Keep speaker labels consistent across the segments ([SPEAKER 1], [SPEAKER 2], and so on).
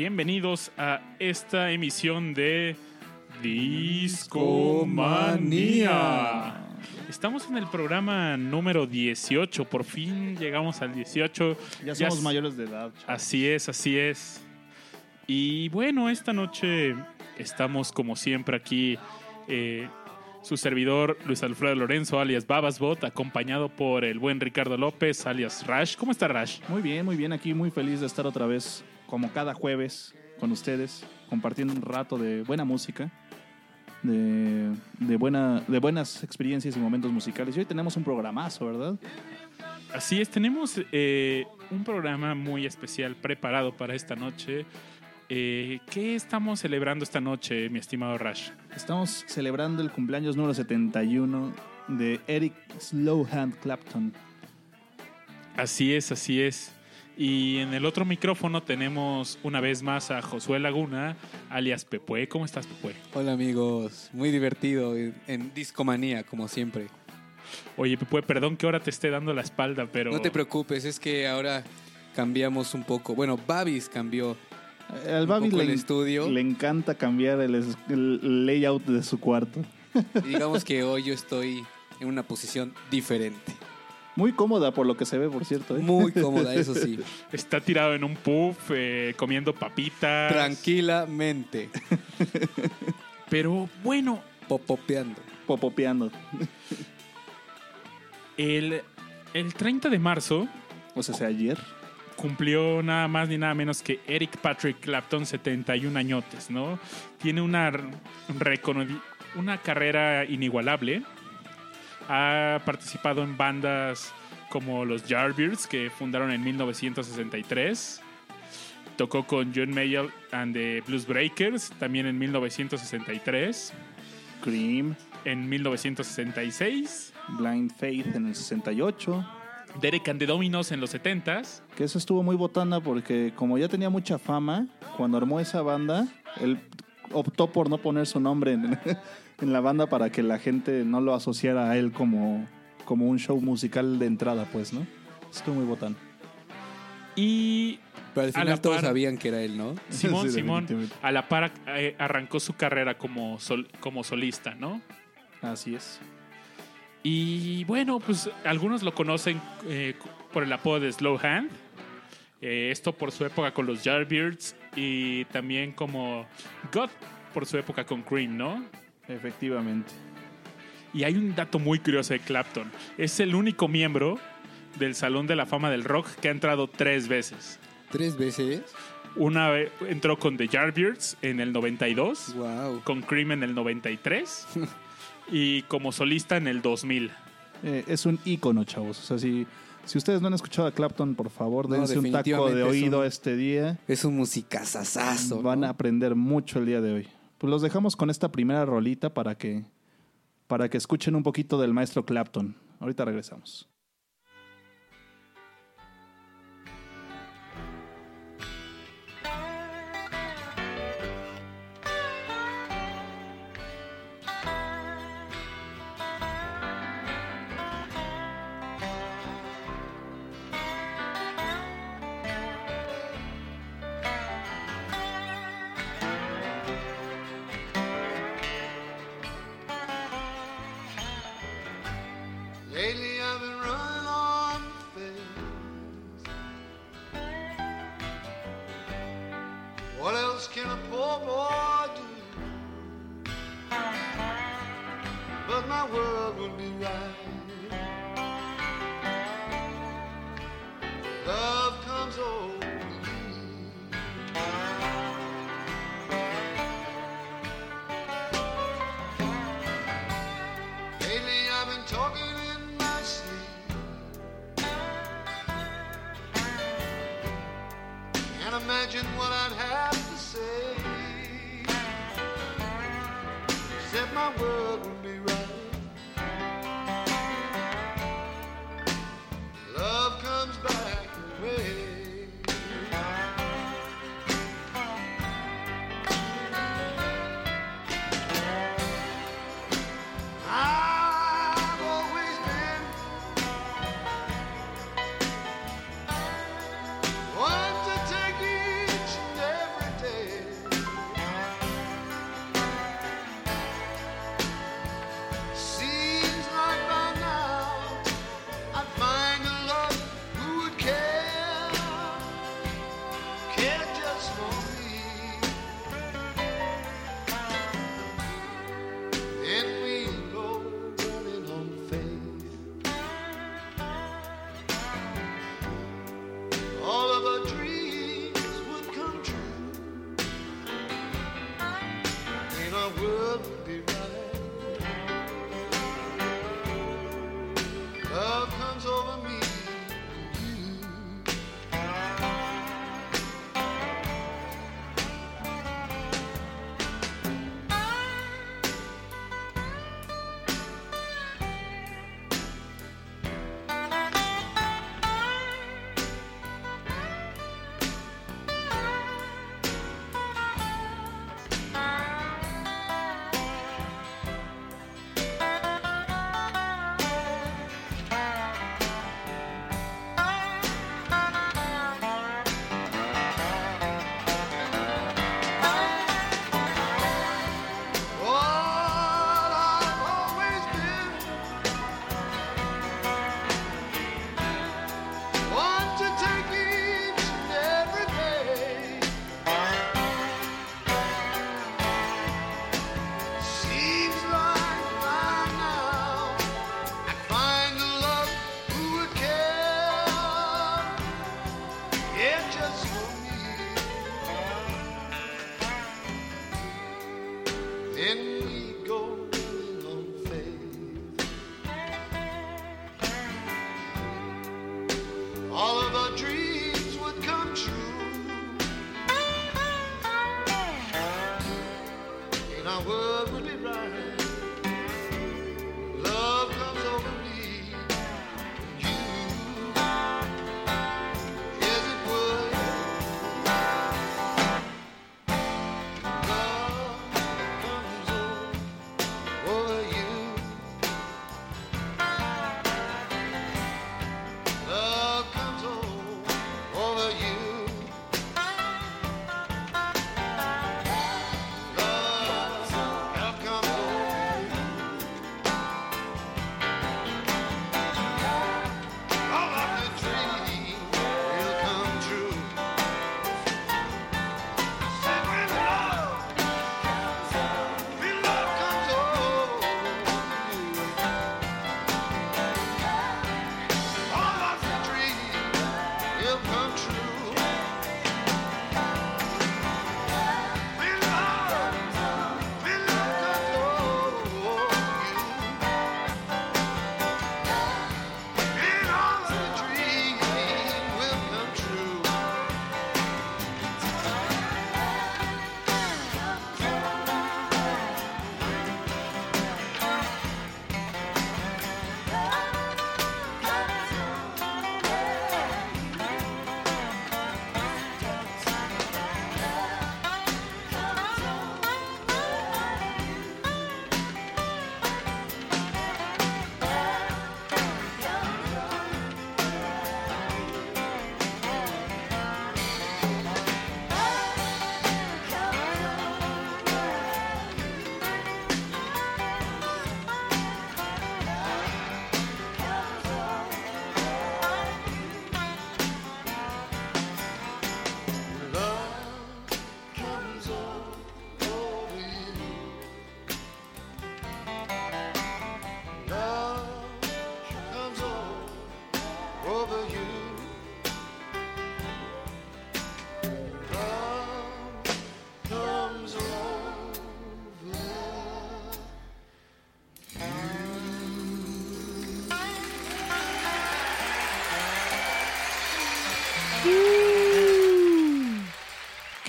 [SPEAKER 1] Bienvenidos a esta emisión de Discomanía. Estamos en el programa número 18. Por fin llegamos al 18.
[SPEAKER 2] Ya somos mayores de edad. chavos.
[SPEAKER 1] Así es, así es. Y bueno, esta noche estamos como siempre aquí. eh, su servidor Luis Alfredo Lorenzo, alias Babasbot, acompañado por el buen Ricardo López, alias Rash. ¿Cómo está Rash?
[SPEAKER 2] Muy bien, muy bien. Aquí muy feliz de estar otra vez, como cada jueves, con ustedes, compartiendo un rato de buena música, de, de, buena, de buenas experiencias y momentos musicales. Y hoy tenemos un programazo, ¿verdad?
[SPEAKER 1] Así es, tenemos eh, un programa muy especial preparado para esta noche. Eh, ¿Qué estamos celebrando esta noche, mi estimado Rash?
[SPEAKER 2] Estamos celebrando el cumpleaños número 71 de Eric Slowhand Clapton.
[SPEAKER 1] Así es, así es. Y en el otro micrófono tenemos una vez más a Josué Laguna, alias Pepue. ¿Cómo estás, Pepue?
[SPEAKER 3] Hola amigos, muy divertido en, Discomanía como siempre.
[SPEAKER 1] Oye, Pepue, perdón que ahora te esté dando la espalda, pero...
[SPEAKER 3] No te preocupes, es que ahora cambiamos un poco. Bueno, Babis cambió.
[SPEAKER 2] Eh, Al
[SPEAKER 3] Un
[SPEAKER 2] Babi
[SPEAKER 3] poco
[SPEAKER 2] le,
[SPEAKER 3] el estudio.
[SPEAKER 2] le encanta cambiar el, layout de su cuarto.
[SPEAKER 3] Y digamos que hoy yo estoy en una posición diferente.
[SPEAKER 2] Muy cómoda por lo que se ve, por cierto. ¿eh?
[SPEAKER 3] Muy cómoda, eso sí.
[SPEAKER 1] Está tirado en un puff, eh, comiendo papitas.
[SPEAKER 3] Tranquilamente,
[SPEAKER 1] Pero bueno,
[SPEAKER 3] popopeando.
[SPEAKER 2] Popopeando.
[SPEAKER 1] el, el 30 de marzo
[SPEAKER 2] O sea, ayer.
[SPEAKER 1] cumplió nada más ni nada menos que Eric Patrick Clapton 71 añotes, ¿no? Tiene una, una carrera inigualable. Ha participado en bandas como los Yardbirds, que fundaron en 1963. Tocó con John Mayer and the Blues Breakers, también en 1963.
[SPEAKER 2] Cream.
[SPEAKER 1] En 1966.
[SPEAKER 2] Blind Faith en el 68.
[SPEAKER 1] Derek and the Dominos en los 70s.
[SPEAKER 2] Que eso estuvo muy botana porque como ya tenía mucha fama, cuando armó esa banda, él optó por no poner su nombre en, en la banda para que la gente no lo asociara a él como, como un show musical de entrada, pues, ¿no? Estuvo muy botana.
[SPEAKER 1] Y
[SPEAKER 3] Pero al
[SPEAKER 1] A la
[SPEAKER 3] final todos
[SPEAKER 1] par-
[SPEAKER 3] sabían que era él, ¿no?
[SPEAKER 1] Simón,
[SPEAKER 2] Sí,
[SPEAKER 1] Simón, a la par eh, arrancó su carrera como, sol- como solista, ¿no?
[SPEAKER 2] Así es.
[SPEAKER 1] Y bueno, pues algunos lo conocen eh, por el apodo de Slow Hand. Eh, esto por su época con los Yardbirds y también como God por su época con Cream, ¿no?
[SPEAKER 2] Efectivamente.
[SPEAKER 1] Y hay un dato muy curioso de Clapton. Es el único miembro del Salón de la Fama del Rock que ha entrado tres veces.
[SPEAKER 3] Tres veces.
[SPEAKER 1] Una vez entró con The Yardbirds en el 92.
[SPEAKER 3] Wow.
[SPEAKER 1] con Cream en el 93 y como solista en el 2000.
[SPEAKER 2] Eh, es un ícono, chavos. O sea, si, si ustedes no han escuchado a Clapton, por favor,
[SPEAKER 3] No,
[SPEAKER 2] dense un taco de
[SPEAKER 3] definitivamente es
[SPEAKER 2] oído
[SPEAKER 3] un-
[SPEAKER 2] este día.
[SPEAKER 3] Es un musicazazazo.
[SPEAKER 2] Van
[SPEAKER 3] ¿no?
[SPEAKER 2] a aprender mucho el día de hoy. Pues los dejamos con esta primera rolita para que, para que escuchen un poquito del maestro Clapton. Ahorita regresamos.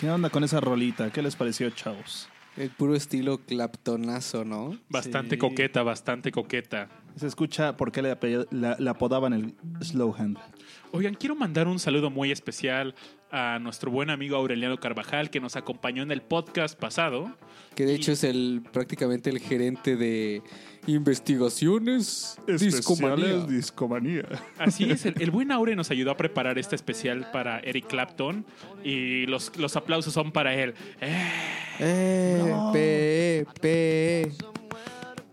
[SPEAKER 2] ¿Qué onda con esa rolita? ¿Qué les pareció, chavos?
[SPEAKER 3] El puro estilo claptonazo, ¿no?
[SPEAKER 1] Bastante
[SPEAKER 2] Sí.
[SPEAKER 1] coqueta, bastante coqueta.
[SPEAKER 2] Se escucha por qué le, apell- la- le apodaban el Slow Hand.
[SPEAKER 1] Oigan, quiero mandar un saludo muy especial a nuestro buen amigo Aureliano Carvajal, que nos acompañó en el podcast pasado.
[SPEAKER 3] Que de hecho es el prácticamente el gerente de investigaciones discomanía.
[SPEAKER 2] discomanía.
[SPEAKER 1] Así es, el, el buen Aure nos ayudó a preparar este especial para Eric Clapton y los, los aplausos son para él. Eh,
[SPEAKER 3] Eh,
[SPEAKER 2] No.
[SPEAKER 3] pe, pe.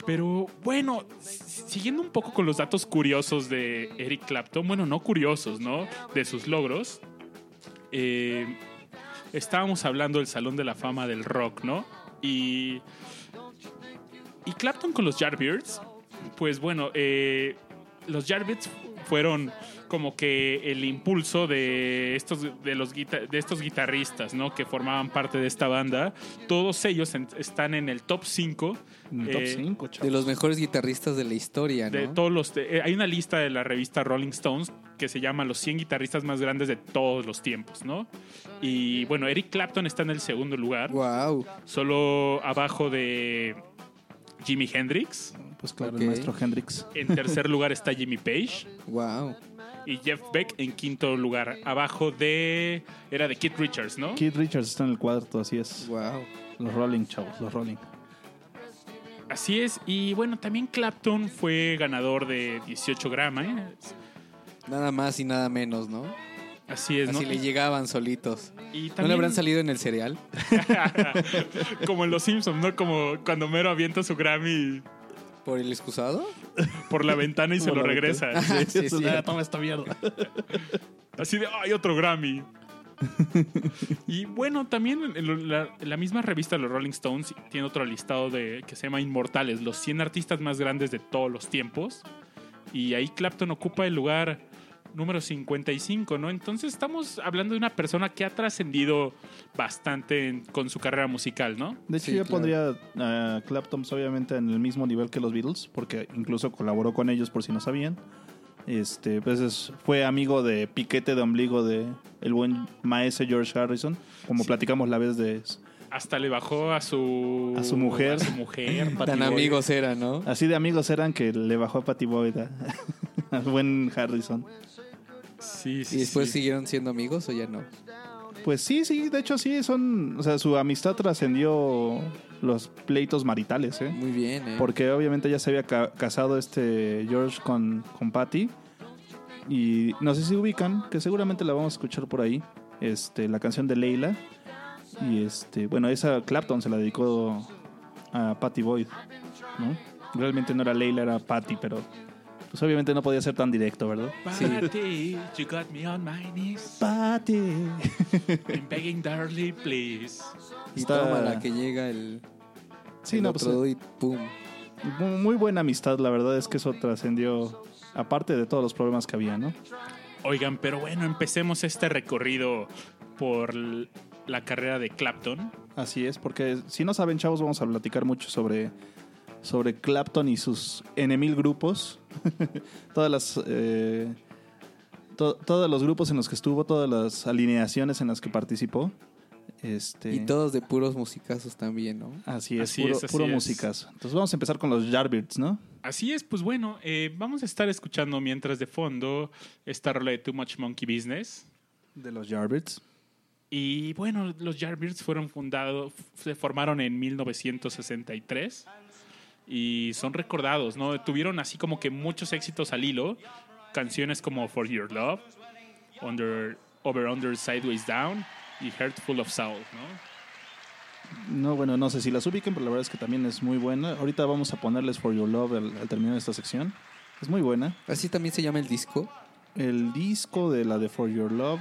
[SPEAKER 1] Pero bueno, siguiendo un poco con los datos curiosos de Eric Clapton, bueno, no curiosos, ¿no? De sus logros. Eh, estábamos hablando del Salón de la Fama del Rock, ¿no? Y, y Clapton con los Yardbirds, pues bueno, eh, los Yardbirds fueron como que el impulso de estos, de los de estos guitarristas, ¿no? Que formaban parte de esta banda. Todos ellos en- están en el top 5
[SPEAKER 2] Top
[SPEAKER 1] Eh,
[SPEAKER 2] 5,
[SPEAKER 3] De los mejores guitarristas de la historia, ¿no?
[SPEAKER 1] de todos los eh, hay una lista de la revista Rolling Stones que se llama los 100 guitarristas más grandes de todos los tiempos, ¿no? Y bueno, Eric Clapton está en el segundo lugar,
[SPEAKER 3] Wow.
[SPEAKER 1] solo abajo de Jimi Hendrix.
[SPEAKER 2] Pues claro, el maestro Hendrix.
[SPEAKER 1] En tercer lugar está Jimmy Page
[SPEAKER 3] Wow.
[SPEAKER 1] Y Jeff Beck en quinto lugar, abajo de era de Keith Richards, ¿no?
[SPEAKER 2] Keith Richards está en el cuarto, así es.
[SPEAKER 3] Wow.
[SPEAKER 2] Los Rolling, chavos, los Rolling.
[SPEAKER 1] Así es. Y bueno, también Clapton fue ganador de 18 Grammys.
[SPEAKER 3] Nada más y nada menos, ¿no?
[SPEAKER 1] Así es,
[SPEAKER 3] Así
[SPEAKER 1] ¿no?
[SPEAKER 3] le llegaban solitos.
[SPEAKER 1] Y
[SPEAKER 3] ¿No le habrán salido en el cereal?
[SPEAKER 1] como en Los Simpsons, ¿no? Como cuando Mero avienta su Grammy
[SPEAKER 3] ¿Por el excusado?
[SPEAKER 1] por la ventana y se lo regresa.
[SPEAKER 3] Ah, sí,
[SPEAKER 2] Ah, toma esta mierda.
[SPEAKER 1] Así de, ¡ay, otro Grammy! y bueno, también en lo- la, en la misma revista Los Rolling Stones tiene otro listado de que se llama Inmortales, los 100 artistas más grandes de todos los tiempos. Y ahí Clapton ocupa el lugar número 55, ¿no? Entonces estamos hablando de una persona que ha trascendido bastante en- con su carrera musical, ¿no?
[SPEAKER 2] De hecho,
[SPEAKER 3] Sí,
[SPEAKER 2] yo
[SPEAKER 3] claro.
[SPEAKER 2] pondría a Clapton pues, obviamente en el mismo nivel que los Beatles, porque incluso colaboró con ellos por si no sabían. Este, pues es- fue amigo de piquete de ombligo de el buen maestro George Harrison, como
[SPEAKER 1] Sí.
[SPEAKER 2] platicamos la vez de
[SPEAKER 1] Hasta le bajó a su...
[SPEAKER 2] A su mujer.
[SPEAKER 1] A su mujer. Patty
[SPEAKER 3] Tan amigos eran, ¿no?
[SPEAKER 2] así de amigos eran que le bajó a Patty Boyd a- al buen Harrison.
[SPEAKER 1] Sí, sí,
[SPEAKER 3] ¿Y después
[SPEAKER 1] sí.
[SPEAKER 3] siguieron siendo amigos o ya no?
[SPEAKER 2] Pues sí, sí, de hecho sí son, o sea, su amistad trascendió los pleitos maritales, ¿eh?
[SPEAKER 3] Muy bien, ¿eh?
[SPEAKER 2] Porque obviamente ya se había ca- casado este George con, con Patty. Y no sé si ubican, que seguramente la vamos a escuchar por ahí. Este, la canción de Leila. Y este, bueno, esa Clapton se la dedicó a Patty Boyd, ¿no? Realmente no era Leila, era Patty, pero pues obviamente no podía ser tan directo, ¿verdad?
[SPEAKER 1] Patty, you got me on my knees.
[SPEAKER 2] Patty.
[SPEAKER 1] I'm begging, darling, please.
[SPEAKER 3] y
[SPEAKER 2] está-
[SPEAKER 3] toma la que llega el,
[SPEAKER 2] Sí,
[SPEAKER 3] el
[SPEAKER 2] no, pues,
[SPEAKER 3] otro y pum.
[SPEAKER 2] Mu- Muy buena amistad, la verdad es que eso trascendió, aparte de todos los problemas que había, ¿no?
[SPEAKER 1] Oigan, pero bueno, empecemos este recorrido por l- la carrera de Clapton.
[SPEAKER 2] Así es, porque si no saben, chavos, vamos a platicar mucho sobre, sobre Clapton y sus enemil grupos. todas las. eh, to- todos los grupos en los que estuvo, todas las alineaciones en las que participó. Este,
[SPEAKER 3] Y todos de puros musicazos también, ¿no?
[SPEAKER 2] Así es,
[SPEAKER 1] Así
[SPEAKER 2] puro,
[SPEAKER 1] es, así
[SPEAKER 2] puro
[SPEAKER 1] es.
[SPEAKER 2] musicazo. Entonces vamos a empezar con los Yardbirds, ¿no?
[SPEAKER 1] Así es, pues bueno, eh, vamos a estar escuchando mientras de fondo esta rola de Too Much Monkey Business.
[SPEAKER 2] De los Yardbirds.
[SPEAKER 1] Y bueno, los Yardbirds fueron fundados, se formaron en 1963 y son recordados, ¿no? Tuvieron así como que muchos éxitos al hilo, canciones como For Your Love, Under, Over Under Sideways Down y Heart Full of Soul, ¿no?
[SPEAKER 2] No, bueno, no sé si las ubiquen, pero la verdad es que también es muy buena. Ahorita vamos a ponerles For Your Love al, al terminar esta sección. Es muy buena.
[SPEAKER 3] Así también se llama el disco.
[SPEAKER 2] El disco de la de For Your Love,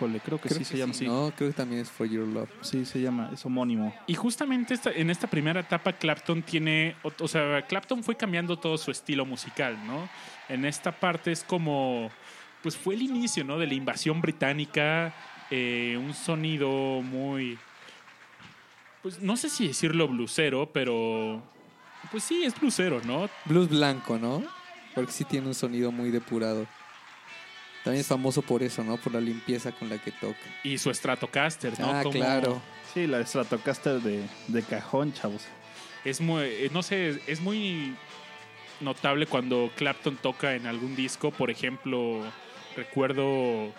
[SPEAKER 2] híjole, creo que
[SPEAKER 3] Creo
[SPEAKER 2] sí
[SPEAKER 3] que
[SPEAKER 2] se llama así.
[SPEAKER 3] No, creo que también es For Your Love.
[SPEAKER 2] Sí, se llama, es homónimo.
[SPEAKER 1] Y justamente esta- en esta primera etapa Clapton tiene, o, o sea, Clapton fue cambiando todo su estilo musical, ¿no? En esta parte es como, pues fue el inicio, ¿no? De la invasión británica, eh, un sonido muy, pues no sé si decirlo blusero, pero, pues sí, es blusero, ¿no?
[SPEAKER 3] Blues blanco, ¿no? Porque sí tiene un sonido muy depurado. También es famoso por eso, ¿no? Por la limpieza con la que toca.
[SPEAKER 1] Y su Stratocaster, ¿no?
[SPEAKER 3] ah,
[SPEAKER 1] Como-
[SPEAKER 3] claro.
[SPEAKER 2] Sí, la Stratocaster de, de cajón, chavos.
[SPEAKER 1] Es muy, eh, no sé, es muy notable cuando Clapton toca en algún disco. Por ejemplo, recuerdo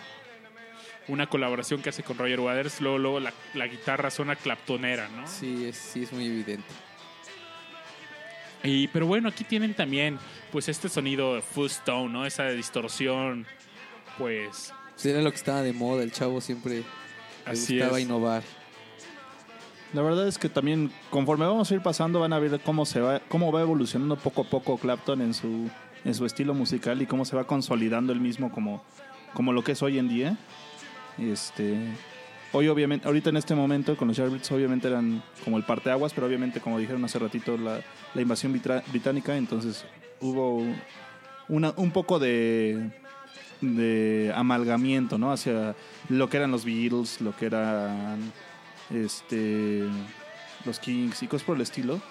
[SPEAKER 1] una colaboración que hace con Roger Waters. Luego, luego la, la guitarra suena claptonera, ¿no?
[SPEAKER 3] Sí, es, sí, es muy evidente.
[SPEAKER 1] Y, pero bueno, aquí tienen también pues este sonido full stone, ¿no? Esa distorsión, pues
[SPEAKER 3] Pues era lo que estaba de moda. El chavo siempre le
[SPEAKER 1] así
[SPEAKER 3] gustaba
[SPEAKER 1] es.
[SPEAKER 3] innovar.
[SPEAKER 2] La verdad es que también, conforme vamos a ir pasando, van a ver cómo se va, cómo va evolucionando poco a poco Clapton en su, en su estilo musical y cómo se va consolidando el mismo como, como lo que es hoy en día. Este, hoy obviamente, ahorita en este momento con los Yardbirds obviamente eran como el parteaguas, pero obviamente como dijeron hace ratito la, la invasión británica, entonces hubo una, un poco de de amalgamiento, ¿no? Hacia lo que eran los Beatles, lo que eran este los Kings y cosas por el estilo.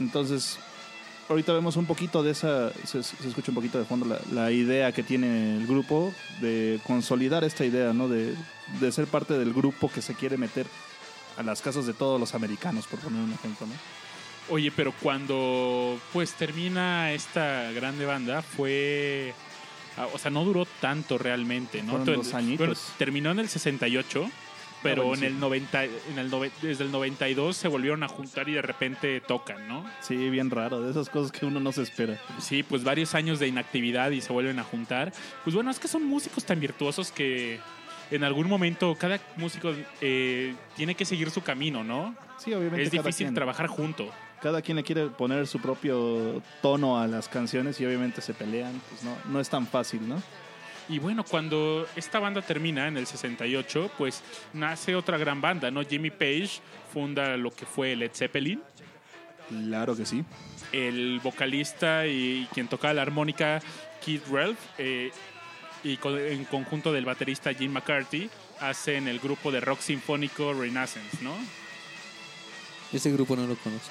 [SPEAKER 2] Entonces, ahorita vemos un poquito de esa, se, escucha un poquito de fondo la, la idea que tiene el grupo de consolidar esta idea, ¿no? De, de ser parte del grupo que se quiere meter a las casas de todos los americanos, por poner un ejemplo, ¿no?
[SPEAKER 1] Oye, pero cuando pues termina esta grande banda fue... ah, O sea, no duró tanto realmente, ¿no?
[SPEAKER 2] Fueron dos añitos.
[SPEAKER 1] bueno, terminó en el 68, pero
[SPEAKER 2] bueno,
[SPEAKER 1] en
[SPEAKER 2] sí.
[SPEAKER 1] el 90, en el nove- desde el 92 se volvieron a juntar y de repente tocan, ¿no?
[SPEAKER 2] Sí, bien raro, de esas cosas que uno no se espera.
[SPEAKER 1] Sí, pues varios años de inactividad y se vuelven a juntar. Pues bueno, es que son músicos tan virtuosos que en algún momento cada músico eh, tiene que seguir su camino, ¿no?
[SPEAKER 2] Sí, obviamente.
[SPEAKER 1] Es difícil trabajar junto.
[SPEAKER 2] Cada quien le quiere poner su propio tono a las canciones y obviamente se pelean, pues no, no es tan fácil, ¿no?
[SPEAKER 1] Y bueno, cuando esta banda termina en el 68, pues nace otra gran banda, ¿no? Jimmy Page funda lo que fue Led Zeppelin.
[SPEAKER 2] Claro que sí.
[SPEAKER 1] El vocalista y quien tocaba la armónica, Keith Relf, eh, y con- en conjunto del baterista Jim McCarthy, hacen el grupo de rock sinfónico Renaissance, ¿no?
[SPEAKER 3] Ese grupo no lo conozco.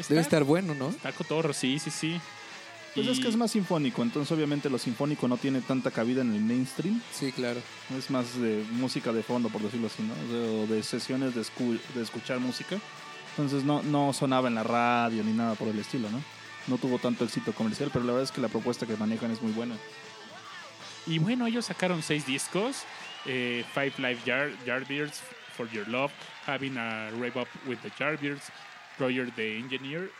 [SPEAKER 1] Está,
[SPEAKER 3] Debe estar bueno, ¿no?
[SPEAKER 1] está cotorro, sí, sí, sí.
[SPEAKER 2] Pues es que es más sinfónico, entonces obviamente lo sinfónico no tiene tanta cabida en el mainstream,
[SPEAKER 3] Sí, claro.
[SPEAKER 2] es más de música de fondo, por decirlo así, ¿no? O de, sesiones de, escu- de escuchar música. Entonces no, no sonaba en la radio ni nada por el estilo, ¿no? No tuvo tanto éxito comercial, pero la verdad es que la propuesta que manejan es muy buena.
[SPEAKER 1] Y bueno, ellos sacaron seis discos. eh, Five Live Yard, Yardbirds, For Your Love, Having a Rave Up with the Yardbirds, Roger the Engineer,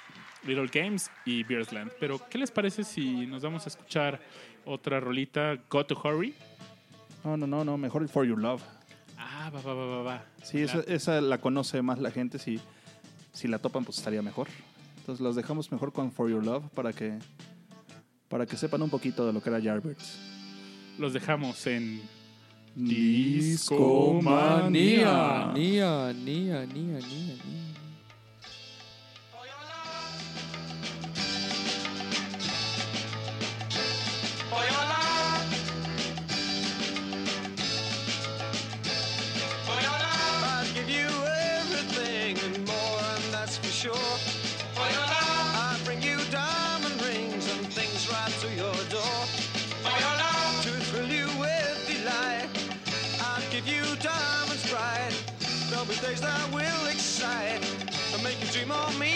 [SPEAKER 1] Little Games y Beersland. Pero, ¿qué les parece si nos vamos a escuchar otra rolita, Go to Hurry?
[SPEAKER 2] No, no, no, no, mejor el For Your Love.
[SPEAKER 1] Ah, va, va, va, va, va.
[SPEAKER 2] Sí, esa, esa la conoce más la gente, si, si la topan pues estaría mejor. Entonces los dejamos mejor con For Your Love para que, para que sepan un poquito de lo que era Yardbirds.
[SPEAKER 1] Los dejamos en
[SPEAKER 3] Discomanía. Nia, nia, nia, nia, nia.
[SPEAKER 4] And make you dream of me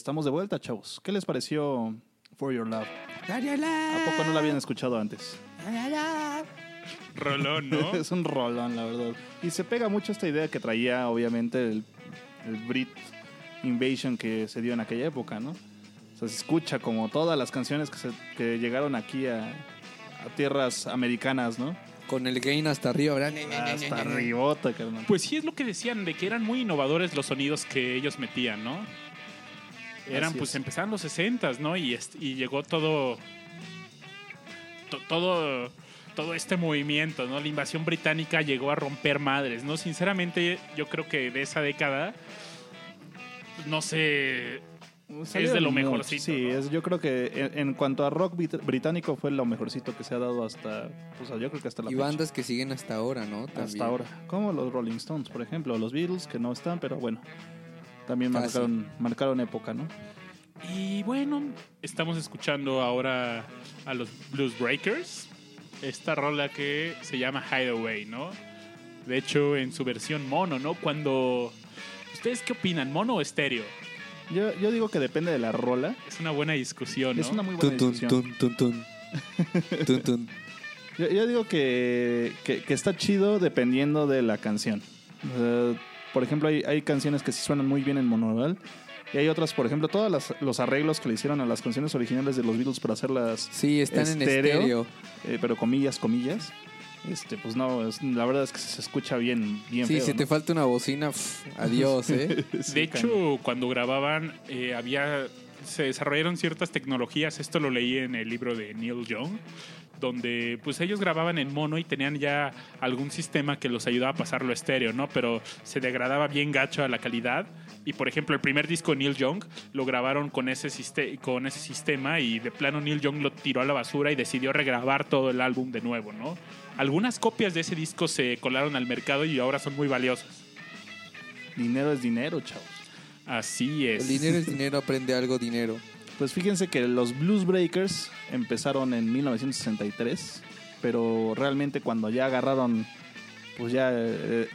[SPEAKER 2] estamos de vuelta, chavos. ¿Qué les pareció For Your Love? ¿A poco no la habían escuchado antes?
[SPEAKER 1] Rolón, ¿no?
[SPEAKER 2] es un rolón, la verdad. Y se pega mucho esta idea que traía, obviamente, el, el Brit Invasion que se dio en aquella época, ¿no? O sea, se escucha como todas las canciones que, se- que llegaron aquí a, a tierras americanas, ¿no?
[SPEAKER 3] Con el gain hasta arriba, ¿verdad?
[SPEAKER 2] Hasta arribota, carnal.
[SPEAKER 1] Pues sí es lo que decían, de que eran muy innovadores los sonidos que ellos metían, ¿no? Eran,
[SPEAKER 2] Así
[SPEAKER 1] pues
[SPEAKER 2] es.
[SPEAKER 1] empezaron los 60 ¿no? Y, est- y llegó todo, to- todo, todo este movimiento, ¿no? La invasión británica llegó a romper madres, ¿no? Sinceramente, yo creo que de esa década, no sé,
[SPEAKER 2] Salieron
[SPEAKER 1] de lo
[SPEAKER 2] mucho,
[SPEAKER 1] mejorcito,
[SPEAKER 2] Sí,
[SPEAKER 1] ¿no?
[SPEAKER 2] es, yo creo que en, en cuanto a rock brit- británico fue lo mejorcito que se ha dado hasta, pues yo creo que hasta la
[SPEAKER 3] Y
[SPEAKER 2] fecha.
[SPEAKER 3] bandas que siguen hasta ahora, ¿no? También.
[SPEAKER 2] hasta ahora. Como los Rolling Stones, por ejemplo, o los Beatles, que no están, pero bueno, también marcaron, marcaron época, ¿no?
[SPEAKER 1] Y bueno, estamos escuchando ahora a los Blues Breakers. Esta rola que se llama Hideaway, ¿no? De hecho, en su versión mono, ¿no? Cuando. ¿Ustedes qué opinan? ¿Mono o estéreo?
[SPEAKER 2] Yo, yo digo que depende de la rola.
[SPEAKER 1] Es una buena discusión, ¿no?
[SPEAKER 2] Es una muy buena
[SPEAKER 3] Tun, tun,
[SPEAKER 2] discusión.
[SPEAKER 3] tun, tun, tun. Tun, tun.
[SPEAKER 2] Yo, yo digo que, que, que está chido dependiendo de la canción. O sea, por ejemplo, hay, hay canciones que sí suenan muy bien en monodal. Y hay otras, por ejemplo, todos las- los arreglos que le hicieron a las canciones originales de los Beatles para hacerlas,
[SPEAKER 3] Sí, están en
[SPEAKER 2] Estéreo.
[SPEAKER 3] estéreo.
[SPEAKER 2] eh, pero comillas, comillas. Este, pues no, es- la verdad es que se escucha bien, bien
[SPEAKER 3] Sí,
[SPEAKER 2] feo,
[SPEAKER 3] si
[SPEAKER 2] ¿no?
[SPEAKER 3] te falta una bocina, pf, adiós, ¿eh?
[SPEAKER 2] Sí,
[SPEAKER 1] De hecho, cuando grababan, eh, había. Se desarrollaron ciertas tecnologías. Esto lo leí en el libro de Neil Young. Donde pues ellos grababan en mono y tenían ya algún sistema que los ayudaba a pasarlo a estéreo, ¿no? Pero se degradaba bien gacho a la calidad. Y por ejemplo, el primer disco de Neil Young lo grabaron con ese, con ese sistema y de plano Neil Young lo tiró a la basura y decidió regrabar todo el álbum de nuevo, ¿no? Algunas copias de ese disco se colaron al mercado y ahora son muy valiosas.
[SPEAKER 2] Dinero es dinero, chavos.
[SPEAKER 1] Así es.
[SPEAKER 3] El dinero es dinero, aprende algo dinero.
[SPEAKER 2] Pues fíjense que los Blues Breakers empezaron en 1963, pero realmente cuando ya agarraron, pues ya eh,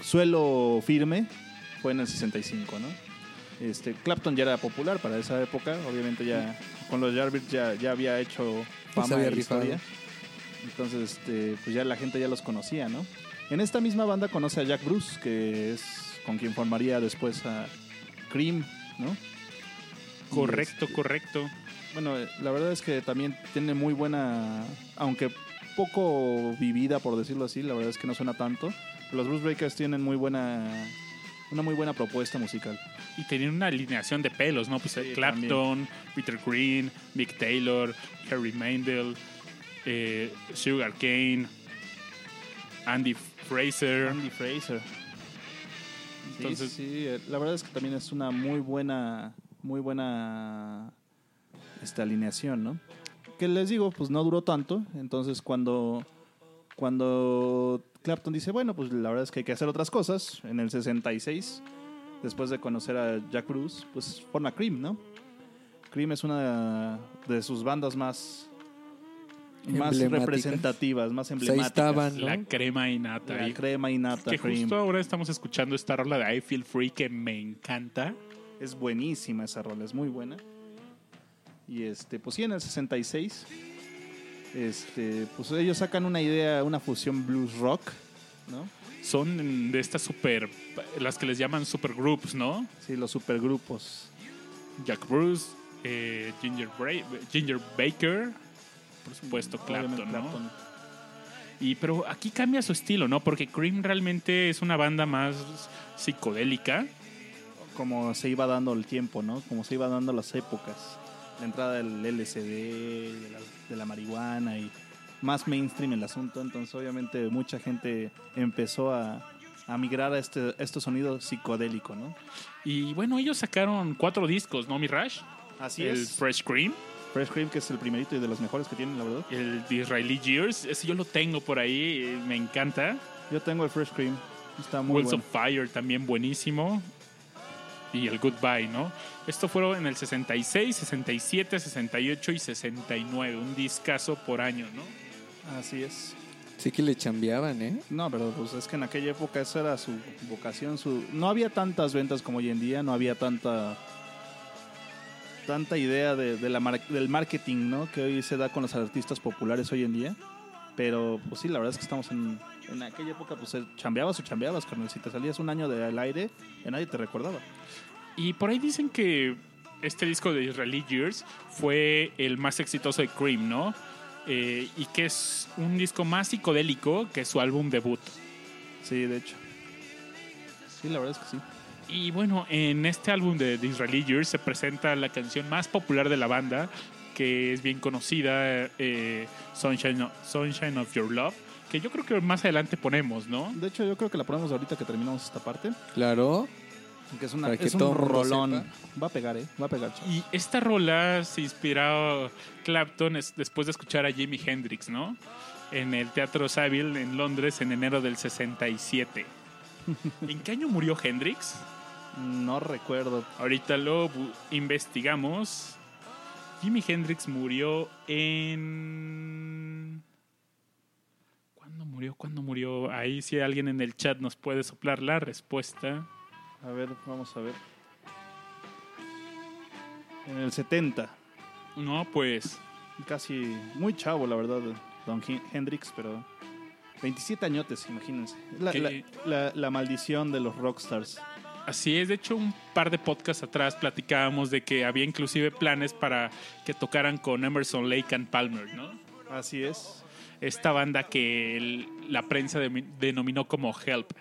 [SPEAKER 2] suelo firme, fue en el 65, ¿no? Este, Clapton ya era popular para esa época, obviamente ya con los Yardbirds ya, ya había hecho fama
[SPEAKER 3] había
[SPEAKER 2] y historia. Entonces, este, pues ya la gente ya los conocía, ¿no? En esta misma banda conoce a Jack Bruce, que es con quien formaría después a Cream, ¿no?
[SPEAKER 1] Correcto,
[SPEAKER 2] este,
[SPEAKER 1] correcto.
[SPEAKER 2] bueno, eh, la verdad es que también tiene muy buena, aunque poco vivida por decirlo así, la verdad es que no suena tanto. Los Bruce Breakers tienen muy buena, una muy buena propuesta musical.
[SPEAKER 1] Y tenían una alineación de pelos, ¿no? Pues
[SPEAKER 2] Sí,
[SPEAKER 1] Clapton, Peter Green, Mick Taylor, Harry Mandel, eh, Sugar Kane, Andy Fraser.
[SPEAKER 2] Andy Fraser.
[SPEAKER 1] Entonces-
[SPEAKER 2] sí, sí, eh, la verdad es que también es una muy buena, muy buena esta alineación, ¿no? Que les digo, pues no duró tanto, entonces cuando cuando Clapton dice, bueno, pues la verdad es que hay que hacer otras cosas, en el 66, después de conocer a Jack Bruce, pues forma Cream, ¿no? Cream es una de sus bandas más más representativas, más
[SPEAKER 3] Pues ahí
[SPEAKER 2] emblemáticas.
[SPEAKER 3] estaban, ¿no?
[SPEAKER 1] La crema y nata.
[SPEAKER 2] La
[SPEAKER 1] Y-
[SPEAKER 2] crema y nata
[SPEAKER 1] que
[SPEAKER 2] Cream.
[SPEAKER 1] justo ahora estamos escuchando esta rola de I Feel Free que me encanta.
[SPEAKER 2] Es buenísima esa rola, es muy buena. Y este, pues sí, en el 66, este, pues ellos sacan una idea, una fusión blues rock, ¿no?
[SPEAKER 1] Son de estas super, las que les llaman supergroups, ¿no?
[SPEAKER 2] Sí, los supergrupos.
[SPEAKER 1] Jack Bruce, eh, Ginger, Bra- Ginger Baker, por supuesto Clapton,
[SPEAKER 2] Obviamente
[SPEAKER 1] ¿no?
[SPEAKER 2] Clapton.
[SPEAKER 1] Y pero aquí cambia su estilo, ¿no? Porque Cream realmente es una banda más psicodélica.
[SPEAKER 2] Como se iba dando el tiempo, ¿no? Como se iba dando las épocas. La entrada del LSD, de la, de la marihuana y más mainstream el asunto. Entonces, obviamente, mucha gente empezó a, a migrar a este, este sonido psicodélico, ¿no?
[SPEAKER 1] Y bueno, ellos sacaron cuatro discos, ¿no, Mirage?
[SPEAKER 2] Así
[SPEAKER 1] el
[SPEAKER 2] es.
[SPEAKER 1] Fresh Cream,
[SPEAKER 2] Fresh Cream, que es el primerito y de los mejores que tienen, la verdad.
[SPEAKER 1] el Disraeli Years, ese yo lo tengo por ahí, eh, me encanta.
[SPEAKER 2] Yo tengo el Fresh Cream. Está muy
[SPEAKER 1] Wheels
[SPEAKER 2] bueno.
[SPEAKER 1] of Fire también buenísimo. Y el Goodbye, ¿no? Esto fueron en el 66, 67, 68 y 69. Un discazo por año, ¿no?
[SPEAKER 2] Así es.
[SPEAKER 3] Sí que le chambeaban, ¿eh?
[SPEAKER 2] No, pero pues es que en aquella época esa era su vocación, su no había tantas ventas como hoy en día, no había tanta tanta idea de, de la mar- del marketing, ¿no? Que hoy se da con los artistas populares hoy en día. Pero pues sí, la verdad es que estamos en, en aquella época, pues chambeabas o chambeabas, carnal. Si te salías un año del aire, ya nadie te recordaba.
[SPEAKER 1] Y por ahí dicen que este disco de Israeli Years fue el más exitoso de Cream, ¿no? Eh, y que es un disco más psicodélico que su álbum debut.
[SPEAKER 2] Sí, de hecho. Sí, la verdad es que sí.
[SPEAKER 1] Y bueno, en este álbum de Disraeli Years se presenta la canción más popular de la banda, que es bien conocida, eh, Sunshine, of, Sunshine of Your Love, que yo creo que más adelante ponemos, ¿no?
[SPEAKER 2] De hecho, yo creo que la ponemos ahorita que terminamos esta parte.
[SPEAKER 3] Claro.
[SPEAKER 2] Que es, una,
[SPEAKER 3] Para que
[SPEAKER 2] es un
[SPEAKER 3] todo el mundo
[SPEAKER 2] rolón. Va a pegar, ¿eh? Va a pegar. chavos.
[SPEAKER 1] Y esta rola se inspiró Clapton es- después de escuchar a Jimi Hendrix, ¿no? En el Teatro Savile en Londres en enero del 67. ¿En qué año murió Hendrix?
[SPEAKER 2] No recuerdo.
[SPEAKER 1] Ahorita lo bu- investigamos. Jimi Hendrix murió en... ¿Cuándo murió? ¿Cuándo murió? Ahí si alguien en el chat nos puede soplar la respuesta.
[SPEAKER 2] A ver, vamos a ver. En el 70.
[SPEAKER 1] No, pues
[SPEAKER 2] Casi muy chavo, la verdad, Don Hen- Hendrix, pero 27 añotes, imagínense. La, la- la- la maldición de los rockstars.
[SPEAKER 1] así es. De hecho, un par de podcasts atrás platicábamos de que había inclusive planes para que tocaran con Emerson, Lake and Palmer, ¿no?
[SPEAKER 2] Así es.
[SPEAKER 1] Esta banda que el- la prensa denominó como Help.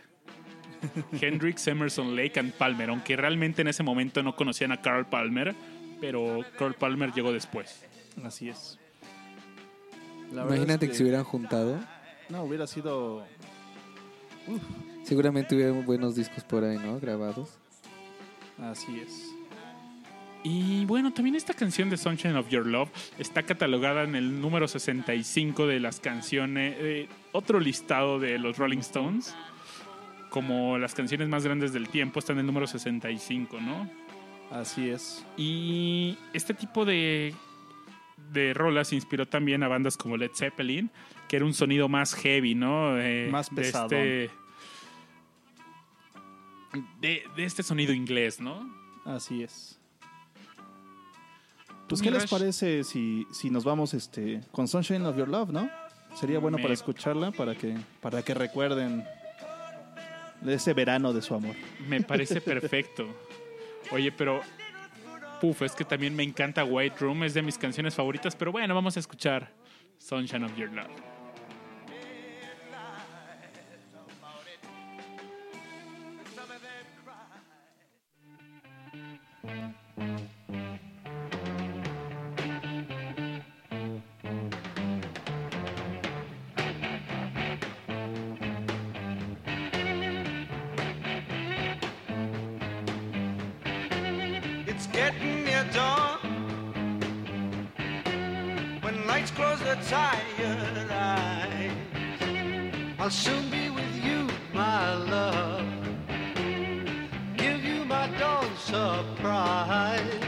[SPEAKER 1] Hendrix, Emerson, Lake and Palmer, aunque realmente en ese momento no conocían a Carl Palmer, pero Carl Palmer llegó después.
[SPEAKER 2] Así es. La
[SPEAKER 3] Imagínate
[SPEAKER 2] es
[SPEAKER 3] que... se hubieran juntado.
[SPEAKER 2] No, hubiera sido...
[SPEAKER 3] Seguramente hubieran buenos discos por ahí, ¿no? Grabados.
[SPEAKER 2] Así es.
[SPEAKER 1] Y bueno, también esta canción de Sunshine of Your Love está catalogada en el número 65 de las canciones, eh, otro listado de los Rolling Stones, como las canciones más grandes del tiempo, está en el número 65, ¿no?
[SPEAKER 2] Así es.
[SPEAKER 1] Y este tipo de, de rolas inspiró también a bandas como Led Zeppelin, que era un sonido más heavy, ¿no? Eh,
[SPEAKER 2] Más
[SPEAKER 1] de
[SPEAKER 2] pesadón.
[SPEAKER 1] este- de, de este sonido inglés, ¿no?
[SPEAKER 2] Así es.
[SPEAKER 1] ¿Tú,
[SPEAKER 2] Pues, ¿qué les parece si, si nos vamos este, con Sunshine of Your Love, no? Sería bueno
[SPEAKER 1] Me-
[SPEAKER 2] para escucharla, para que, para que recuerden de ese verano de su amor.
[SPEAKER 1] Me parece perfecto. Oye, pero. Puf, es que también me encanta White Room, es de mis canciones favoritas, pero bueno, vamos a escuchar Sunshine of Your Love.
[SPEAKER 4] Tired eyes, I'll soon be with you, my love. Give you my dawn surprise.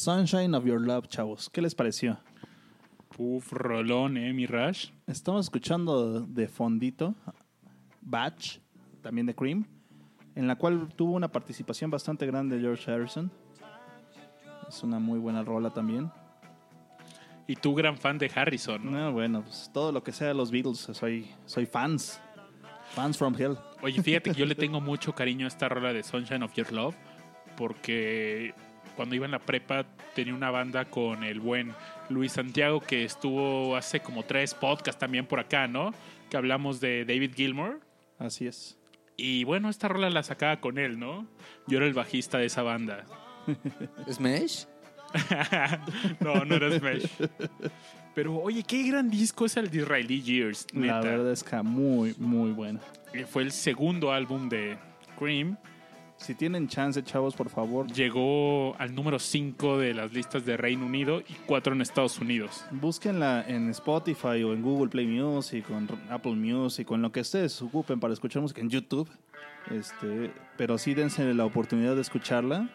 [SPEAKER 2] Sunshine of Your Love, chavos. ¿Qué les pareció?
[SPEAKER 1] Uf, rolón, ¿eh, mi Rush?
[SPEAKER 2] Estamos escuchando de fondito Batch, también de Cream, en la cual tuvo una participación bastante grande de George Harrison. Es una muy buena rola también.
[SPEAKER 1] Y tú, gran fan de Harrison. ¿no?
[SPEAKER 2] No, bueno, pues todo lo que sea de los Beatles, soy, soy fans. Fans from Hell.
[SPEAKER 1] Oye, fíjate que yo le tengo mucho cariño a esta rola de Sunshine of Your Love porque cuando iba en la prepa tenía una banda con el buen Luis Santiago que estuvo hace como tres podcasts también por acá, ¿no? Que hablamos de David Gilmour.
[SPEAKER 2] Así es.
[SPEAKER 1] Y bueno, esta rola la sacaba con él, ¿no? Yo era el bajista de esa banda.
[SPEAKER 3] ¿Smash?
[SPEAKER 1] no, no era Smash. Pero oye, qué gran disco es el de Israeli Years,
[SPEAKER 2] La
[SPEAKER 1] neta.
[SPEAKER 2] verdad es que muy, muy buena.
[SPEAKER 1] Eh, Fue el segundo álbum de Cream.
[SPEAKER 2] Si tienen chance, chavos, por favor,
[SPEAKER 1] Llegó al número 5 de las listas de Reino Unido y 4 en Estados Unidos.
[SPEAKER 2] búsquenla en Spotify o en Google Play Music o en Apple Music o en lo que ustedes ocupen para escuchar música en YouTube. Este, pero sí dense la oportunidad de escucharla.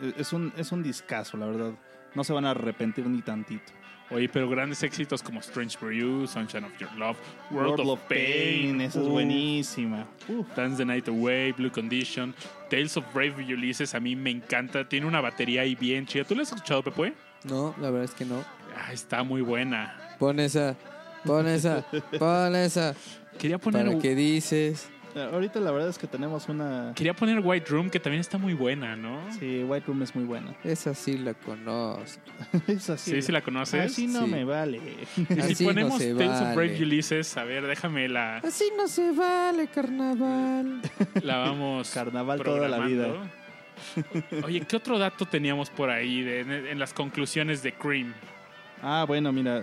[SPEAKER 2] E- Es un, es un discazo, la verdad. No se van a arrepentir ni tantito.
[SPEAKER 1] Oye, pero grandes éxitos como Strange for You, Sunshine of Your Love, World,
[SPEAKER 2] World
[SPEAKER 1] of, Pain,
[SPEAKER 2] esa es buenísima.
[SPEAKER 1] Dance the Night Away, Blue Condition, Tales of Brave Ulysses, a mí me encanta. Tiene una batería ahí bien chida. ¿Tú la has escuchado, Pepe?
[SPEAKER 3] No, la verdad es que no.
[SPEAKER 1] Ah, está muy buena.
[SPEAKER 3] Pon esa, pon esa, pon esa.
[SPEAKER 1] Quería poner,
[SPEAKER 3] ¿Para qué dices?
[SPEAKER 2] Ahorita la verdad es que tenemos una...
[SPEAKER 1] quería poner White Room, que también está muy buena, ¿no?
[SPEAKER 2] Sí, White Room es muy buena.
[SPEAKER 3] Esa sí la conozco.
[SPEAKER 2] es así.
[SPEAKER 1] Sí, sí la conoces.
[SPEAKER 2] Así no
[SPEAKER 3] Sí.
[SPEAKER 2] me vale.
[SPEAKER 1] Y
[SPEAKER 3] Así
[SPEAKER 1] si
[SPEAKER 3] no
[SPEAKER 1] ponemos
[SPEAKER 3] se
[SPEAKER 1] Tales of Brave
[SPEAKER 3] vale.
[SPEAKER 1] Ulysses, a ver, déjame la,
[SPEAKER 3] Así no se vale, carnaval.
[SPEAKER 1] la vamos.
[SPEAKER 2] Carnaval toda la vida.
[SPEAKER 1] Oye, ¿qué otro dato teníamos por ahí de- en, en las conclusiones de Cream?
[SPEAKER 2] Ah, bueno, mira,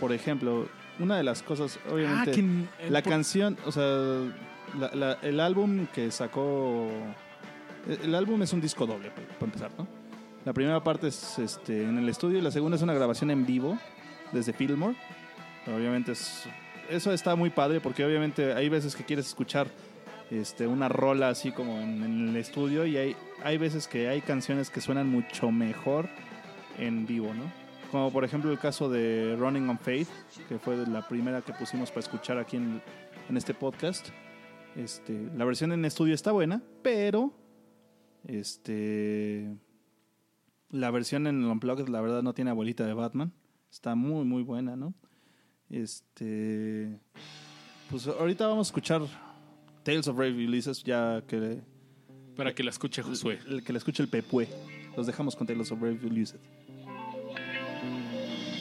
[SPEAKER 2] por ejemplo, una de las cosas, obviamente,
[SPEAKER 1] Ah, que
[SPEAKER 2] la
[SPEAKER 1] por-
[SPEAKER 2] canción, o sea, la- la- el álbum que sacó, el álbum es un disco doble, para empezar, ¿no? La primera parte es este, en el estudio y la segunda es una grabación en vivo desde Fillmore. Obviamente es, eso está muy padre porque obviamente hay veces que quieres escuchar este, una rola así como en, en el estudio y hay, hay veces que hay canciones que suenan mucho mejor en vivo, ¿no? Como por ejemplo el caso de Running on Faith, que fue la primera que pusimos para escuchar aquí en, en este podcast. Este, la versión en estudio está buena, pero este la versión en Unplugged la verdad no tiene abuelita de Batman. Está muy muy buena, ¿no? Este pues ahorita vamos a escuchar Tales of Brave Ulysses ya que
[SPEAKER 1] Para que la escuche Josué.
[SPEAKER 2] el que le escuche el Pepue. Los dejamos con Tales of Brave Ulysses.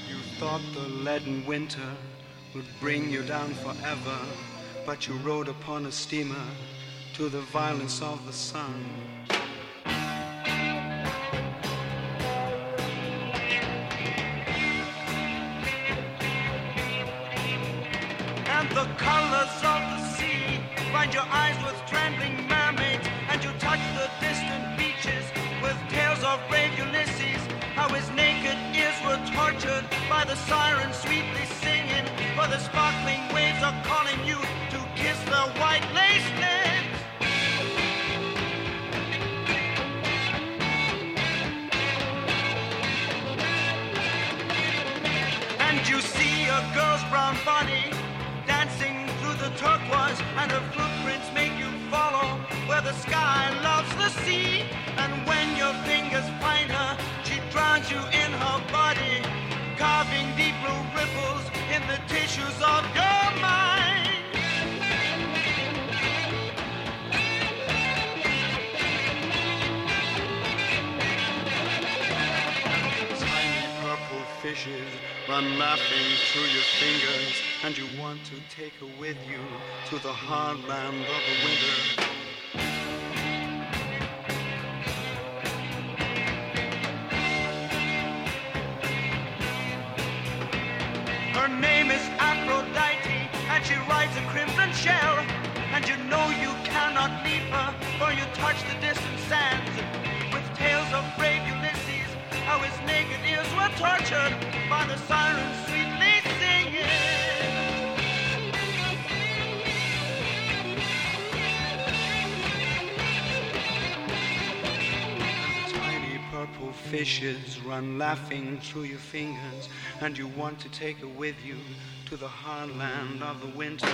[SPEAKER 4] You thought the leaden winter would bring you down forever, but you rode upon a steamer to the violence of the sun. And the colors of the sea find your eyes with trembling mermaids, and you touch the distant beaches with tales of brave Ulysses. How his naked ears were tortured by the sirens sweetly singing, for the sparkling waves are calling you carving deep blue ripples in the tissues of your mind. Fishes run laughing through your fingers, and you want to take her with you to the hard land of the winter. Her name is Aphrodite, and she rides a crimson shell. And you know you cannot leave her, for you touch the distant sands. With tales of brave Ulysses, how his naked ears were tortured by the sirens sweetly singing. Tiny purple fishes run laughing through your fingers, and you want to take her with you to the hard land of the winter.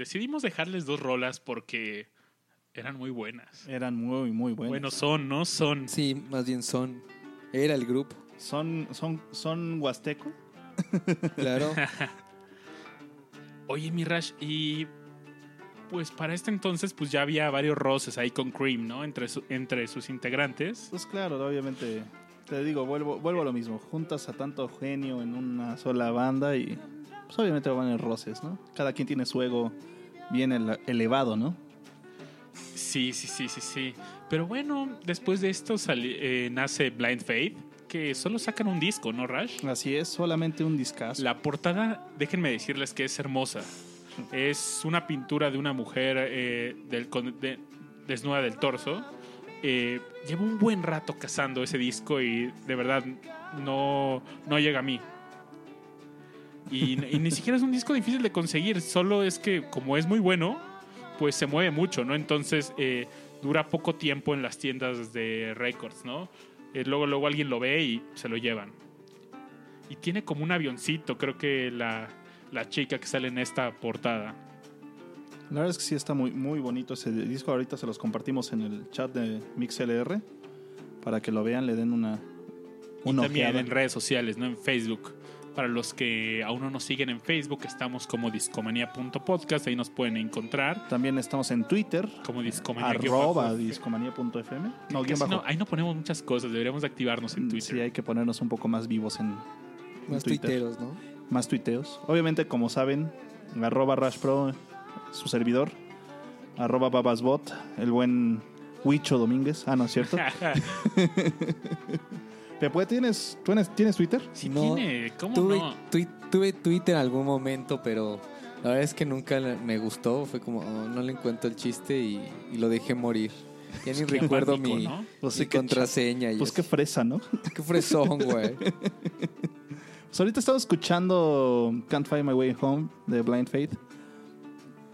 [SPEAKER 1] Decidimos dejarles dos rolas porque eran muy buenas.
[SPEAKER 2] Eran muy, muy buenos.
[SPEAKER 1] Bueno, son, ¿no? Son.
[SPEAKER 3] Sí, más bien son. Era el grupo,
[SPEAKER 2] ¿Son, son, son huasteco?
[SPEAKER 3] claro.
[SPEAKER 1] Oye, Mirash, y pues para este entonces pues ya había varios roces ahí con Cream, ¿no? Entre, su- entre sus integrantes.
[SPEAKER 2] Pues claro, obviamente. Te digo, vuelvo, vuelvo a lo mismo. Juntas a tanto genio en una sola banda y pues obviamente van a haber roces, ¿no? Cada quien tiene su ego bien ele- elevado, ¿no?
[SPEAKER 1] Sí, sí, sí, sí, sí. Pero bueno, después de esto eh, nace Blind Faith, que solo sacan un disco, ¿no, Rash?
[SPEAKER 2] Así es, solamente un discazo.
[SPEAKER 1] La portada, déjenme decirles que es hermosa. Es una pintura de una mujer eh, del, de- desnuda del torso. Eh, llevo un buen rato cazando ese disco y de verdad no, no llega a mí. Y, y ni siquiera es un disco difícil de conseguir, solo es que como es muy bueno, pues se mueve mucho, ¿no? Entonces eh, dura poco tiempo en las tiendas de records, ¿no? Eh, luego, luego alguien lo ve y se lo llevan. Y tiene como un avioncito, creo que la, la chica que sale en esta portada.
[SPEAKER 2] La verdad es que sí está muy, muy bonito ese disco. Ahorita se los compartimos en el chat de MixLR para que lo vean, le den una,
[SPEAKER 1] Y
[SPEAKER 2] una
[SPEAKER 1] también
[SPEAKER 2] ojeada.
[SPEAKER 1] en redes sociales, ¿no? En Facebook. Para los que aún no nos siguen en Facebook, estamos como discomanía.podcast, ahí nos pueden encontrar.
[SPEAKER 2] También estamos en Twitter,
[SPEAKER 1] Como discomanía.
[SPEAKER 2] arroba discomanía.fm. No, bajo.
[SPEAKER 1] ahí no ponemos muchas cosas, deberíamos de activarnos en Twitter.
[SPEAKER 2] Sí, hay que ponernos un poco más vivos en, en
[SPEAKER 3] Más
[SPEAKER 2] Twitter.
[SPEAKER 3] tuiteros, ¿no?
[SPEAKER 2] Más tuiteos. Obviamente, como saben, arroba RashPro, su servidor, arroba babasbot, el buen Huicho Domínguez. Ah, no es cierto. ¿tienes, ¿tú tienes, ¿tienes Twitter?
[SPEAKER 1] Sí
[SPEAKER 3] No,
[SPEAKER 1] tiene, ¿cómo
[SPEAKER 3] tuve,
[SPEAKER 1] no?
[SPEAKER 3] tui- tuve Twitter en algún momento, pero la verdad es que nunca me gustó. Fue como, oh, no le encuentro el chiste y, y lo dejé morir. Ya ni
[SPEAKER 1] Qué
[SPEAKER 3] recuerdo mi,
[SPEAKER 1] ¿no?
[SPEAKER 2] Pues
[SPEAKER 3] mi
[SPEAKER 2] sí, qué
[SPEAKER 3] contraseña. y
[SPEAKER 2] Pues qué fresa, ¿no?
[SPEAKER 3] qué fresón, güey.
[SPEAKER 2] Pues ahorita estamos escuchando Can't Find My Way Home de Blind Faith.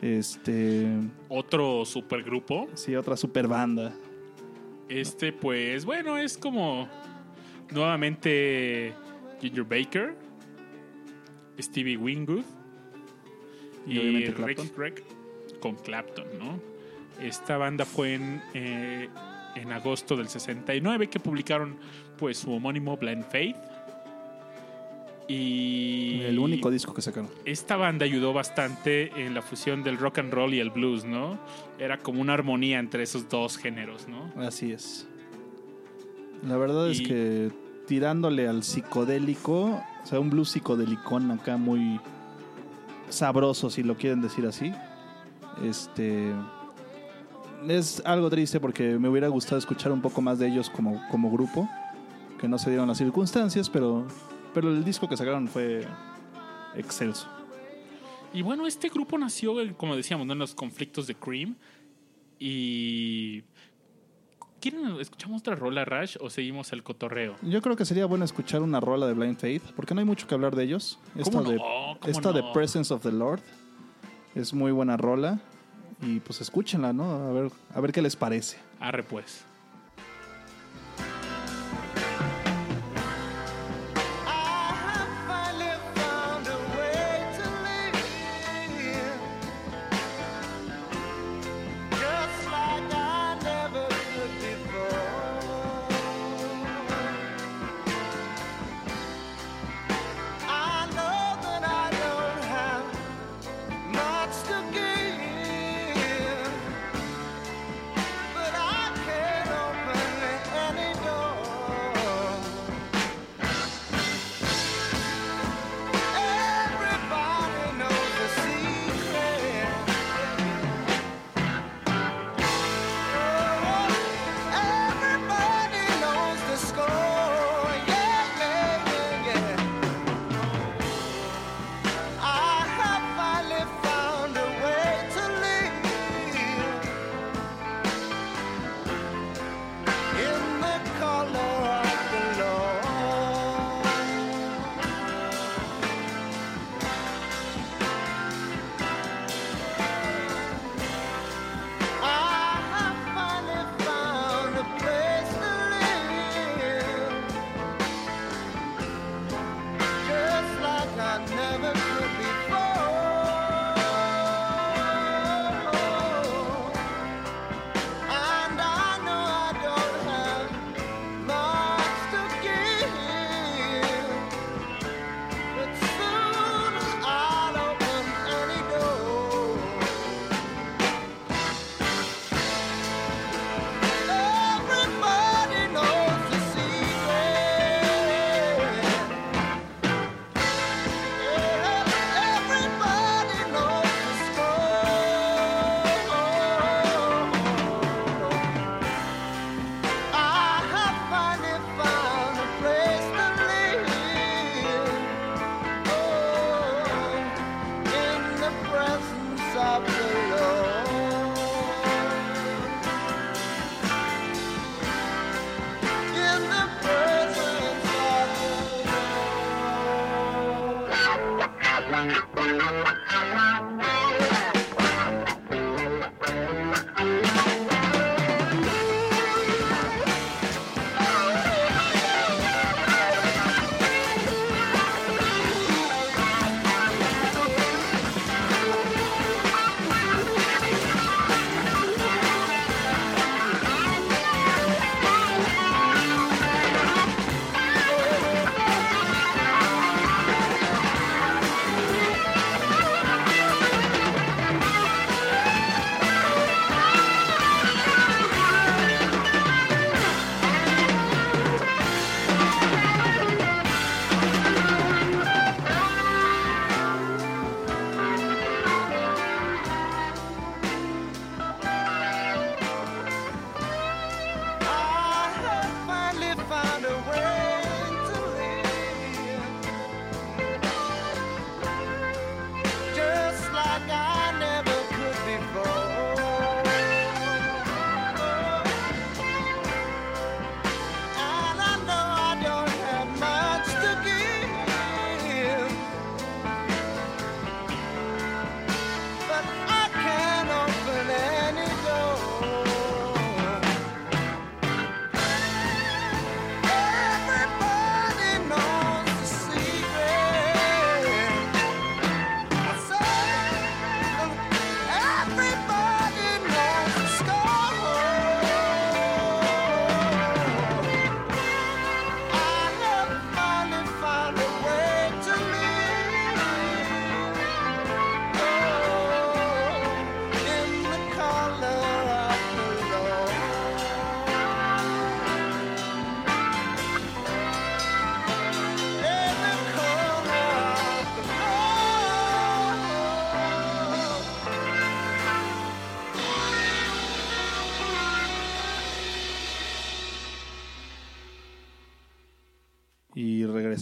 [SPEAKER 2] Este.
[SPEAKER 1] Otro supergrupo.
[SPEAKER 2] Sí, otra super banda.
[SPEAKER 1] Este, pues, bueno, es como nuevamente Ginger Baker, Stevie Wingood
[SPEAKER 2] Y
[SPEAKER 1] y. Rick con Clapton, ¿no? Esta banda fue en, eh, en agosto del 69 que publicaron pues su homónimo Blind Faith.
[SPEAKER 4] Y
[SPEAKER 2] El único disco que sacaron.
[SPEAKER 4] esta banda ayudó bastante en la fusión del rock and roll y el blues, ¿no? Era como una armonía entre esos dos géneros, ¿no?
[SPEAKER 2] Así es. La verdad es que tirándole al psicodélico, o sea, un blues psicodelicón acá muy sabroso, si lo quieren decir así. Este. Es algo triste porque me hubiera gustado escuchar un poco más de ellos como, como grupo, que no se dieron las circunstancias, pero, pero el disco que sacaron fue excelso.
[SPEAKER 4] Y bueno, este grupo nació, como decíamos, ¿no? en los conflictos de Cream. Y. ¿Quieren escuchamos otra rola, Rash, o seguimos el cotorreo?
[SPEAKER 2] Yo creo que sería bueno escuchar una rola de Blind Faith, porque no hay mucho que hablar de ellos. Esta, de. Presence of the Lord es muy buena rola. Y pues escúchenla, ¿no? A ver, a ver qué les parece.
[SPEAKER 4] Arre, pues.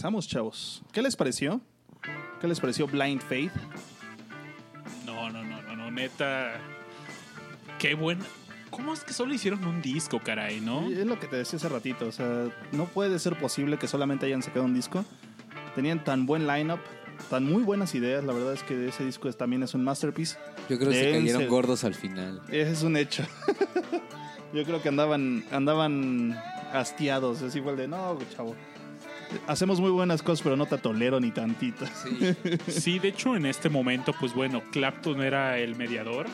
[SPEAKER 2] Regresamos, chavos. ¿Qué les pareció? ¿Qué les pareció Blind Faith?
[SPEAKER 1] No, no, no, no, no, neta. Qué buena. ¿Cómo es que solo hicieron un disco, caray, no?
[SPEAKER 2] Es lo que te decía hace ratito. O sea, no puede ser posible que solamente hayan sacado un disco. Tenían tan buen lineup, tan muy buenas ideas. La verdad es que ese disco es- también es un masterpiece.
[SPEAKER 3] Yo creo que se
[SPEAKER 2] Dense.
[SPEAKER 3] cayeron gordos al final.
[SPEAKER 2] Ese es un hecho. Yo creo que andaban, andaban hastiados. Es igual de, no, chavo. Hacemos muy buenas cosas, pero no te tolero ni tantito.
[SPEAKER 3] Sí.
[SPEAKER 1] Sí, de hecho, en este momento, pues bueno, Clapton era el mediador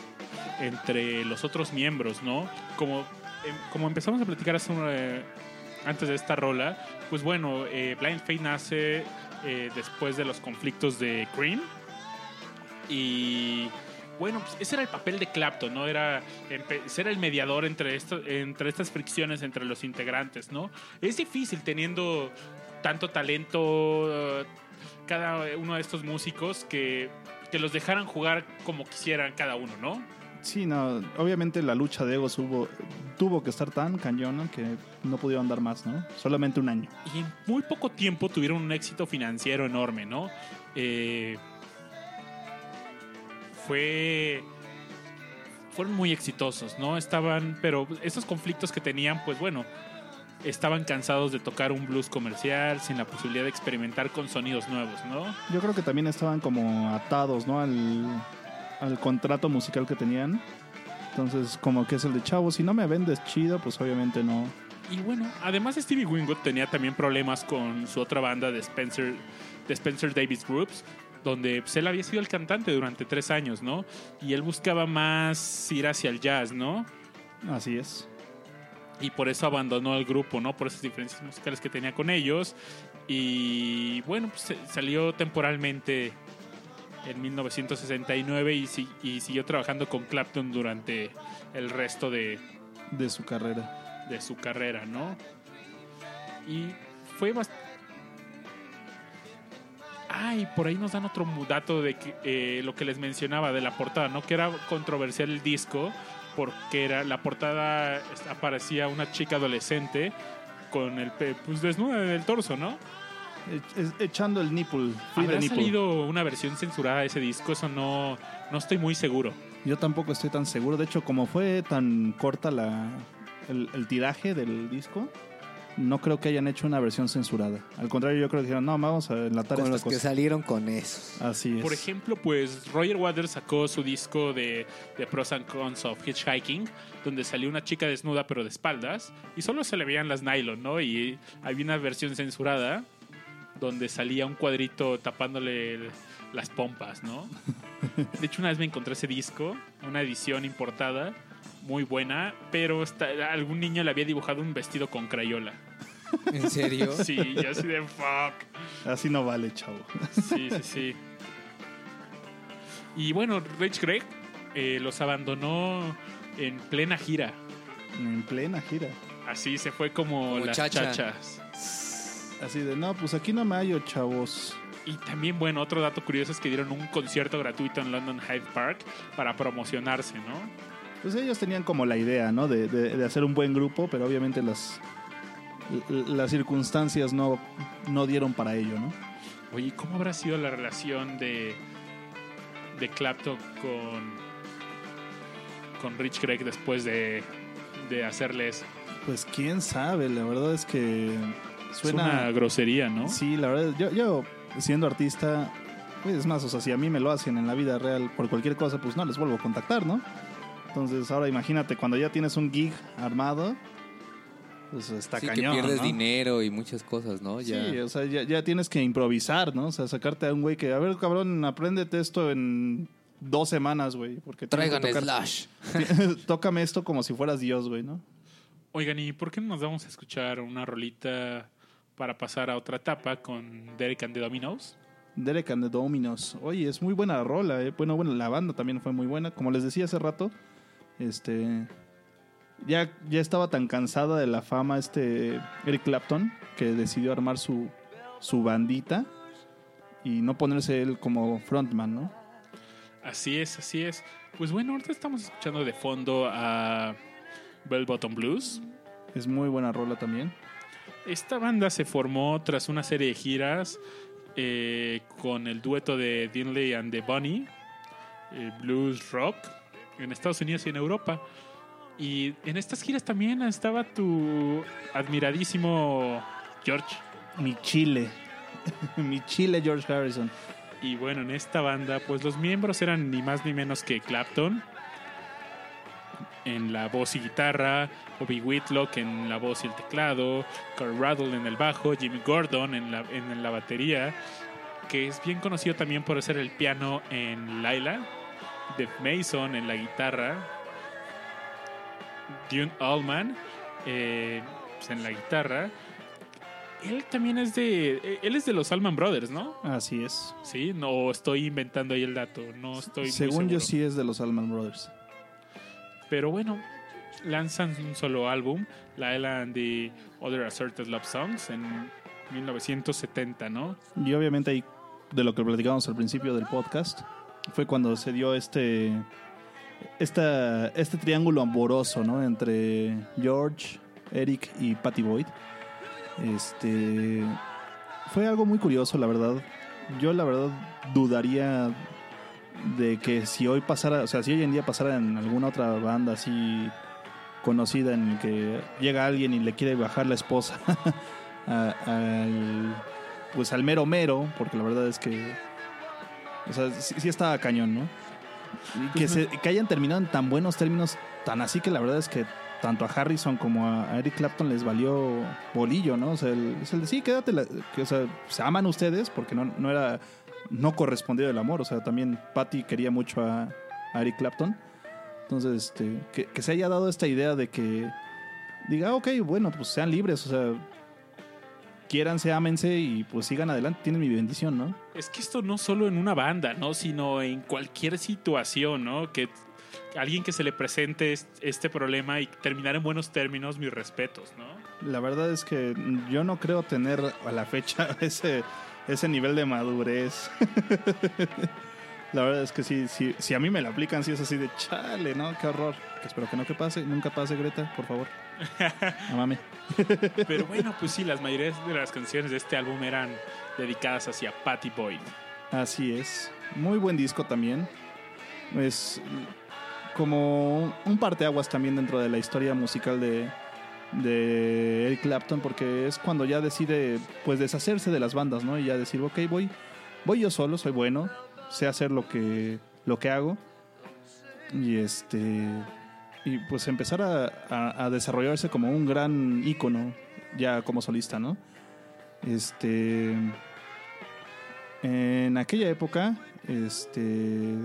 [SPEAKER 1] entre los otros miembros, ¿no? Como, em, como empezamos a platicar hace un, eh, antes de esta rola, pues bueno, eh, Blind Faith nace eh, después de los conflictos de Cream. Y bueno, pues ese era el papel de Clapton, ¿no? Era ser el mediador entre, esto, entre estas fricciones entre los integrantes, ¿no? Es difícil teniendo tanto talento, eh, cada uno de estos músicos, que, que los dejaran jugar como quisieran cada uno, ¿no?
[SPEAKER 2] Sí, no, obviamente la lucha de egos hubo, tuvo que estar tan cañona que no pudieron dar más, ¿no? Solamente un año.
[SPEAKER 1] Y en muy poco tiempo tuvieron un éxito financiero enorme, ¿no? Eh, fue. Fueron muy exitosos, ¿no? Estaban. Pero esos conflictos que tenían, pues bueno. Estaban cansados de tocar un blues comercial sin la posibilidad de experimentar con sonidos nuevos, ¿no?
[SPEAKER 2] Yo creo que también estaban como atados, ¿no? Al, al contrato musical que tenían. Entonces, como que es el de chavo, si no me vendes chido, pues obviamente no.
[SPEAKER 1] Y bueno, además Stevie Winwood tenía también problemas con su otra banda de Spencer, de Spencer Davis Groups, donde pues, él había sido el cantante durante tres años, ¿no? Y él buscaba más ir hacia el jazz, ¿no?
[SPEAKER 2] Así es.
[SPEAKER 1] Y por eso abandonó el grupo, ¿no? Por esas diferencias musicales que tenía con ellos. Y bueno, pues salió temporalmente en 1969 y, si- y siguió trabajando con Clapton durante el resto de,
[SPEAKER 2] De su carrera.
[SPEAKER 1] de su carrera, ¿no? Y fue bastante... Ay, por ahí nos dan otro dato de que, eh, lo que les mencionaba de la portada, ¿no? Que era controversial el disco porque era la portada aparecía una chica adolescente con el pues desnuda del torso, ¿no?
[SPEAKER 2] Echando el nipple.
[SPEAKER 1] ¿Habrá
[SPEAKER 2] nipple.
[SPEAKER 1] salido una versión censurada de ese disco? Eso no, no estoy muy seguro.
[SPEAKER 2] Yo tampoco estoy tan seguro. De hecho, como fue tan corta la, el, el tiraje del disco, no creo que hayan hecho una versión censurada. Al contrario, yo creo que dijeron, no, vamos a enlatar
[SPEAKER 3] Con
[SPEAKER 2] esta
[SPEAKER 3] los que salieron con eso.
[SPEAKER 2] Así es.
[SPEAKER 1] Por ejemplo, pues Roger Waters sacó su disco de, de Pros and Cons of Hitchhiking, donde salió una chica desnuda pero de espaldas, y solo se le veían las nylon, ¿no? Y había una versión censurada donde salía un cuadrito tapándole el- las pompas, ¿no? De hecho, una vez me encontré ese disco, una edición importada, muy buena, pero esta- algún niño le había dibujado un vestido con crayola.
[SPEAKER 3] ¿En serio?
[SPEAKER 1] Sí, y así de fuck.
[SPEAKER 2] Así no vale, chavo.
[SPEAKER 1] Sí, sí, sí. Y bueno, Rich Greg eh, los abandonó en plena gira.
[SPEAKER 2] En plena gira.
[SPEAKER 1] Así se fue como,
[SPEAKER 3] Como
[SPEAKER 1] las
[SPEAKER 3] chacha.
[SPEAKER 1] chachas.
[SPEAKER 2] Así de, no, pues aquí no me hallo, chavos.
[SPEAKER 1] Y también, bueno, otro dato curioso es que dieron un concierto gratuito en London Hyde Park para promocionarse, ¿no?
[SPEAKER 2] Pues ellos tenían como la idea, ¿no? De, de- de hacer un buen grupo, pero obviamente las, las circunstancias no, no dieron para ello, ¿no?
[SPEAKER 1] Oye, ¿cómo habrá sido la relación de, de Clapton con, con Rich Greg después de, de hacerle eso?
[SPEAKER 2] Pues quién sabe, la verdad es que
[SPEAKER 1] Es una
[SPEAKER 2] suena...
[SPEAKER 1] grosería, ¿no?
[SPEAKER 2] Sí, la verdad, yo, yo siendo artista, pues es más, o sea, si a mí me lo hacen en la vida real por cualquier cosa, pues no les vuelvo a contactar, ¿no? Entonces ahora imagínate, cuando ya tienes un gig armado, pues está
[SPEAKER 3] sí,
[SPEAKER 2] cañón,
[SPEAKER 3] que pierdes
[SPEAKER 2] ¿no?
[SPEAKER 3] dinero y muchas cosas, ¿no? Ya.
[SPEAKER 2] Sí, o sea, ya, ya tienes que improvisar, ¿no? O sea, sacarte a un güey que, a ver, cabrón, apréndete esto en dos semanas, güey. Porque
[SPEAKER 3] Traigan
[SPEAKER 2] tocar-
[SPEAKER 3] Slash.
[SPEAKER 2] Tócame esto como si fueras Dios, güey, ¿no?
[SPEAKER 1] Oigan, ¿y por qué no nos vamos a escuchar una rolita para pasar a otra etapa con Derek and the Dominos?
[SPEAKER 2] Derek and the Dominos. Oye, es muy buena rola, ¿eh? Bueno, bueno, la banda también fue muy buena. Como les decía hace rato, este... Ya, ya estaba tan cansada de la fama este Eric Clapton que decidió armar su, su bandita y no ponerse él como frontman, ¿no?
[SPEAKER 1] Así es, así es. Pues bueno, ahorita estamos escuchando de fondo a Bell Bottom Blues.
[SPEAKER 2] Es muy buena rola también.
[SPEAKER 1] Esta banda se formó tras una serie de giras eh, con el dueto de Dinley and the Bunny, blues rock, en Estados Unidos y en Europa. Y en estas giras también estaba tu admiradísimo George.
[SPEAKER 2] Mi chile. Mi chile, George Harrison.
[SPEAKER 1] Y bueno, en esta banda, pues los miembros eran ni más ni menos que Clapton en la voz y guitarra, Bobby Whitlock en la voz y el teclado, Carl Rattle en el bajo, Jimmy Gordon en la, en la batería, que es bien conocido también por ser el piano en Laila, Dave Mason en la guitarra, Dune Allman eh, pues, en la guitarra. Él también es de. Él es de los Allman Brothers, ¿no?
[SPEAKER 2] Así es.
[SPEAKER 1] Sí, no estoy inventando ahí el dato. No estoy.
[SPEAKER 2] Según yo, sí es de los Allman Brothers.
[SPEAKER 1] Pero bueno, lanzan un solo álbum, La and the Other Assorted Love Songs, en 1970, ¿no?
[SPEAKER 2] Y obviamente de lo que platicábamos al principio del podcast, fue cuando se dio este, esta, este triángulo amoroso, ¿no? Entre George, Eric y Patty Boyd. Este, fue algo muy curioso, la verdad. Yo, la verdad, dudaría de que si hoy pasara, o sea, si hoy en día pasara en alguna otra banda así conocida en el que llega alguien y le quiere bajar la esposa a- al pues al mero mero, porque la verdad es que o sea, sí, sí estaba cañón, ¿no? Que, se, que hayan terminado en tan buenos términos, tan así que la verdad es que tanto a Harrison como a Eric Clapton les valió bolillo, ¿no? O sea, el, es el de, sí, quédate, la- que, o sea, se aman ustedes porque no, no era, no correspondió el amor, o sea, también Patty quería mucho a, a Eric Clapton. Entonces, este, que, que se haya dado esta idea de que diga, "Ah, ok, bueno, pues sean libres, o sea, quiéranse, ámense y pues sigan adelante, tienen mi bendición, ¿no?
[SPEAKER 1] Es que esto no solo en una banda, ¿no? Sino en cualquier situación, ¿no? Que alguien que se le presente est- este problema y terminar en buenos términos, mis respetos, ¿no?
[SPEAKER 2] La verdad es que yo no creo tener a la fecha ese, ese nivel de madurez. la verdad es que sí, sí, si a mí me lo aplican, sí es así de chale, ¿no? Qué horror. Que espero que no que pase, nunca pase, Greta, por favor. Amame.
[SPEAKER 1] Pero bueno, pues sí, las mayorías de las canciones de este álbum eran dedicadas hacia Patty Boyd.
[SPEAKER 2] Así es. Muy buen disco también. Es como un parteaguas también dentro de la historia musical de, de Eric Clapton, porque es cuando ya decide pues deshacerse de las bandas, ¿no? Y ya decir, ok, voy, voy yo solo, soy bueno, sé hacer lo que, lo que hago. Y este. Y pues empezar a, a- desarrollarse como un gran ícono, ya como solista, ¿no? Este. En aquella época, este.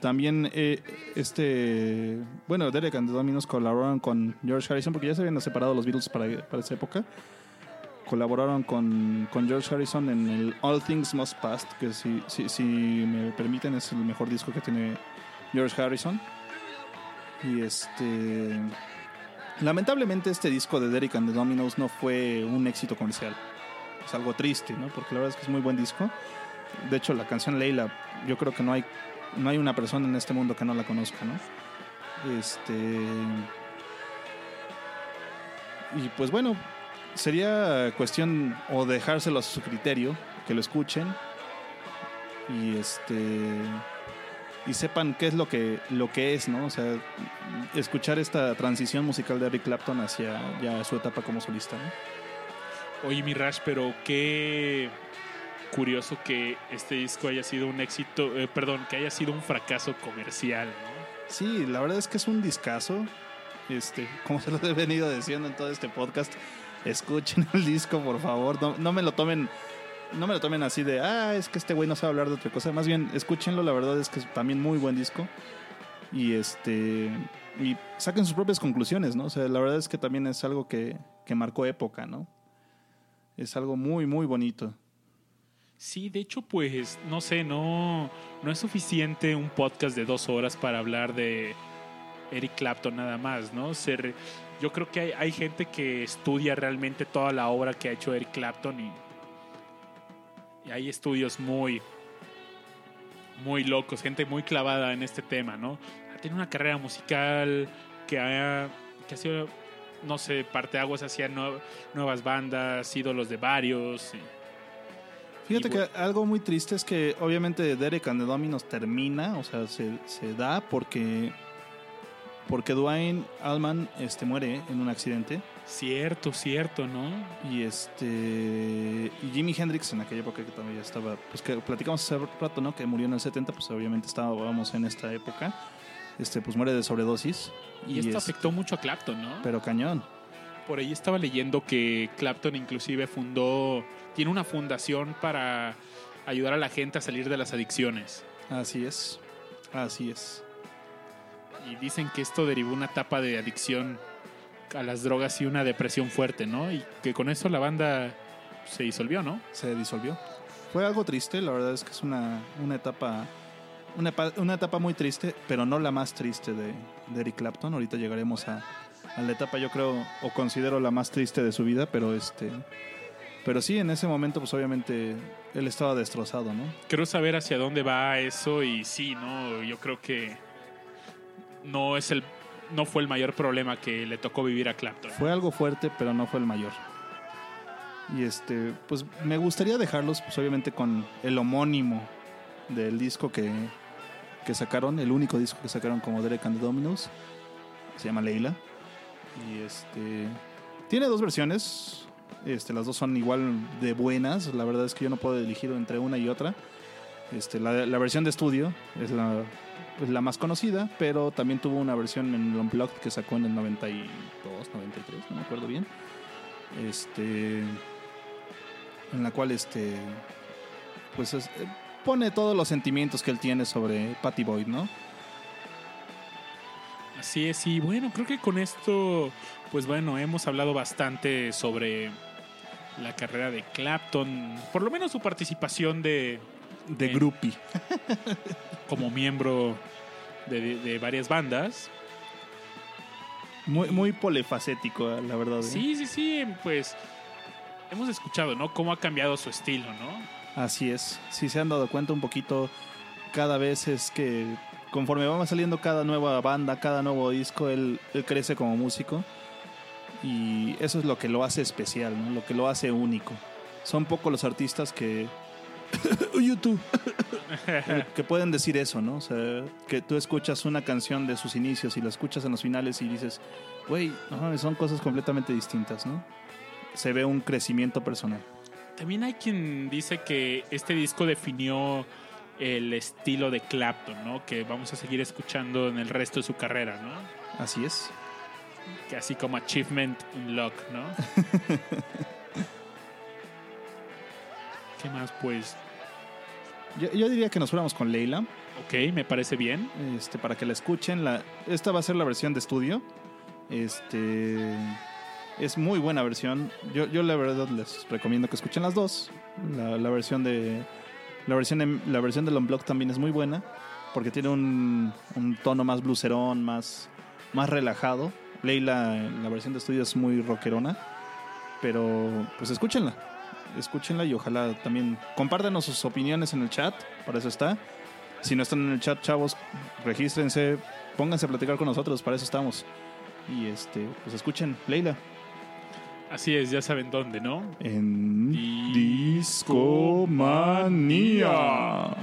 [SPEAKER 2] También, eh, este. Bueno, Derek and the Dominos colaboraron con George Harrison, porque ya se habían separado los Beatles para, para esa época. Colaboraron con, con George Harrison en el All Things Must Pass, que si, si me permiten es el mejor disco que tiene George Harrison. Y este. Lamentablemente, este disco de Derek and the Dominos no fue un éxito comercial. Es algo triste, ¿no? Porque la verdad es que es muy buen disco. De hecho, la canción Leila, yo creo que no hay, no hay una persona en este mundo que no la conozca, ¿no? Este. Y pues bueno, sería cuestión o dejárselo a su criterio, que lo escuchen. Y este. Y sepan qué es lo que, lo que es, ¿no? O sea, escuchar esta transición musical de Eric Clapton hacia ya su etapa como solista, ¿no?
[SPEAKER 1] Oye, mi Rash, pero qué curioso que este disco haya sido un éxito, eh, perdón, que haya sido un fracaso comercial, ¿no?
[SPEAKER 2] Sí, la verdad es que es un discazo. Este, como se lo he venido diciendo en todo este podcast, escuchen el disco, por favor. No, no me lo tomen, no me lo tomen así de, ah, es que este güey no sabe hablar de otra cosa. Más bien, escúchenlo, la verdad es que es también muy buen disco. Y este, y saquen sus propias conclusiones, ¿no? O sea, la verdad es que también es algo que, que marcó época, ¿no? Es algo muy, muy bonito.
[SPEAKER 1] Sí, de hecho, pues, no sé, no, no es suficiente un podcast de dos horas para hablar de Eric Clapton nada más, ¿no? Se re- yo creo que hay, hay gente que estudia realmente toda la obra que ha hecho Eric Clapton y hay estudios muy, muy locos, gente muy clavada en este tema, ¿no? Tiene una carrera musical que ha, que ha sido no sé, parteaguas hacia nue- nuevas bandas, ídolos de varios. y-
[SPEAKER 2] Fíjate
[SPEAKER 1] Y
[SPEAKER 2] que algo muy triste es que obviamente Derek and the Dominos termina, o sea, se, se da porque porque Dwayne Allman este, muere en un accidente
[SPEAKER 1] Cierto, cierto, ¿no?
[SPEAKER 2] y este y Jimi Hendrix en aquella época que también ya estaba, pues que platicamos hace rato, ¿no? Que murió en el 70, pues obviamente estábamos en esta época. Este, pues muere de sobredosis
[SPEAKER 1] Y, esto
[SPEAKER 2] es-
[SPEAKER 1] afectó mucho a Clapton, ¿no?
[SPEAKER 2] pero cañón.
[SPEAKER 1] Por ahí estaba leyendo que Clapton inclusive fundó, tiene una fundación para ayudar a la gente a salir de las adicciones.
[SPEAKER 2] Así es. Así es.
[SPEAKER 1] Y dicen que esto derivó una etapa de adicción a las drogas y una depresión fuerte, ¿no? Y que con eso la banda se disolvió, ¿no?
[SPEAKER 2] se disolvió. Fue algo triste, la verdad es que es una, una etapa una, una etapa muy triste, pero no la más triste de, de Eric Clapton. Ahorita llegaremos a, a la etapa, yo creo, o considero la más triste de su vida, pero este pero sí, en ese momento, pues obviamente él estaba destrozado, ¿no?
[SPEAKER 1] Quiero saber hacia dónde va eso y sí, ¿no? Yo creo que no es el no fue el mayor problema que le tocó vivir a Clapton.
[SPEAKER 2] Fue algo fuerte, pero no fue el mayor. Y este, pues me gustaría dejarlos, pues obviamente con el homónimo del disco que, que sacaron, el único disco que sacaron como Derek and the Dominos. Se llama Leila. Y este, tiene dos versiones. Este, las dos son igual de buenas. La verdad es que yo no puedo elegir entre una y otra. Este, la, versión de estudio es la, pues, la más conocida, pero también tuvo una versión en el Unplugged que sacó en el 92, 93, no me acuerdo bien. Este, en la cual este, pues es- eh, pone todos los sentimientos que él tiene sobre Patty Boyd, ¿no?
[SPEAKER 1] Así es, y bueno, creo que con esto, pues bueno, hemos hablado bastante sobre la carrera de Clapton, por lo menos su participación de
[SPEAKER 2] De groupie.
[SPEAKER 1] como miembro de, de varias bandas.
[SPEAKER 2] Muy, muy polifacético, eh, la verdad. ¿eh?
[SPEAKER 1] Sí, sí, sí, pues hemos escuchado, ¿no? Cómo ha cambiado su estilo, ¿no?
[SPEAKER 2] Así es. Si se han dado cuenta un poquito, cada vez es que conforme va saliendo cada nueva banda, cada nuevo disco, él, él crece como músico. Y eso es lo que lo hace especial, ¿no? lo que lo hace único. Son pocos los artistas que... YouTube. Eh, que pueden decir eso, ¿no? O sea, que tú escuchas una canción de sus inicios y la escuchas en los finales y dices, güey, no son cosas completamente distintas, ¿no? Se ve un crecimiento personal.
[SPEAKER 1] También hay quien dice que este disco definió el estilo de Clapton, ¿no? Que vamos a seguir escuchando en el resto de su carrera, ¿no?
[SPEAKER 2] Así es.
[SPEAKER 1] Que así como Achievement Unlock, ¿no? ¿Qué más? Pues,
[SPEAKER 2] Yo, yo diría que nos fuéramos con Leila,
[SPEAKER 1] ok, me parece bien.
[SPEAKER 2] este, para que la escuchen. La, esta va a ser la versión de estudio. Este es muy buena versión. Yo, yo la verdad les recomiendo que escuchen las dos. La, la versión de la versión de, la versión del Unplugged también es muy buena porque tiene un, un tono más blucerón, más más relajado. Leila, la versión de estudio es muy rockerona, pero pues escúchenla. Escúchenla y ojalá también compártanos sus opiniones en el chat, para eso está. Si no están en el chat, chavos, regístrense, pónganse a platicar con nosotros, para eso estamos. Y este, pues escuchen, Leila.
[SPEAKER 1] Así es, ya saben dónde, ¿no?
[SPEAKER 2] En
[SPEAKER 1] Discomanía.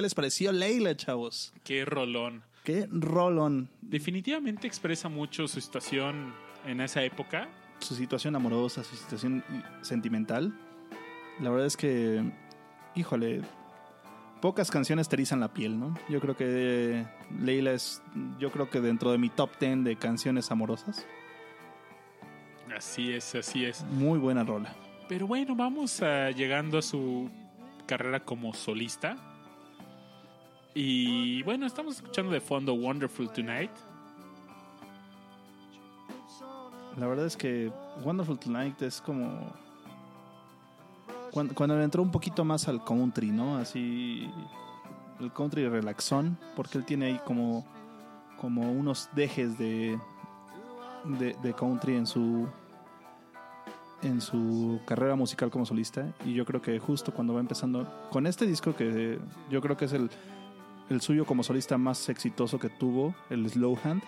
[SPEAKER 2] ¿Qué les pareció Leila, chavos?
[SPEAKER 1] Qué rolón.
[SPEAKER 2] Qué rolón.
[SPEAKER 1] Definitivamente expresa mucho su situación en esa época.
[SPEAKER 2] Su situación amorosa, su situación sentimental. La verdad es que, híjole, pocas canciones te erizan la piel, ¿no? Yo creo que Leila es, yo creo que dentro de mi top 10 de canciones amorosas,
[SPEAKER 1] Así es, así es.
[SPEAKER 2] muy buena rola.
[SPEAKER 1] Pero bueno, vamos a- llegando a su carrera como solista. Y bueno, estamos escuchando de fondo Wonderful Tonight.
[SPEAKER 2] La verdad es que Wonderful Tonight es como cuando, cuando le entró un poquito más al country, ¿no? Así el country relaxón, porque él tiene ahí como como unos dejes de de, de country en su en su carrera musical como solista y yo creo que justo cuando va empezando con este disco que yo creo que es el el suyo como solista más exitoso que tuvo, el Slow Hand,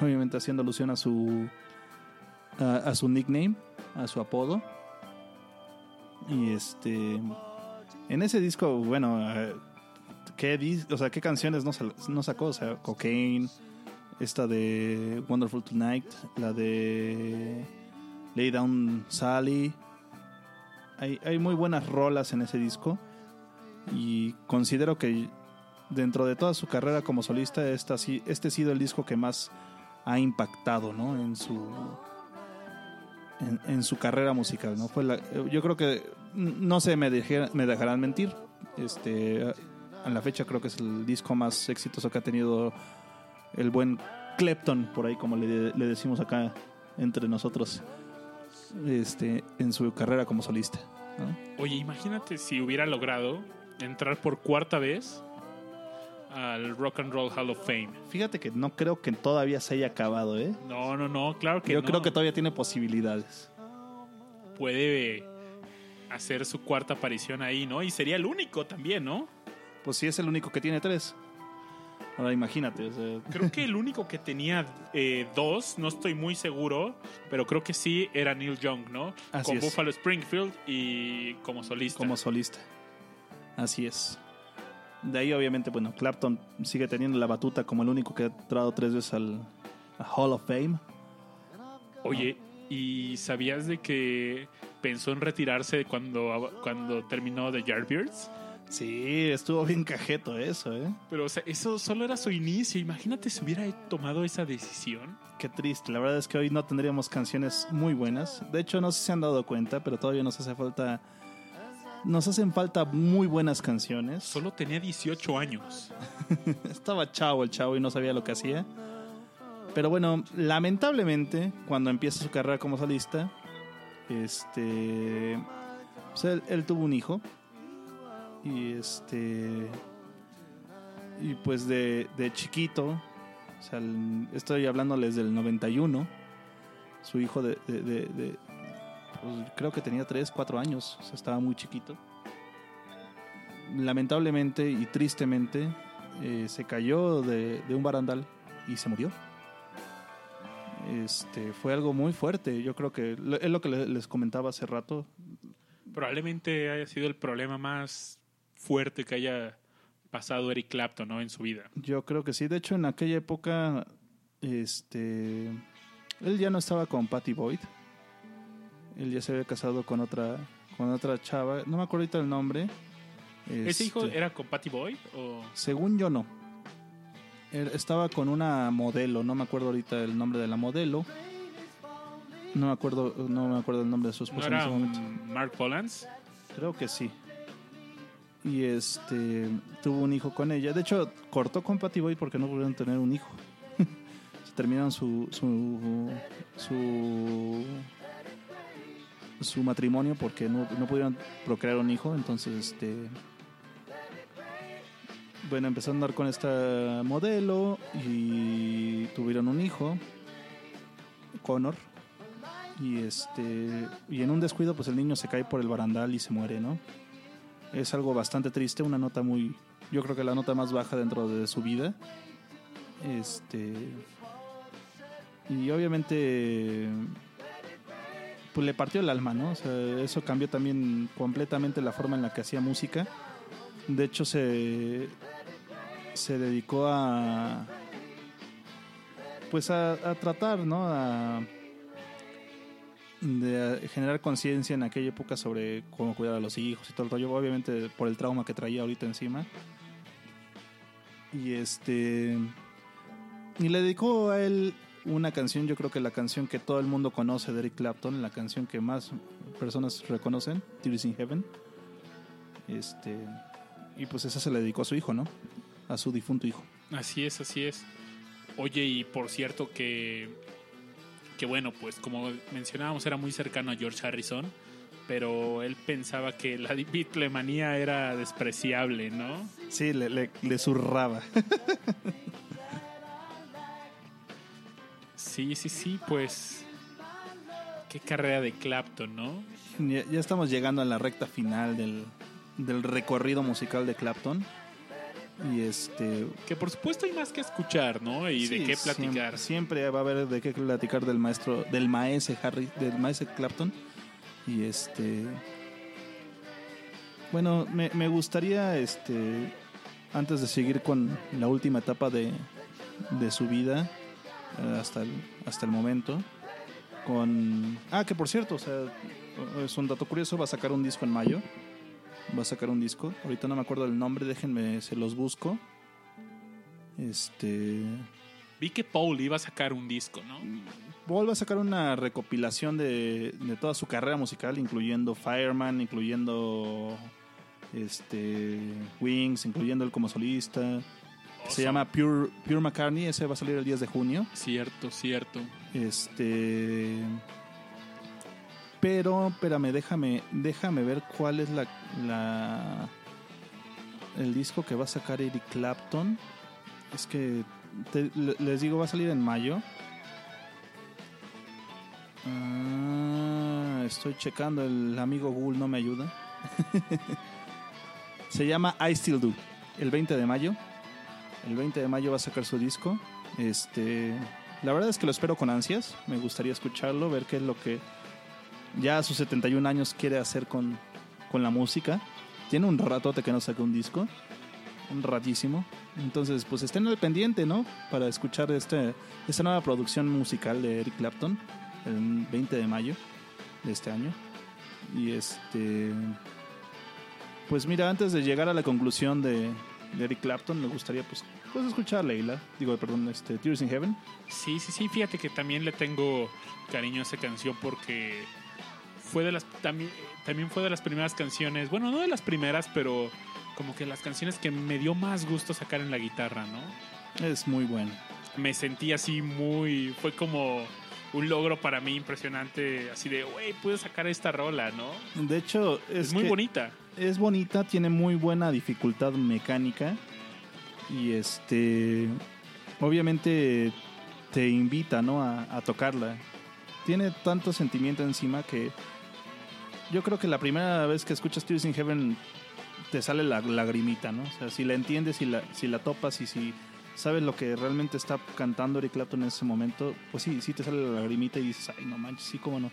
[SPEAKER 2] obviamente haciendo alusión a su a, su nickname, a su apodo. Y este en ese disco, bueno, eh, ¿qué, o sea, ¿qué canciones no sacó? O sea, Cocaine, esta de Wonderful Tonight, la de Lay Down Sally. Hay, hay muy buenas rolas en ese disco y considero que dentro de toda su carrera como solista, este ha sido el disco que más ha impactado ¿no? en su en, en su carrera musical. ¿no? Fue yo creo que no sé, me, dejé- me dejarán mentir. Este, a la fecha creo que es el disco más exitoso que ha tenido el buen Clapton, por ahí como le, le decimos acá entre nosotros, este, en su carrera como solista.
[SPEAKER 1] Oye, imagínate si hubiera logrado entrar por cuarta vez al Rock and Roll Hall of Fame.
[SPEAKER 2] Fíjate que no creo que todavía se haya acabado, ¿eh?
[SPEAKER 1] No, no, no, claro que
[SPEAKER 2] Yo
[SPEAKER 1] no.
[SPEAKER 2] creo que todavía tiene posibilidades.
[SPEAKER 1] puede hacer su cuarta aparición ahí, ¿no? Y sería el único también, ¿no?
[SPEAKER 2] Pues sí es el único que tiene tres. Ahora imagínate, o sea,
[SPEAKER 1] Creo que el único que tenía eh, dos, no estoy muy seguro, pero creo que sí era Neil Young, ¿no?
[SPEAKER 2] Así
[SPEAKER 1] Con
[SPEAKER 2] es.
[SPEAKER 1] Buffalo Springfield y como solista.
[SPEAKER 2] como solista. Así es. De ahí obviamente, bueno, Clapton sigue teniendo la batuta como el único que ha entrado tres veces al a Hall of Fame.
[SPEAKER 1] Oye, ¿y sabías de que pensó en retirarse cuando, cuando terminó The Yardbirds?
[SPEAKER 2] Sí, estuvo bien cajeto eso, ¿eh?
[SPEAKER 1] Pero, o sea, eso solo era su inicio. Imagínate si hubiera tomado esa decisión.
[SPEAKER 2] Qué triste. La verdad es que hoy no tendríamos canciones muy buenas. De hecho, no sé si se han dado cuenta, pero todavía nos hace falta. Nos hacen falta muy buenas canciones.
[SPEAKER 1] Solo tenía 18 años.
[SPEAKER 2] Estaba chavo el chavo y no sabía lo que hacía. Pero bueno, lamentablemente, cuando empieza su carrera como solista, este. pues él, él tuvo un hijo. Y este. Y pues de, de chiquito, o sea, el- estoy hablándoles del 91. Su hijo de- de- pues, creo que tenía 3, 4 años, o sea, estaba muy chiquito. Lamentablemente y tristemente, eh, se cayó de, de un barandal y se murió. Este, fue algo muy fuerte. Yo creo que es lo que le- les comentaba hace rato.
[SPEAKER 1] Probablemente haya sido el problema más fuerte que haya pasado Eric Clapton ¿no? en su vida.
[SPEAKER 2] Yo creo que sí. De hecho, en aquella época, este, él ya no estaba con Patty Boyd. Él ya se había casado con otra, con otra chava. No me acuerdo ahorita el nombre.
[SPEAKER 1] ¿Ese hijo
[SPEAKER 2] Este,
[SPEAKER 1] era con Patty Boy? O...
[SPEAKER 2] Según yo no. Él estaba con una modelo, no me acuerdo ahorita el nombre de la modelo. No me acuerdo, no me acuerdo el nombre de su
[SPEAKER 1] ¿No
[SPEAKER 2] esposa en ese momento.
[SPEAKER 1] Mark Polans?
[SPEAKER 2] Creo que sí. Y este tuvo un hijo con ella. De hecho, cortó con Patty Boyd porque no pudieron tener un hijo. Terminaron su su su su matrimonio porque no, no pudieron procrear un hijo. Entonces, este bueno, empezó a andar con esta modelo y tuvieron un hijo, Connor. Y este y en un descuido pues el niño se cae por el barandal y se muere, ¿no? Es algo bastante triste, una nota muy yo creo que la nota más baja dentro de su vida. Este y obviamente pues le partió el alma, ¿no? O sea, eso cambió también completamente la forma en la que hacía música. De hecho, se, se dedicó a. Pues a, a tratar, ¿no? A, de generar conciencia en aquella época sobre cómo cuidar a los hijos y todo el rollo. Obviamente, por el trauma que traía ahorita encima. Y este. Y le dedicó a él una canción, yo creo que la canción que todo el mundo conoce de Eric Clapton, la canción que más personas reconocen, Tears in Heaven. Este. Y pues esa se le dedicó a su hijo, ¿no? A su difunto hijo.
[SPEAKER 1] Así es, así es. Oye, y por cierto que, que bueno, pues como mencionábamos, era muy cercano a George Harrison, pero él pensaba que la Beatlemanía era despreciable, ¿no?
[SPEAKER 2] Sí, le, le, le zurraba.
[SPEAKER 1] Sí, sí, sí, pues qué carrera de Clapton, ¿no?
[SPEAKER 2] ya, ya estamos llegando a la recta final del, del recorrido musical de Clapton. Y este.
[SPEAKER 1] Que por supuesto hay más que escuchar, ¿no? Y de qué platicar.
[SPEAKER 2] Siempre, siempre va a haber de qué platicar del maestro, del maese Harry, del maese Clapton. Y este. Bueno, me, me gustaría, este, antes de seguir con la última etapa de, de su vida, hasta el, hasta el momento, con... Ah, que por cierto, o sea, es un dato curioso, va a sacar un disco en mayo. Va a sacar un disco. Ahorita no me acuerdo del nombre, déjenme, se los busco. Este...
[SPEAKER 1] Vi que Paul iba a sacar un disco, ¿no?
[SPEAKER 2] Paul va a sacar una recopilación de, de toda su carrera musical, incluyendo Fireman, incluyendo este Wings, incluyendo él como solista. Se llama Pure, Pure McCartney, ese va a salir el 10 de junio.
[SPEAKER 1] Cierto, cierto.
[SPEAKER 2] Este. Pero, espérame, déjame, déjame ver cuál es la, la. El disco que va a sacar Eric Clapton. Es que. te- les digo, va a salir en mayo. Ah, estoy checando, el amigo Google no me ayuda. Se llama I Still Do. El 20 de mayo. El 20 de mayo va a sacar su disco. Este, la verdad es que lo espero con ansias. Me gustaría escucharlo, ver qué es lo que ya a sus 71 años quiere hacer con, con la música. Tiene un ratote que no saca un disco. Un ratísimo. Entonces, pues estén al pendiente, ¿no? Para escuchar este, esta nueva producción musical de Eric Clapton. El 20 de mayo de este año. Y este... Pues mira, antes de llegar a la conclusión de, de Eric Clapton, me gustaría pues, pues escuchar Leila. Digo, perdón, este, Tears in Heaven.
[SPEAKER 1] Sí, sí, sí, fíjate que también le tengo cariño a esa canción porque fue de las también, también fue de las primeras canciones, bueno, no de las primeras, pero como que las canciones que me dio más gusto sacar en la guitarra, ¿no?
[SPEAKER 2] Es muy bueno.
[SPEAKER 1] Me sentí así muy, fue como un logro para mí impresionante, así de, güey, pude sacar esta rola, ¿no?
[SPEAKER 2] De hecho, es,
[SPEAKER 1] Es, muy
[SPEAKER 2] que
[SPEAKER 1] bonita.
[SPEAKER 2] Es bonita, tiene muy buena dificultad mecánica. Y este. Obviamente te invita, ¿no? A, a tocarla. Tiene tanto sentimiento encima que. Yo creo que la primera vez que escuchas Tears in Heaven te sale la lagrimita, ¿no? O sea, si la entiendes, si la, si la topas y si sabes lo que realmente está cantando Eric Clapton en ese momento, pues sí, sí te sale la lagrimita y dices, ay, no manches, sí, cómo no.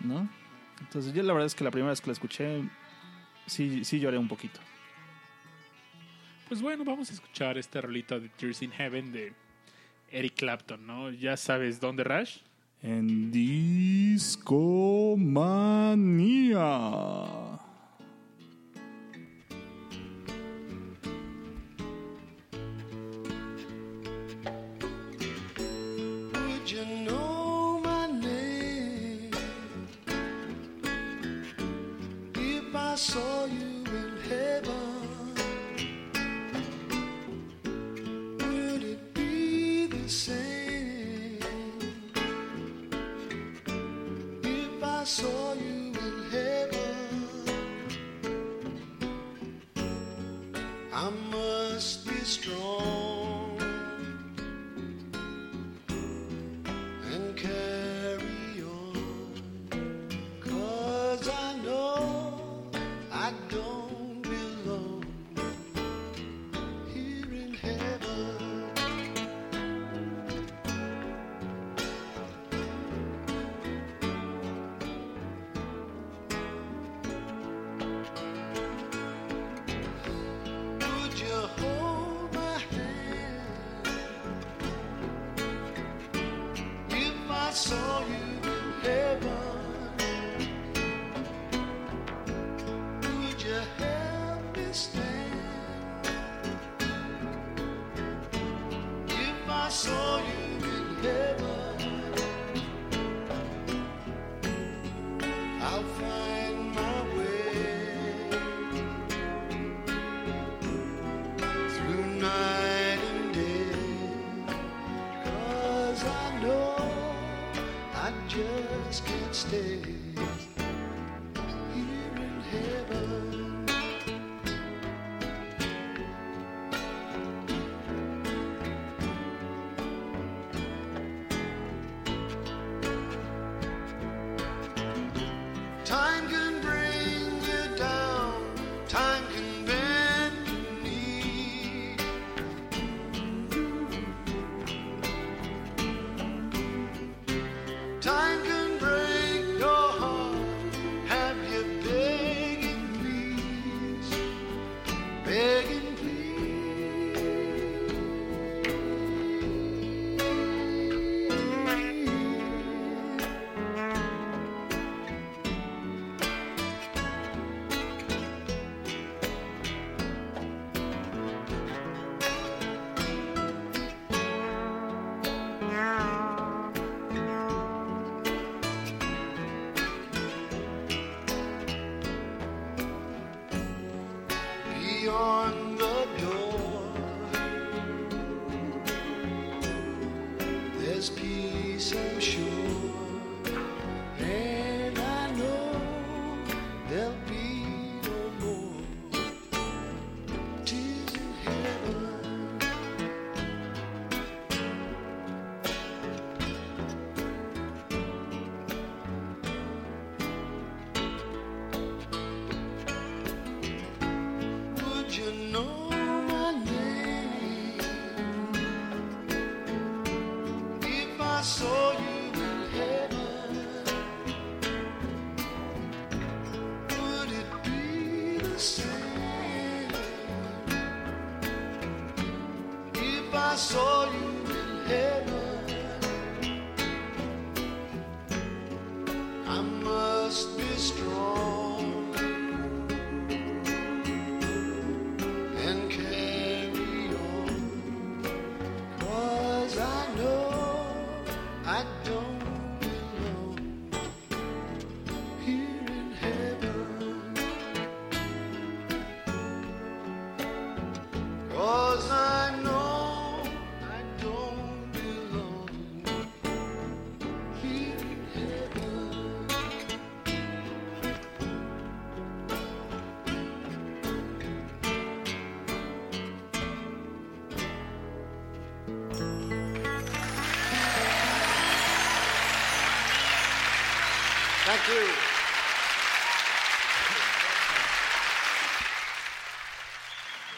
[SPEAKER 2] ¿No? Entonces yo la verdad es que la primera vez que la escuché, sí, sí lloré un poquito.
[SPEAKER 1] Pues bueno, vamos a escuchar esta rolita de Tears in Heaven de Eric Clapton, ¿no? Ya sabes dónde, Rash.
[SPEAKER 2] En Discomanía.
[SPEAKER 4] Saw you in heaven? Would it be the same if I saw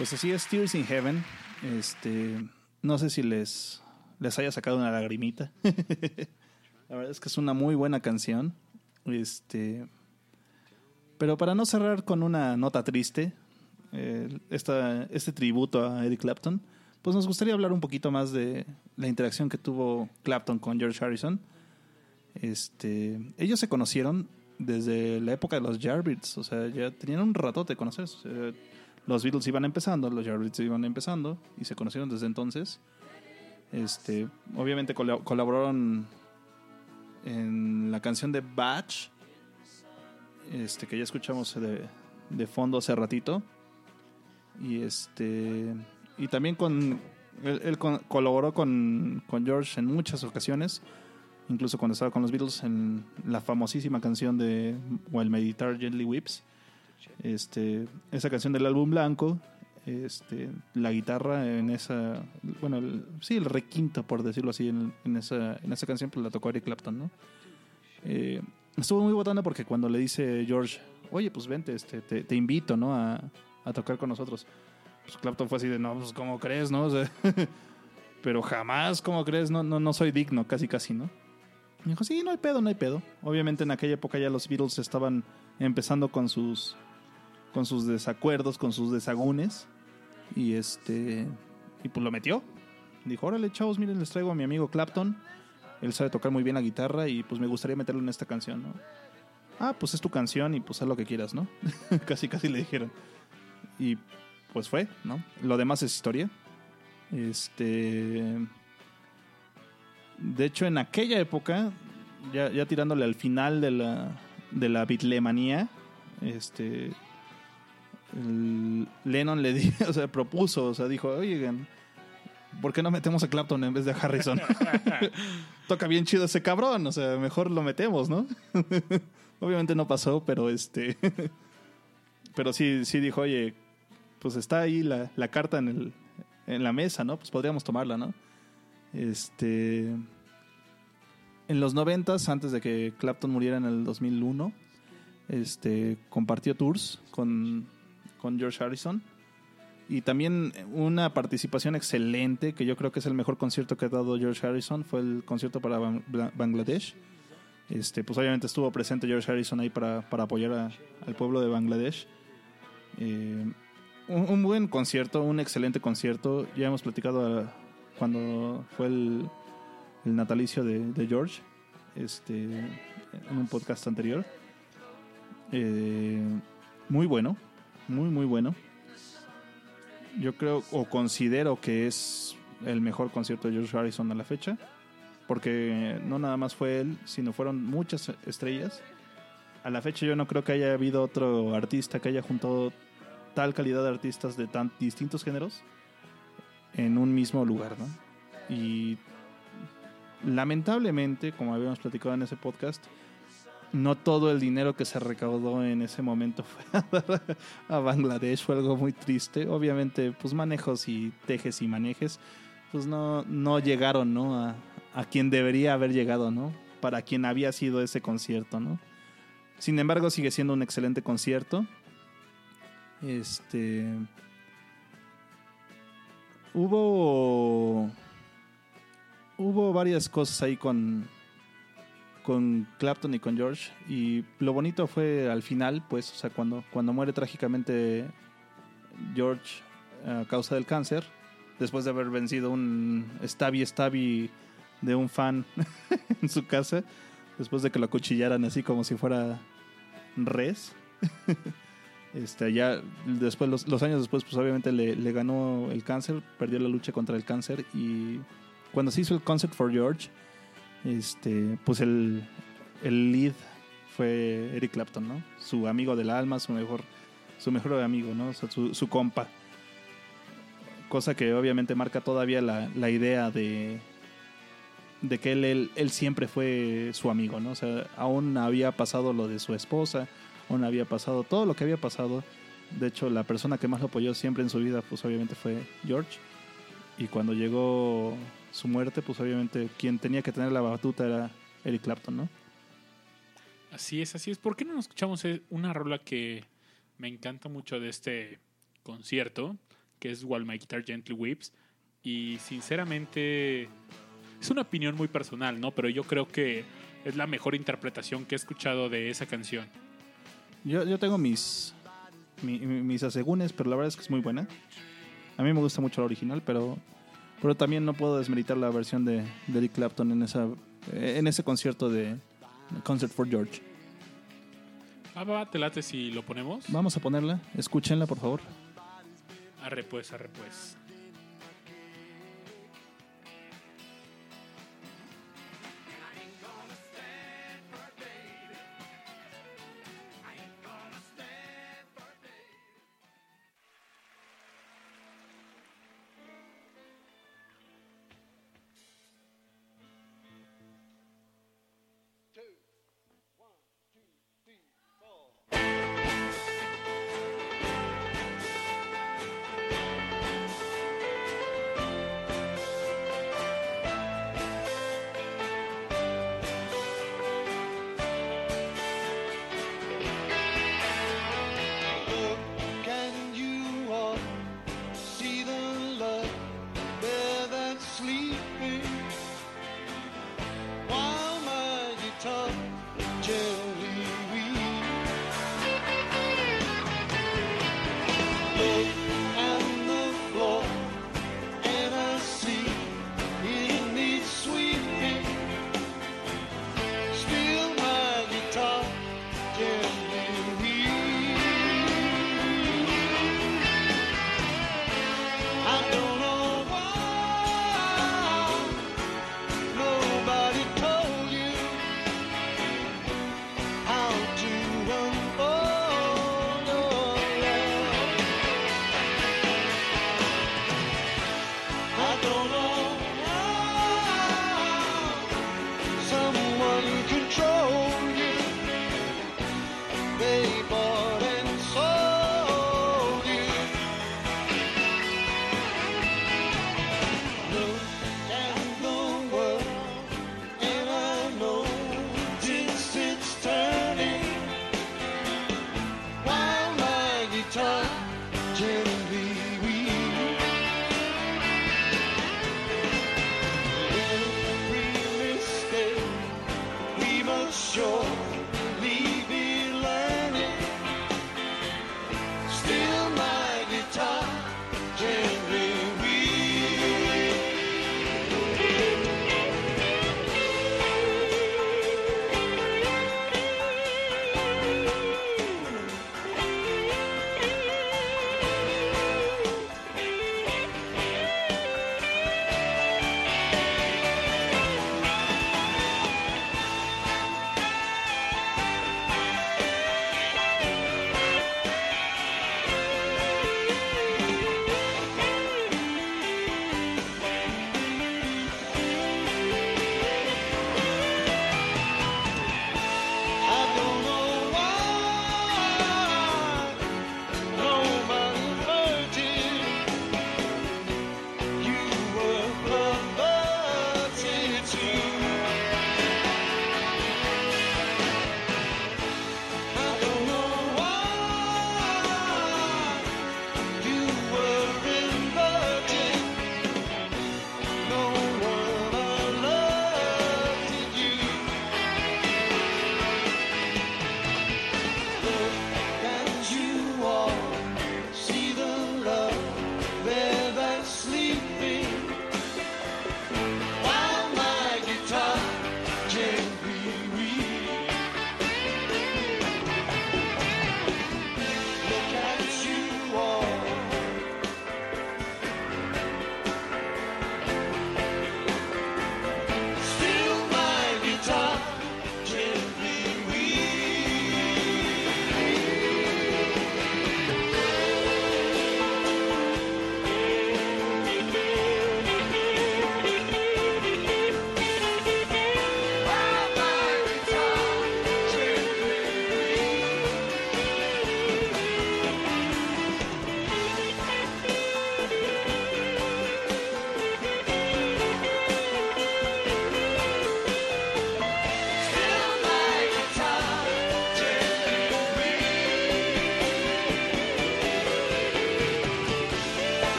[SPEAKER 2] Pues así es, Tears in Heaven. Este, no sé si les, les haya sacado una lagrimita. La verdad es que es una muy buena canción. Este, pero para no cerrar con una nota triste, eh, esta, este tributo a Eric Clapton, pues nos gustaría hablar un poquito más de la interacción que tuvo Clapton con George Harrison. Este, ellos se conocieron desde la época de los Yardbirds, o sea, ya tenían un ratote de conocerse. Los Beatles iban empezando, los Yardbirds iban empezando y se conocieron desde entonces. Este, obviamente colab- colaboraron en la canción de Batch, este, que ya escuchamos de, fondo hace ratito. Y este y también con él, colaboró con, George en muchas ocasiones, incluso cuando estaba con los Beatles en la famosísima canción de While Meditar Gently Whips. Este, esa canción del álbum blanco, este, la guitarra en esa, bueno, sí, el requinto, por decirlo así, en, en esa, en esa canción, pues la tocó Eric Clapton, ¿no? Eh, estuvo muy botando porque cuando le dice George, oye, pues vente, este, te, invito, ¿no? A, a tocar con nosotros. Pues Clapton fue así de, no, pues ¿cómo crees, no? Pero jamás, ¿cómo crees? No, no, no soy digno, casi, casi, ¿no? Me dijo, sí, no hay pedo, no hay pedo. Obviamente en aquella época ya los Beatles estaban empezando con sus con sus desacuerdos, con sus desagunes. Y este y pues lo metió. Dijo, órale, chavos, miren, les traigo a mi amigo Clapton. Él sabe tocar muy bien la guitarra y pues me gustaría meterlo en esta canción, ¿no? Ah, pues es tu canción y pues haz lo que quieras, ¿no? casi, casi le dijeron. Y pues fue, ¿no? Lo demás es historia. Este. De hecho, en aquella época, ya, ya tirándole al final de la, de la bitlemanía, este. Lennon le di- o sea, propuso, o sea, dijo, oigan, ¿por qué no metemos a Clapton en vez de a Harrison? Toca bien chido ese cabrón, o sea, mejor lo metemos, ¿no? Obviamente no pasó, pero este. pero sí, sí dijo, oye, pues está ahí la, la carta en, el, en la mesa, ¿no? Pues podríamos tomarla, ¿no? Este. En los noventas, antes de que Clapton muriera en el 2001, este, compartió tours con, con George Harrison. Y también una participación excelente, que yo creo que es el mejor concierto que ha dado George Harrison, fue el concierto para Bangladesh. Este, pues obviamente estuvo presente George Harrison ahí para, para apoyar a- al pueblo de Bangladesh. Eh, un, un buen concierto, un excelente concierto. Ya hemos platicado ah, cuando fue el, el natalicio de, de George, este, en un podcast anterior. Eh, muy bueno, muy, muy bueno. Yo creo o considero que es el mejor concierto de George Harrison a la fecha, porque no nada más fue él, sino fueron muchas estrellas. A la fecha yo no creo que haya habido otro artista que haya juntado tal calidad de artistas de tan distintos géneros en un mismo lugar. Y lamentablemente, como habíamos platicado en ese podcast, no todo el dinero que se recaudó en ese momento fue a, Bangladesh, fue algo muy triste. Obviamente, pues manejos y tejes y manejes, pues no, no llegaron, ¿no? A, a quien debería haber llegado, ¿no? Para quien había sido ese concierto, ¿no? Sin embargo, sigue siendo un excelente concierto. Este. Hubo. Hubo varias cosas ahí con. Con Clapton y con George. Y lo bonito fue al final, pues, o sea, cuando, cuando muere trágicamente George a causa del cáncer. Después de haber vencido un stabby stabby de un fan en su casa. Después de que lo acuchillaran así como si fuera res. Este, ya después, los, los años después, pues obviamente le, le ganó el cáncer, perdió la lucha contra el cáncer y cuando se hizo el Concert for George, este, pues el, el lead fue Eric Clapton, ¿no? Su amigo del alma, su mejor, su mejor amigo, ¿no? O sea, su, su compa. Cosa que obviamente marca todavía la, la idea de, de que él, él, él siempre fue su amigo, ¿no? O sea, aún había pasado lo de su esposa, aún había pasado todo lo que había pasado. De hecho, la persona que más lo apoyó siempre en su vida, pues obviamente fue George. Y cuando llegó su muerte, pues obviamente quien tenía que tener la batuta era Eric Clapton, ¿no?
[SPEAKER 1] Así es, así es. ¿Por qué no nos escuchamos eh, una rola que me encanta mucho de este concierto, que es While My Guitar Gently Weeps? Y sinceramente es una opinión muy personal, ¿no? Pero yo creo que es la mejor interpretación que he escuchado de esa canción.
[SPEAKER 2] Yo, yo tengo mis, mi- mi- mis asegúnes, pero la verdad es que es muy buena. A mí me gusta mucho la original, pero, pero también no puedo desmeritar la versión de, de Eric Clapton en, esa, en ese concierto de Concert for George.
[SPEAKER 1] Ah, va, te late si lo ponemos.
[SPEAKER 2] Vamos a ponerla, escúchenla por favor.
[SPEAKER 1] Arre pues, arre pues.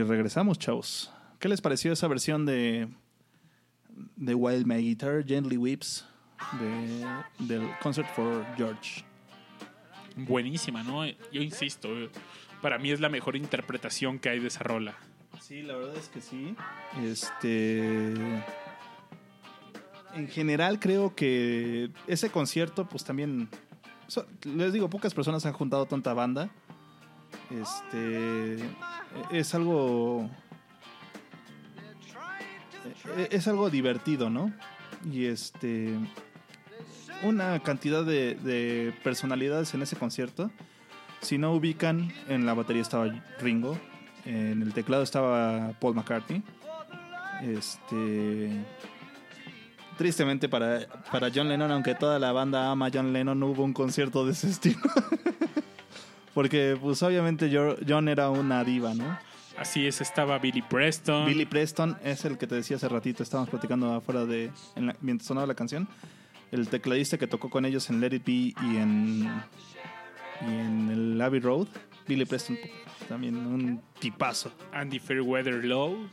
[SPEAKER 2] Y regresamos, chavos. ¿Qué les pareció esa versión de, de Wild My Guitar, Gently de, del Concert for George?
[SPEAKER 1] Buenísima, ¿no? Yo insisto, para mí es la mejor interpretación que hay de esa rola.
[SPEAKER 2] Sí, la verdad es que sí. Este. En general, creo que ese concierto, pues también. so- les digo, pocas personas han juntado tanta banda. Este. Es algo. e- Es algo divertido, ¿no? Y este. Una cantidad de, de personalidades en ese concierto. Si no ubican, en la batería estaba Ringo, en el teclado estaba Paul McCartney. Este. Tristemente para, para John Lennon, aunque toda la banda ama a John Lennon, no hubo un concierto de ese estilo. Porque, pues, obviamente, Jo- John era una diva, ¿no?
[SPEAKER 1] Así es, estaba Billy Preston.
[SPEAKER 2] Billy Preston es el que te decía hace ratito, estábamos platicando afuera de. en la- mientras sonaba la canción. El tecladista que tocó con ellos en Let It Be y en. y en el Abbey Road. Billy Preston, también un tipazo.
[SPEAKER 1] Andy Fairweather Low.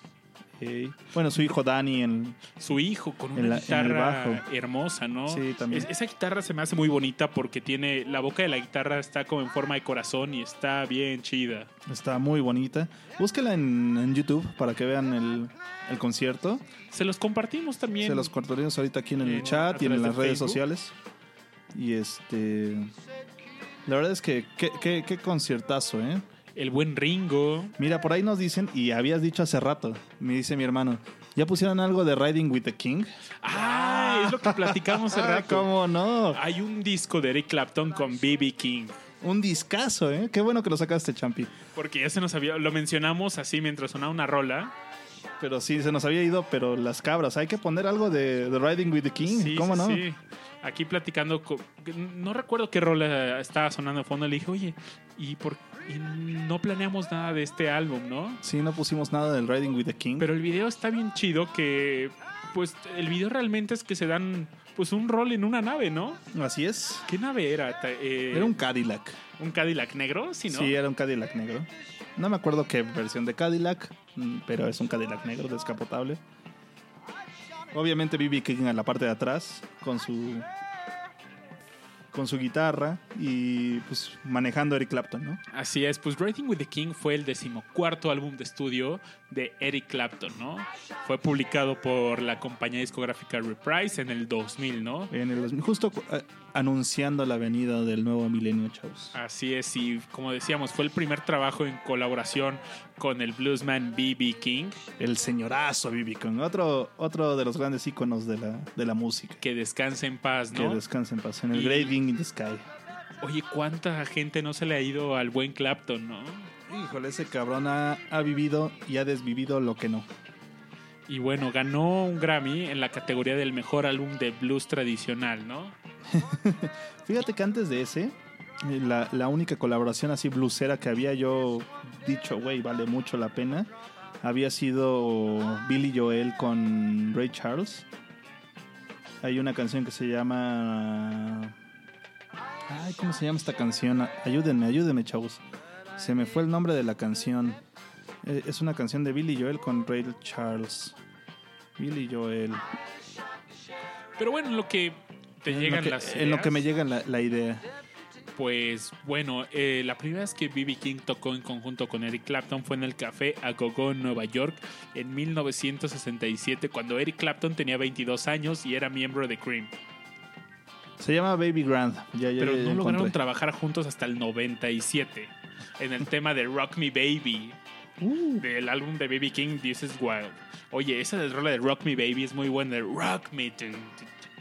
[SPEAKER 2] Bueno, su hijo Danny en,
[SPEAKER 1] Su hijo con una
[SPEAKER 2] la-
[SPEAKER 1] guitarra hermosa, ¿no?
[SPEAKER 2] Sí, también.
[SPEAKER 1] Es- esa guitarra se me hace muy bonita porque tiene. La boca de la guitarra está como en forma de corazón y está bien chida.
[SPEAKER 2] Está muy bonita. Búsquela en, en YouTube para que vean el, el concierto.
[SPEAKER 1] Se los compartimos también.
[SPEAKER 2] Se los compartimos ahorita aquí en el
[SPEAKER 1] En-
[SPEAKER 2] chat y en las redes
[SPEAKER 1] Facebook.
[SPEAKER 2] sociales. Y este. La verdad es que qué conciertazo, ¿eh?
[SPEAKER 1] El buen Ringo.
[SPEAKER 2] Mira, por ahí nos dicen, y habías dicho hace rato, me dice mi hermano, ¿ya pusieron algo de Riding with the King?
[SPEAKER 1] ¡Ah! Es lo que platicamos hace
[SPEAKER 2] Ah,
[SPEAKER 1] rato.
[SPEAKER 2] ¿Cómo no?
[SPEAKER 1] Hay un disco de Eric Clapton con B.B. King.
[SPEAKER 2] Un discazo, ¿eh? Qué bueno que lo sacaste, Champi.
[SPEAKER 1] Porque ya se nos había. Lo mencionamos así mientras sonaba una rola.
[SPEAKER 2] Pero sí, se nos había ido, pero las cabras. Hay que poner algo de, de Riding with the King.
[SPEAKER 1] Sí,
[SPEAKER 2] ¿Cómo
[SPEAKER 1] sí,
[SPEAKER 2] no?
[SPEAKER 1] sí. Aquí platicando, no recuerdo qué rola estaba sonando de fondo. Le dije, oye, ¿y por y no planeamos nada de este álbum, no?
[SPEAKER 2] Sí, no pusimos nada del Riding with the King.
[SPEAKER 1] Pero el video está bien chido que, pues, el video realmente es que se dan, pues, un rol en una nave, ¿no?
[SPEAKER 2] Así es.
[SPEAKER 1] ¿Qué nave era? Eh,
[SPEAKER 2] Era un Cadillac.
[SPEAKER 1] un Cadillac negro, ¿sí, no?
[SPEAKER 2] Sí, era un Cadillac negro. No me acuerdo qué versión de Cadillac, mm, pero es un Cadillac negro descapotable. Obviamente B.B. King en la parte de atrás con su con su guitarra y pues manejando Eric Clapton, ¿no?
[SPEAKER 1] Así es, pues Writing with the King fue el decimocuarto álbum de estudio de Eric Clapton, ¿no? Fue publicado por la compañía discográfica Reprise en el 2000, ¿no?
[SPEAKER 2] En el 2000, justo eh, anunciando la venida del nuevo milenio, chavos.
[SPEAKER 1] Así es, y como decíamos, fue el primer trabajo en colaboración con el bluesman B.B. King.
[SPEAKER 2] El señorazo B.B. King, otro, otro de los grandes íconos de la, de la música.
[SPEAKER 1] Que descanse en paz,
[SPEAKER 2] Que
[SPEAKER 1] ¿no?
[SPEAKER 2] descanse en paz. En el
[SPEAKER 1] Y-
[SPEAKER 2] Great King in the Sky.
[SPEAKER 1] Oye, ¿cuánta gente no se le ha ido al buen Clapton, no?
[SPEAKER 2] Híjole, ese cabrón ha, ha vivido y ha desvivido lo que no.
[SPEAKER 1] Y bueno, ganó un Grammy en la categoría del mejor álbum de blues tradicional, ¿no?
[SPEAKER 2] Fíjate que antes de ese, eh, la, la única colaboración así blusera que había yo dicho, güey, vale mucho la pena, había sido Billy Joel con Ray Charles. Hay una canción que se llama... Ay, ¿cómo se llama esta canción? Ayúdenme, ayúdenme, chavos. Se me fue el nombre de la canción. Eh, Es una canción de Billy Joel con Ray Charles. Billy Joel.
[SPEAKER 1] Pero bueno, en lo que te
[SPEAKER 2] En
[SPEAKER 1] llegan
[SPEAKER 2] que-
[SPEAKER 1] las
[SPEAKER 2] en lo que
[SPEAKER 1] ideas,
[SPEAKER 2] me llega la, la idea.
[SPEAKER 1] Pues bueno, eh, la primera vez que B.B. King tocó en conjunto con Eric Clapton fue en el Café A Go en Nueva York en 1967, cuando Eric Clapton tenía 22 años y era miembro de Cream.
[SPEAKER 2] Se llama Baby Grand. Ya, ya,
[SPEAKER 1] Pero
[SPEAKER 2] ya
[SPEAKER 1] no lograron trabajar juntos hasta el 97 en el tema de Rock Me Baby.
[SPEAKER 2] Uh.
[SPEAKER 1] Del álbum de Baby King, This is Wild. Oye, esa del rola de Rock Me Baby es muy buena. de Rock Me.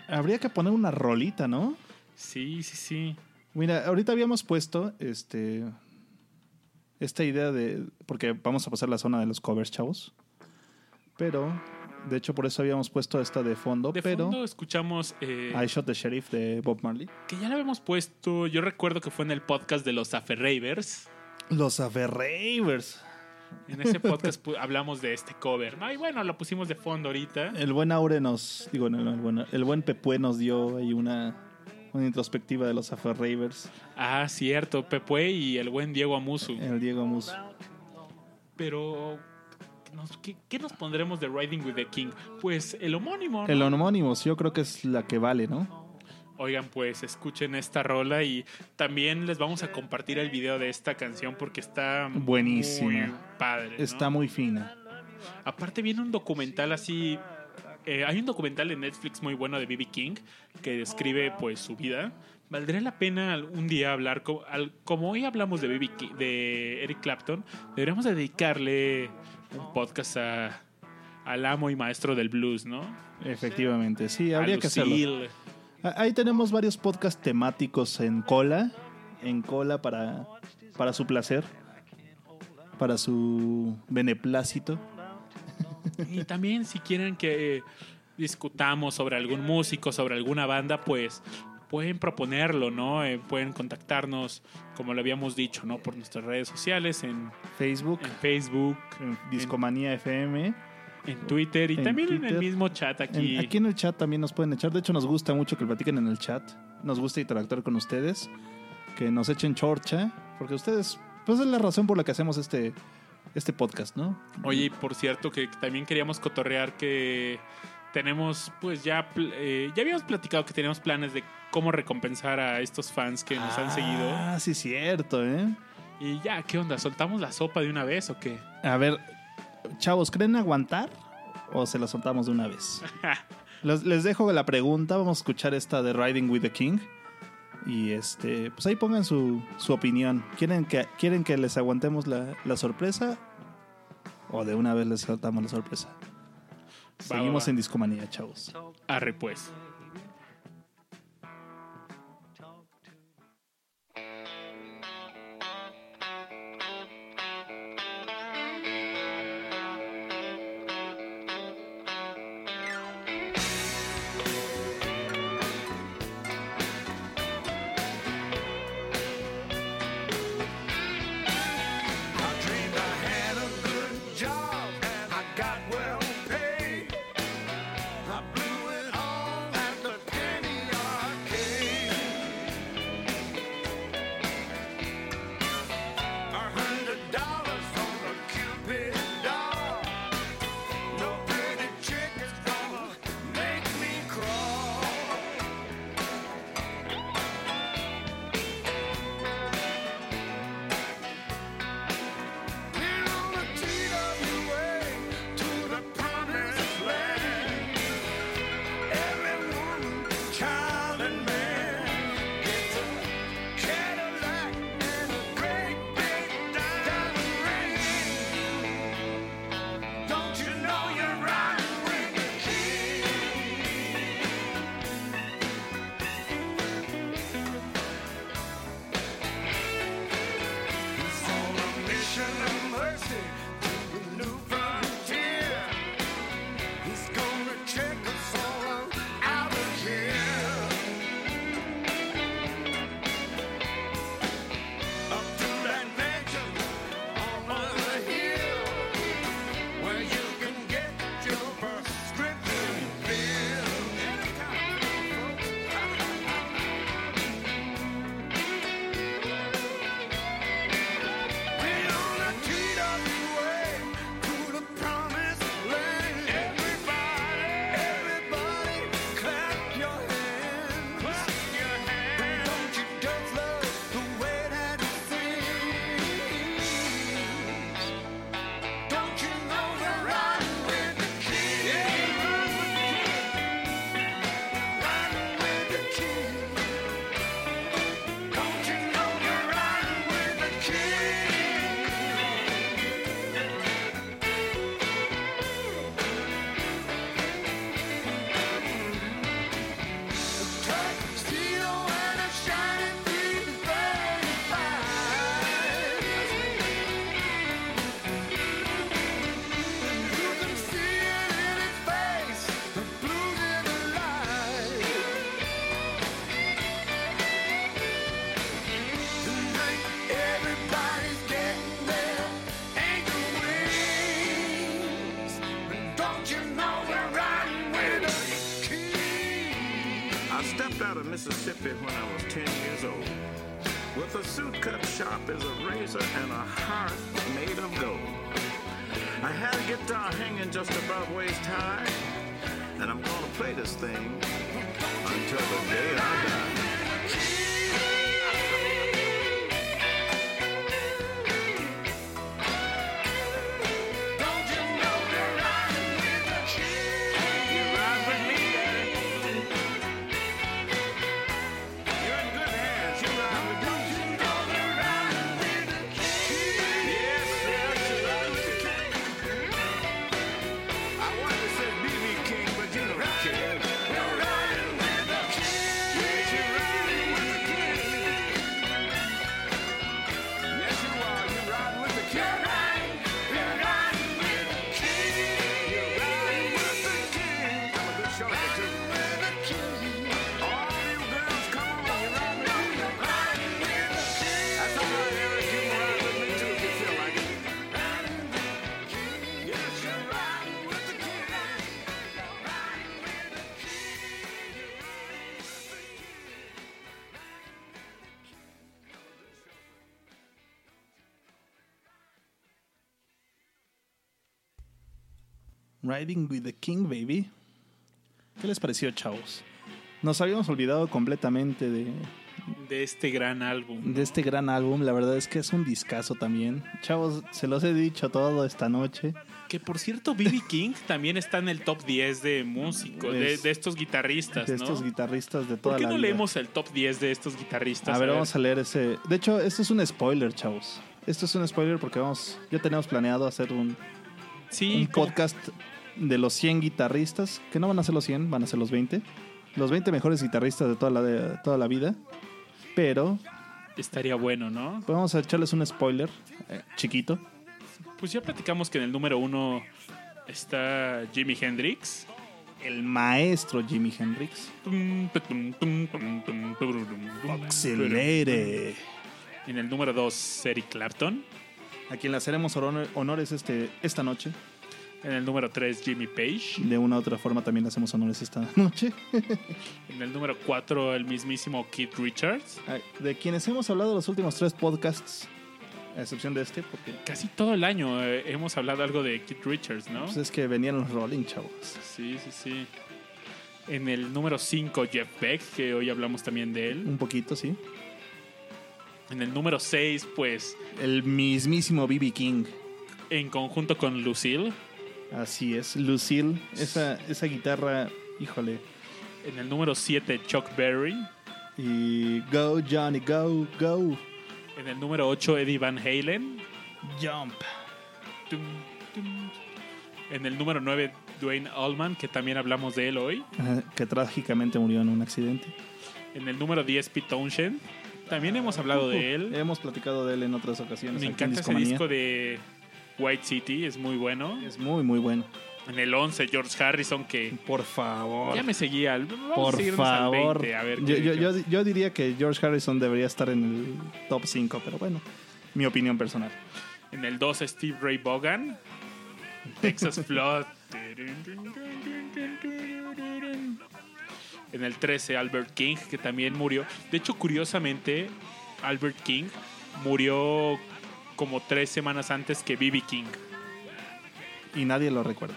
[SPEAKER 2] Habría que poner una rolita, ¿no?
[SPEAKER 1] Sí, sí, sí.
[SPEAKER 2] Mira, ahorita habíamos puesto este esta idea de porque vamos a pasar la zona de los covers, chavos. Pero de hecho por eso habíamos puesto esta de fondo,
[SPEAKER 1] De
[SPEAKER 2] pero
[SPEAKER 1] fondo escuchamos eh,
[SPEAKER 2] I Shot the Sheriff de Bob Marley.
[SPEAKER 1] que ya la habíamos puesto. Yo recuerdo que fue en el podcast de los Aferravers.
[SPEAKER 2] Los Aferravers.
[SPEAKER 1] En ese podcast hablamos de este cover. ¿no? Y bueno, lo pusimos de fondo ahorita.
[SPEAKER 2] El buen Aure nos, digo, no, no, el buen, el buen Pepue nos dio ahí una, una introspectiva de los Aferravers.
[SPEAKER 1] Ah, cierto. Pepue y el buen Diego Amusu.
[SPEAKER 2] El Diego Mus.
[SPEAKER 5] Pero, nos- ¿qué, qué nos pondremos de Riding with the King? Pues el homónimo. ¿no?
[SPEAKER 2] El homónimo, sí, yo creo que es la que vale, ¿no?
[SPEAKER 5] Oigan, pues escuchen esta rola y también les vamos a compartir el video de esta canción porque está
[SPEAKER 2] Buenísima.
[SPEAKER 5] muy padre. ¿no?
[SPEAKER 2] Está muy fina.
[SPEAKER 5] Aparte viene un documental así. eh, hay un documental en Netflix muy bueno de B.B. King que describe pues su vida. Valdría la pena un día hablar, al- como hoy hablamos de, B.B. King- de Eric Clapton, deberíamos dedicarle un podcast a, al amo y maestro del blues, ¿no?
[SPEAKER 2] Efectivamente, sí, habría que hacerlo. Ah, Ahí tenemos varios podcasts temáticos en cola, en cola para, para su placer, para su beneplácito.
[SPEAKER 5] Y también si quieren que discutamos sobre algún músico, sobre alguna banda, pues pueden proponerlo, ¿no? Eh, pueden contactarnos, como lo habíamos dicho, ¿no? Por nuestras redes sociales, en,
[SPEAKER 2] Facebook,
[SPEAKER 5] en Facebook,
[SPEAKER 2] en Discomanía FM.
[SPEAKER 5] en Twitter y
[SPEAKER 2] En
[SPEAKER 5] también en el mismo chat aquí.
[SPEAKER 2] En- aquí en el chat también nos pueden echar. De hecho, nos gusta mucho que platiquen en el chat. Nos gusta interactuar con ustedes. Que nos echen chorcha. Porque ustedes, pues es la razón por la que hacemos este, este podcast, ¿no?
[SPEAKER 5] Oye, y por cierto, que también queríamos cotorrear que tenemos, pues ya, eh, ya habíamos platicado que teníamos planes de cómo recompensar a estos fans que nos han seguido.
[SPEAKER 2] Ah, sí, cierto, ¿eh?
[SPEAKER 5] Y ya, ¿qué onda? ¿Soltamos la sopa de una vez o qué?
[SPEAKER 2] A ver, chavos, ¿creen aguantar o se la soltamos de una vez? Les, les dejo la pregunta, vamos a escuchar esta de Riding with the King. Y este, pues ahí pongan su, su opinión. ¿Quieren que, ¿Quieren que les aguantemos la, la sorpresa? ¿O de una vez les soltamos la sorpresa?
[SPEAKER 5] Va,
[SPEAKER 2] Seguimos
[SPEAKER 5] va, va.
[SPEAKER 2] en Discomanía, chavos.
[SPEAKER 5] Arre, pues. Sharp as a razor and a heart made of gold. I had a guitar hanging just above waist high, and I'm gonna play this thing Riding with the King,
[SPEAKER 2] baby. ¿Qué les pareció, chavos? Nos habíamos olvidado completamente de,
[SPEAKER 1] De este gran álbum.
[SPEAKER 2] de este gran álbum. La verdad es que es un discazo también. Chavos, se los he dicho todo esta noche.
[SPEAKER 1] Que por cierto, B.B. King también está en el top 10 de músicos, de,
[SPEAKER 2] Es-
[SPEAKER 1] de estos guitarristas,
[SPEAKER 2] de
[SPEAKER 1] ¿no?
[SPEAKER 2] estos guitarristas de toda
[SPEAKER 1] ¿Por qué
[SPEAKER 2] la
[SPEAKER 1] no
[SPEAKER 2] vida.
[SPEAKER 1] leemos el top 10 de estos guitarristas?
[SPEAKER 2] A ver, vamos a leer ese. De hecho, esto es un spoiler, chavos. Esto es un spoiler porque vamos, ya tenemos planeado hacer un,
[SPEAKER 1] Sí,
[SPEAKER 2] un
[SPEAKER 1] como-
[SPEAKER 2] podcast de los 100 guitarristas, que no van a ser los 100, van a ser los 20. Los 20 mejores guitarristas de toda la, de toda la vida. Pero
[SPEAKER 1] estaría bueno, ¿no?
[SPEAKER 2] vamos a echarles un spoiler eh, chiquito.
[SPEAKER 1] Pues ya platicamos que en el número uno está Jimi Hendrix.
[SPEAKER 2] El maestro Jimi Hendrix. Accelere.
[SPEAKER 1] En el número dos, Eric Clapton.
[SPEAKER 2] A quien le haremos honor- honores este, esta noche.
[SPEAKER 1] En el número tres, Jimmy Page.
[SPEAKER 2] De una u otra forma también le hacemos honores esta noche.
[SPEAKER 1] En el número cuatro, el mismísimo Keith Richards.
[SPEAKER 2] De quienes hemos hablado los últimos tres podcasts, a excepción de este, porque
[SPEAKER 1] Casi todo el año eh, hemos hablado algo de Keith Richards, ¿no?
[SPEAKER 2] pues es que venían los Rolling, chavos.
[SPEAKER 1] Sí, sí, sí. En el número 5, Jeff Beck, que hoy hablamos también de él.
[SPEAKER 2] Un poquito, sí.
[SPEAKER 1] En el número 6, pues,
[SPEAKER 2] El mismísimo BB King.
[SPEAKER 1] en conjunto con Lucille.
[SPEAKER 2] Así es, Lucille, esa, esa guitarra, híjole.
[SPEAKER 1] En el número 7, Chuck Berry.
[SPEAKER 2] Y Go Johnny, go, go,
[SPEAKER 1] En el número 8, Eddie Van Halen.
[SPEAKER 2] jump.
[SPEAKER 1] En el número 9, Dwayne Allman, que también hablamos de él hoy.
[SPEAKER 2] Ajá, Que trágicamente murió en un accidente.
[SPEAKER 1] En el número 10, Pete Townshend. También hemos hablado de él.
[SPEAKER 2] Hemos platicado de él en otras ocasiones.
[SPEAKER 1] Me
[SPEAKER 2] en
[SPEAKER 1] encanta ese disco de White City, es muy bueno.
[SPEAKER 2] Es muy, muy bueno.
[SPEAKER 1] En el 11, George Harrison, que
[SPEAKER 2] Por favor.
[SPEAKER 1] ya me seguía. Vamos
[SPEAKER 2] Por
[SPEAKER 1] a seguirnos al
[SPEAKER 2] favor.
[SPEAKER 1] 20, a ver
[SPEAKER 2] yo, yo, yo, yo diría que George Harrison debería estar en el top 5, pero bueno, mi opinión personal.
[SPEAKER 1] En el 12, Steve Ray Vaughan. Texas Flood. En el 13, Albert King, que también murió. De hecho, curiosamente, Albert King murió como tres semanas antes que B.B. King.
[SPEAKER 2] Y nadie lo recuerda.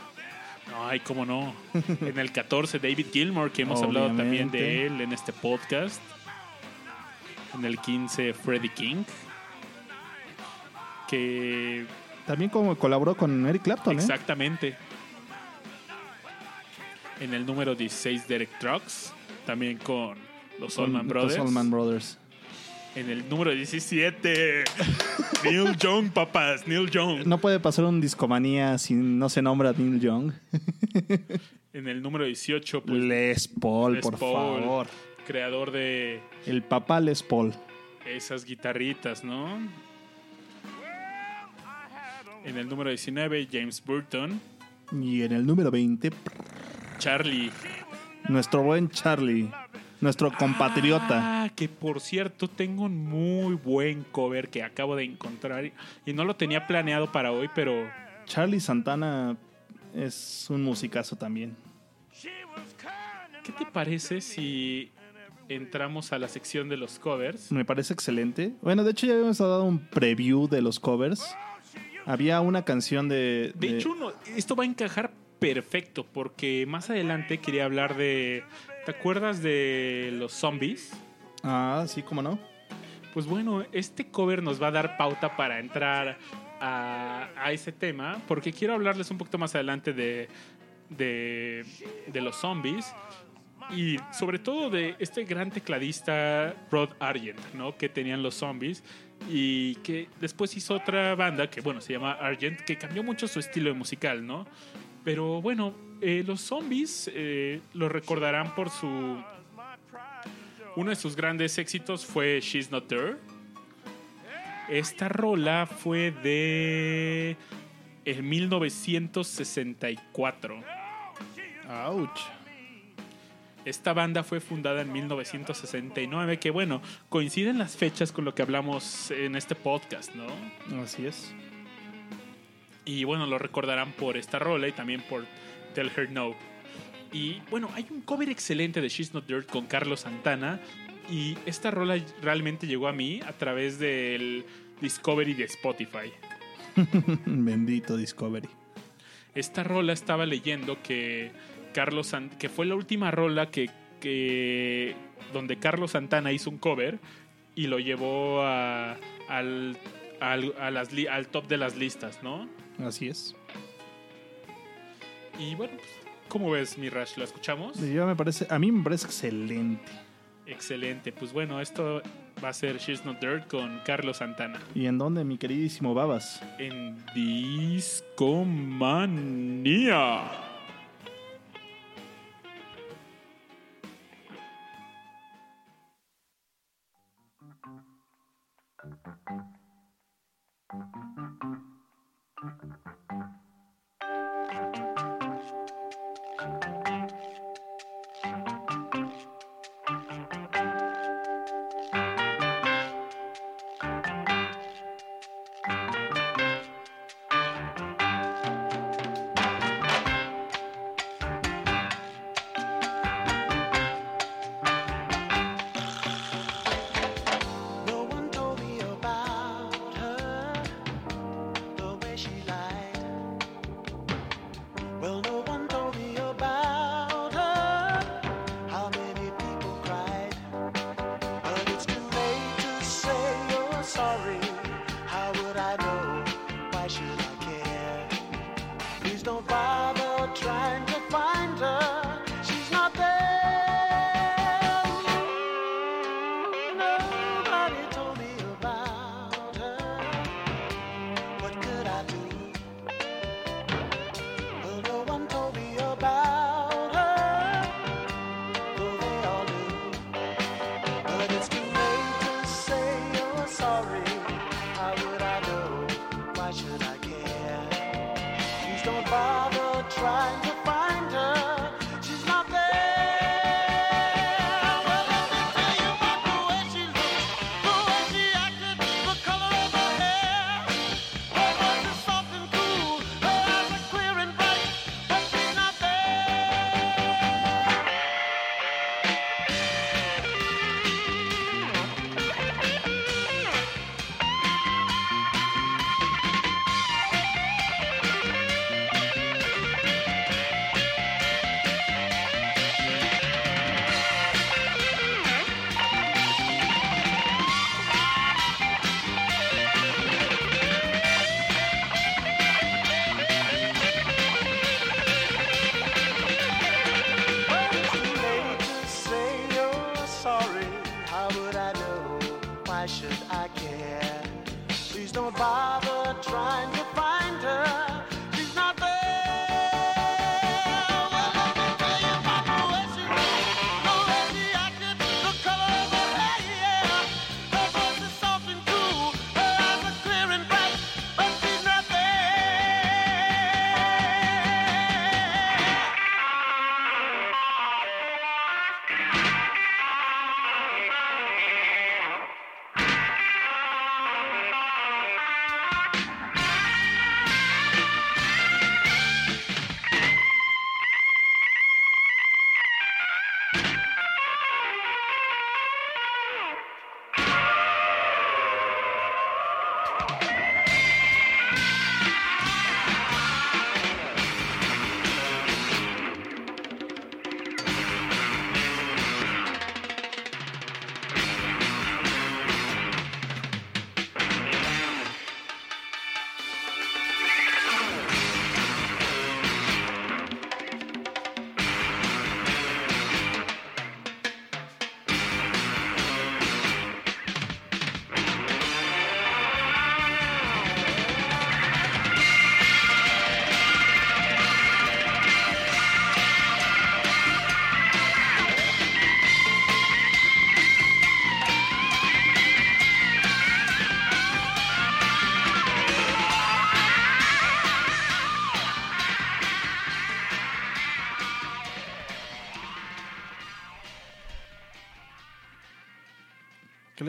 [SPEAKER 1] Ay, cómo no. En el 14, David Gilmour, que hemos hablado también de él en este podcast. En el 15, Freddie King. Que
[SPEAKER 2] También como colaboró con Eric Clapton, ¿eh?
[SPEAKER 1] Exactamente. En el número 16, Derek Trucks. También con los Allman Brothers.
[SPEAKER 2] Los Allman Brothers.
[SPEAKER 1] En el número 17, Neil Young, papás. Neil Young.
[SPEAKER 2] No puede pasar un discomanía si no se nombra Neil Young.
[SPEAKER 1] En el número 18, pues,
[SPEAKER 2] Les Paul,
[SPEAKER 1] Les
[SPEAKER 2] por
[SPEAKER 1] Paul.
[SPEAKER 2] favor.
[SPEAKER 1] creador de
[SPEAKER 2] El papá Les Paul.
[SPEAKER 1] esas guitarritas, ¿no? En el número 19, James Burton.
[SPEAKER 2] Y en el número 20,
[SPEAKER 1] Charlie.
[SPEAKER 2] nuestro buen Charlie. Nuestro compatriota.
[SPEAKER 1] Ah, que por cierto tengo un muy buen cover que acabo de encontrar y no lo tenía planeado para hoy, pero
[SPEAKER 2] Charlie Santana es un musicazo también.
[SPEAKER 1] ¿qué te parece si entramos a la sección de los covers.
[SPEAKER 2] Me parece excelente. Bueno, de hecho ya habíamos dado un preview de los covers. Había una canción de...
[SPEAKER 1] De hecho, no, esto va a encajar perfecto porque más adelante quería hablar de... ¿Te acuerdas de los zombies?
[SPEAKER 2] Ah, sí, cómo no.
[SPEAKER 1] Pues bueno, este cover nos va a dar pauta para entrar a, a ese tema, porque quiero hablarles un poquito más adelante de, de, de los zombies y sobre todo de este gran tecladista Rod Argent, ¿no? Que tenían los zombies y que después hizo otra banda que, bueno, se llama Argent, que cambió mucho su estilo musical, ¿no? Pero bueno, eh, los zombies eh, lo recordarán por su uno de sus grandes éxitos fue She's Not There. Esta rola fue de el 1964.
[SPEAKER 2] Ouch.
[SPEAKER 1] Esta banda fue fundada en 1969, que bueno, coinciden las fechas con lo que hablamos en este podcast, ¿no?
[SPEAKER 2] Así es.
[SPEAKER 1] Y bueno, lo recordarán por esta rola y también por Tell Her No. Y bueno, hay un cover excelente de She's Not Dirt con Carlos Santana. Y esta rola realmente llegó a mí a través del Discovery de Spotify.
[SPEAKER 2] Bendito Discovery.
[SPEAKER 1] Esta rola estaba leyendo que Carlos que fue la última rola que, que donde Carlos Santana hizo un cover y lo llevó a- al, al, a las li- al top de las listas, ¿no?
[SPEAKER 2] Así es.
[SPEAKER 1] Y bueno, pues, ¿cómo ves, mi Rash? ¿Lo escuchamos?
[SPEAKER 2] Yo me parece, a mí me parece excelente.
[SPEAKER 1] Excelente. Pues bueno, esto va a ser She's Not Dirt con Carlos Santana.
[SPEAKER 2] ¿Y en dónde, mi queridísimo Babas?
[SPEAKER 1] En Discomanía.
[SPEAKER 4] No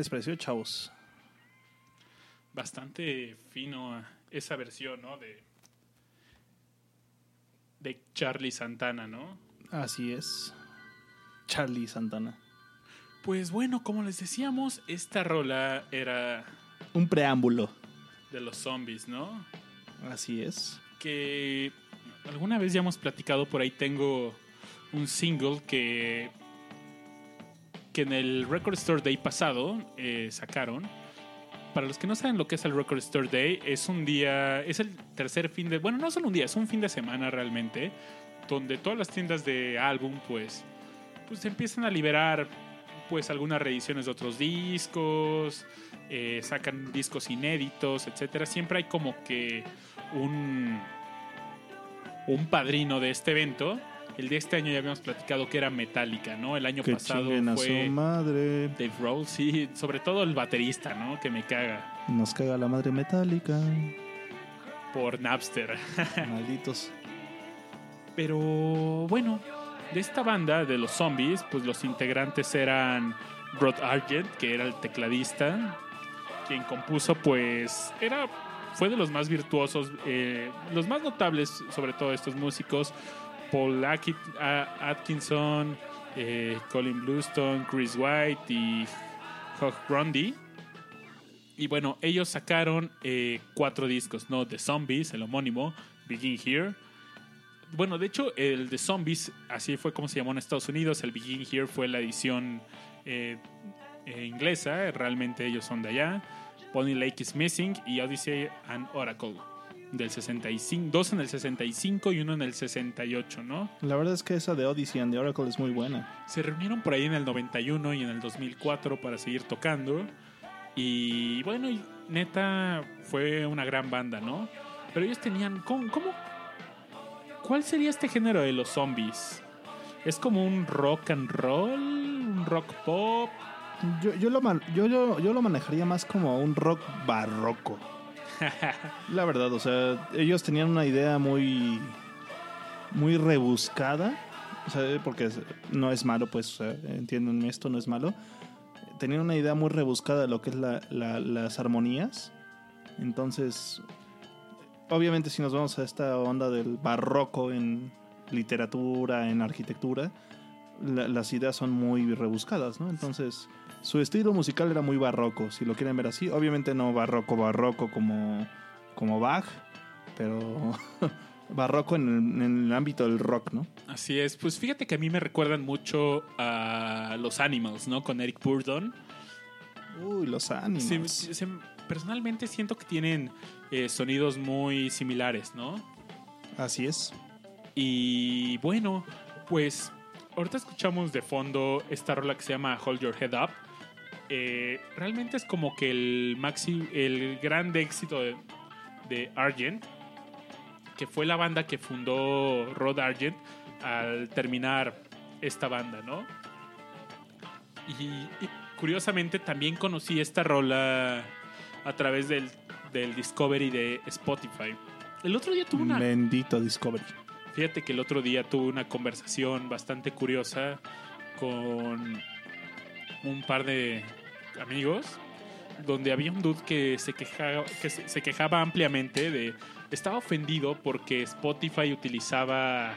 [SPEAKER 2] les pareció, chavos?
[SPEAKER 1] Bastante fino esa versión, ¿no? De, de Charlie Santana, ¿no?
[SPEAKER 2] Así es. Charlie Santana.
[SPEAKER 1] Pues bueno, como les decíamos, esta rola era
[SPEAKER 2] Un preámbulo.
[SPEAKER 1] de los zombies, ¿no?
[SPEAKER 2] Así es.
[SPEAKER 1] que alguna vez ya hemos platicado por ahí tengo un single que que en el Record Store Day pasado eh, sacaron para los que no saben lo que es el Record Store Day es un día es el tercer fin de bueno no solo un día es un fin de semana realmente donde todas las tiendas de álbum pues pues empiezan a liberar pues algunas reediciones de otros discos eh, sacan discos inéditos etcétera siempre hay como que un, un padrino de este evento. El de este año ya habíamos platicado que era Metallica, ¿no? El año
[SPEAKER 2] Que
[SPEAKER 1] pasado
[SPEAKER 2] chinguen a su
[SPEAKER 1] fue
[SPEAKER 2] madre.
[SPEAKER 1] Dave Grohl, sí, sobre todo el baterista, ¿no? Que me caga
[SPEAKER 2] Nos caga la madre metálica.
[SPEAKER 1] por Napster.
[SPEAKER 2] Malditos.
[SPEAKER 1] Pero bueno, de esta banda de los zombies, pues los integrantes eran Rod Argent, que era el tecladista, quien compuso, pues era fue de los más virtuosos, eh, los más notables, sobre todo estos músicos, Paul Atkinson, eh, Colin Bluestone, Chris White y Hugh Grundy. Y bueno, ellos sacaron eh, cuatro discos, ¿no? The Zombies, el homónimo, Begin Here. Bueno, de hecho, el de Zombies, así fue como se llamó en Estados Unidos. El Begin Here fue la edición eh, inglesa. Realmente ellos son de allá. Pony Lake is Missing y Odyssey and Oracle. Del 65. Dos en el 65 y uno en el 68, ¿no?
[SPEAKER 2] La verdad es que esa de Odyssey and the Oracle es muy buena.
[SPEAKER 1] Se reunieron por ahí en el 91 y en el 2004 para seguir tocando. Y bueno, y neta, fue una gran banda, ¿no? Pero ellos tenían. ¿Cómo? cómo- ¿Cuál sería este género de los zombies? ¿Es como un rock and roll? ¿Un rock pop?
[SPEAKER 2] Yo, yo, lo, man- yo, yo, yo lo manejaría más como un rock barroco. La verdad, o sea, ellos tenían una idea muy, muy rebuscada. O sea, porque no es malo, pues, o sea, esto no es malo. Tenían una idea muy rebuscada de lo que es la- la- las armonías. Entonces, obviamente si nos vamos a esta onda del barroco en literatura, en arquitectura, la- las ideas son muy rebuscadas, ¿no? Entonces, su estilo musical era muy barroco, si lo quieren ver así. Obviamente no barroco, barroco como, como Bach, pero barroco en el, en el ámbito del rock, ¿no?
[SPEAKER 1] Así es. Pues fíjate que a mí me recuerdan mucho a los Animals, ¿no? Con Eric Burdon.
[SPEAKER 2] Uy, los
[SPEAKER 1] sí, personalmente siento que tienen eh, sonidos muy similares, ¿no?
[SPEAKER 2] Así es.
[SPEAKER 1] Y bueno, pues ahorita escuchamos de fondo esta rola que se llama Hold Your Head Up. Eh, realmente es como que el maxi, el grande éxito de, de Argent, que fue la banda que fundó Rod Argent al terminar esta banda, ¿no? Y, y curiosamente también conocí esta rola a través del, del Discovery de Spotify. El otro día tuve una,
[SPEAKER 2] Bendito Discovery.
[SPEAKER 1] Fíjate que el otro día tuve una conversación bastante curiosa con un par de amigos donde había un dude que se quejaba, ampliamente de estaba ofendido porque Spotify utilizaba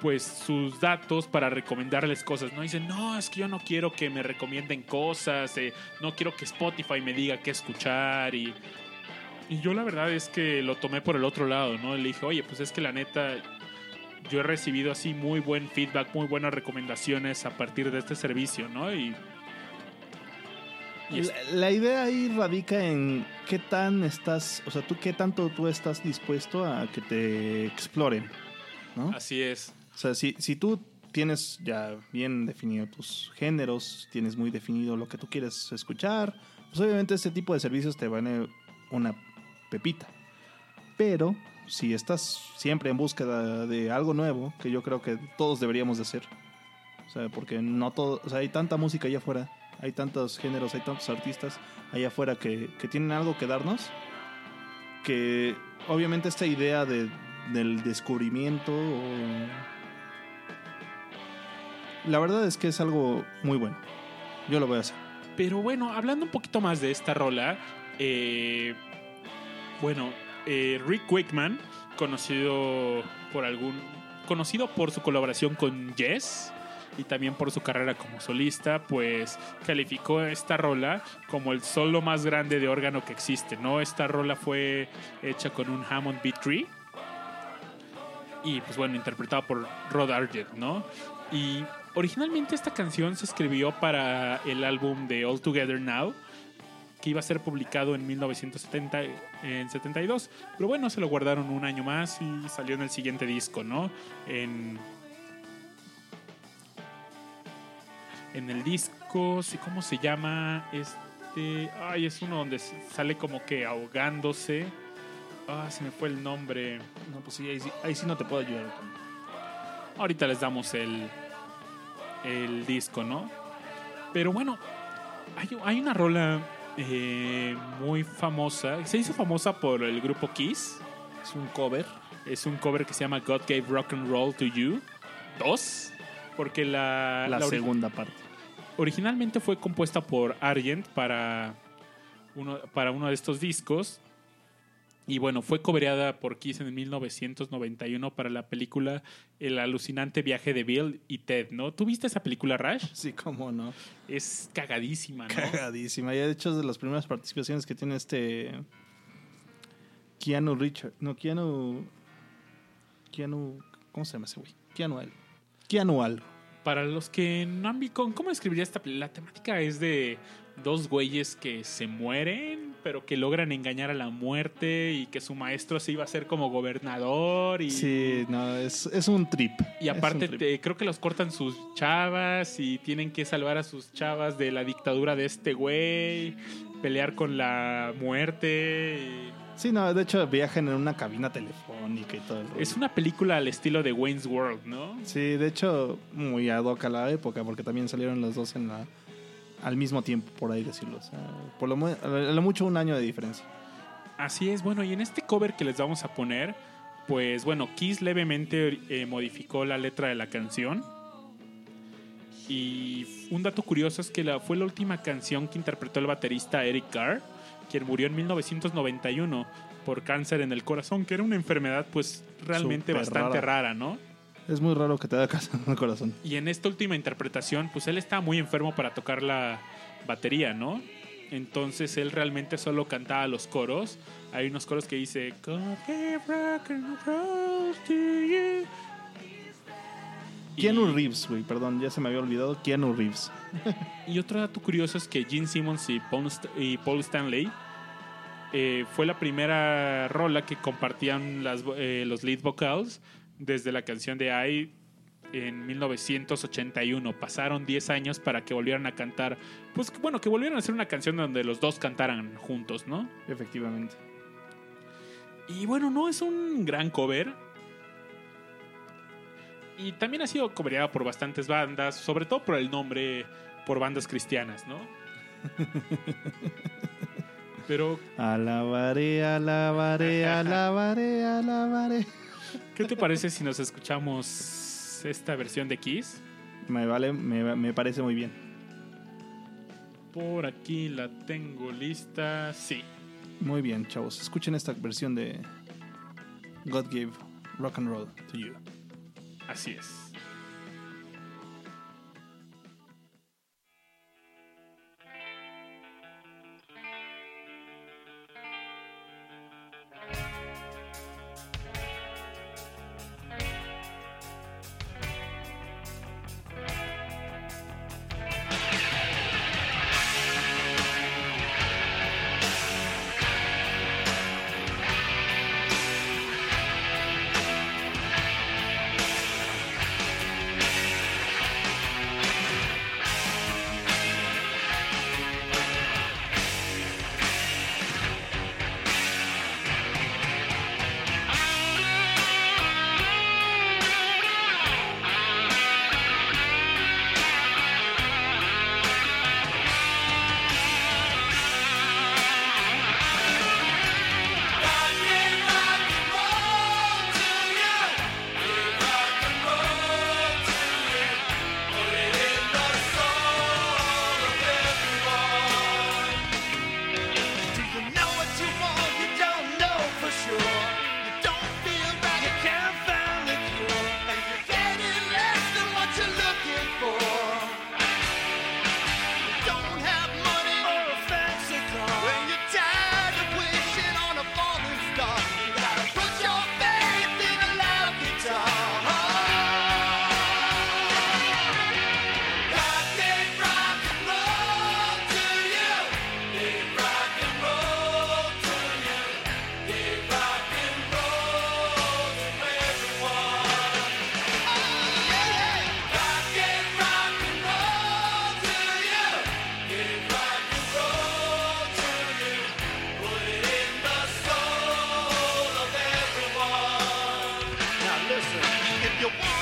[SPEAKER 1] pues sus datos para recomendarles cosas, ¿no? Dicen, no, es que yo no quiero que me recomienden cosas, eh, no quiero que Spotify me diga qué escuchar y, y yo la verdad es que lo tomé por el otro lado, ¿no? Le dije, oye, pues es que la neta, yo he recibido así muy buen feedback, muy buenas recomendaciones a partir de este servicio, ¿no? Y,
[SPEAKER 2] La, la idea ahí radica en qué tan estás, o sea, tú qué tanto tú estás dispuesto a que te exploren, ¿no?
[SPEAKER 1] así es.
[SPEAKER 2] O sea, si, si tú tienes ya bien definido tus géneros, tienes muy definido lo que tú quieres escuchar, pues obviamente este tipo de servicios te van a una pepita. Pero si estás siempre en búsqueda de algo nuevo, que yo creo que todos deberíamos de hacer, o sea, porque no todo, o sea, hay tanta música allá afuera, hay tantos géneros, hay tantos artistas allá afuera que, que tienen algo que darnos, que obviamente esta idea de, del descubrimiento, la verdad es que es algo muy bueno. Yo lo voy a hacer.
[SPEAKER 1] Pero bueno, hablando un poquito más de esta rola, eh, bueno, eh, Rick Wakeman, conocido por algún, conocido por su colaboración con Yes y también por su carrera como solista, pues calificó esta rola como el solo más grande de órgano que existe, ¿no? Esta rola fue hecha con un Hammond B3 y pues bueno, interpretada por Rod Argent, ¿no? Y originalmente esta canción se escribió para el álbum de All Together Now, que iba a ser publicado en 1970, en 72, pero bueno, se lo guardaron un año más y salió en el siguiente disco, ¿no? En, en el disco, ¿cómo se llama? Este, ay, es uno donde sale como que ahogándose. Ah, se me fue el nombre.
[SPEAKER 2] No, pues sí, ahí sí, ahí sí no te puedo ayudar.
[SPEAKER 1] Ahorita les damos el, el disco, ¿no? Pero bueno, hay, hay una rola eh, muy famosa. Se hizo famosa por el grupo Kiss.
[SPEAKER 2] Es un cover.
[SPEAKER 1] Es un cover que se llama God Gave Rock and Roll to You 2. Porque la,
[SPEAKER 2] La, segunda parte.
[SPEAKER 1] Originalmente fue compuesta por Argent para uno, para uno de estos discos. Y bueno, fue cobereada por Kiss en 1991 para la película El alucinante viaje de Bill y Ted, ¿no? ¿Tú viste esa película, Rash?
[SPEAKER 2] Sí, cómo no.
[SPEAKER 1] Es cagadísima, ¿no?
[SPEAKER 2] Cagadísima. Y de hecho es de las primeras participaciones que tiene este. Keanu Richard. No, Keanu. Keanu. ¿Cómo se llama ese güey? Keanu. Keanu algo.
[SPEAKER 1] Para los que no han visto, ¿cómo describiría esta? La temática es de dos güeyes que se mueren, pero que logran engañar a la muerte y que su maestro se iba a ser como gobernador y...
[SPEAKER 2] Sí, no, es, es un trip.
[SPEAKER 1] Y aparte,
[SPEAKER 2] un trip.
[SPEAKER 1] te- creo que los cortan sus chavas y tienen que salvar a sus chavas de la dictadura de este güey, pelear con la muerte. y-
[SPEAKER 2] Sí, no, de hecho viajan en una cabina telefónica y todo el rollo.
[SPEAKER 1] Es una película al estilo de Wayne's World, ¿no?
[SPEAKER 2] Sí, de hecho, muy ad hoc a la época, porque también salieron los dos en la, al mismo tiempo, por ahí decirlo. O sea, por lo mucho un año de diferencia.
[SPEAKER 1] Así es, bueno, y en este cover que les vamos a poner, pues bueno, Kiss levemente eh, modificó la letra de la canción. Y un dato curioso es que la, fue la última canción que interpretó el baterista Eric Carr, quien murió en 1991 por cáncer en el corazón, que era una enfermedad pues realmente bastante
[SPEAKER 2] rara.
[SPEAKER 1] rara, ¿no?
[SPEAKER 2] Es muy raro que te haga caso en el corazón.
[SPEAKER 1] Y en esta última interpretación, pues él estaba muy enfermo para tocar la batería, ¿no? Entonces él realmente solo cantaba los coros. Hay unos coros que dice God gave rock and roll to you".
[SPEAKER 2] Keanu Reeves, güey, perdón, ya se me había olvidado. Keanu Reeves.
[SPEAKER 1] Y otro dato curioso es que Gene Simmons y Paul, St- y Paul Stanley eh, fue la primera rola que compartían las, eh, los lead vocals desde la canción de I en 1981. Pasaron 10 años para que volvieran a cantar. Pues bueno, que volvieran a hacer una canción donde los dos cantaran juntos, ¿no?
[SPEAKER 2] Efectivamente.
[SPEAKER 1] Y bueno, no es un gran cover. Y también ha sido coverada por bastantes bandas, sobre todo por el nombre, por bandas cristianas, ¿no? Pero,
[SPEAKER 2] Alabaré, alabaré, alabaré, alabaré.
[SPEAKER 1] ¿qué te parece si nos escuchamos esta versión de Kiss?
[SPEAKER 2] Me vale, me, me parece muy bien.
[SPEAKER 1] Por aquí la tengo lista. Sí.
[SPEAKER 2] Muy bien, chavos. Escuchen esta versión de God Gave Rock and Roll to You.
[SPEAKER 1] Así es.
[SPEAKER 5] you
[SPEAKER 1] want.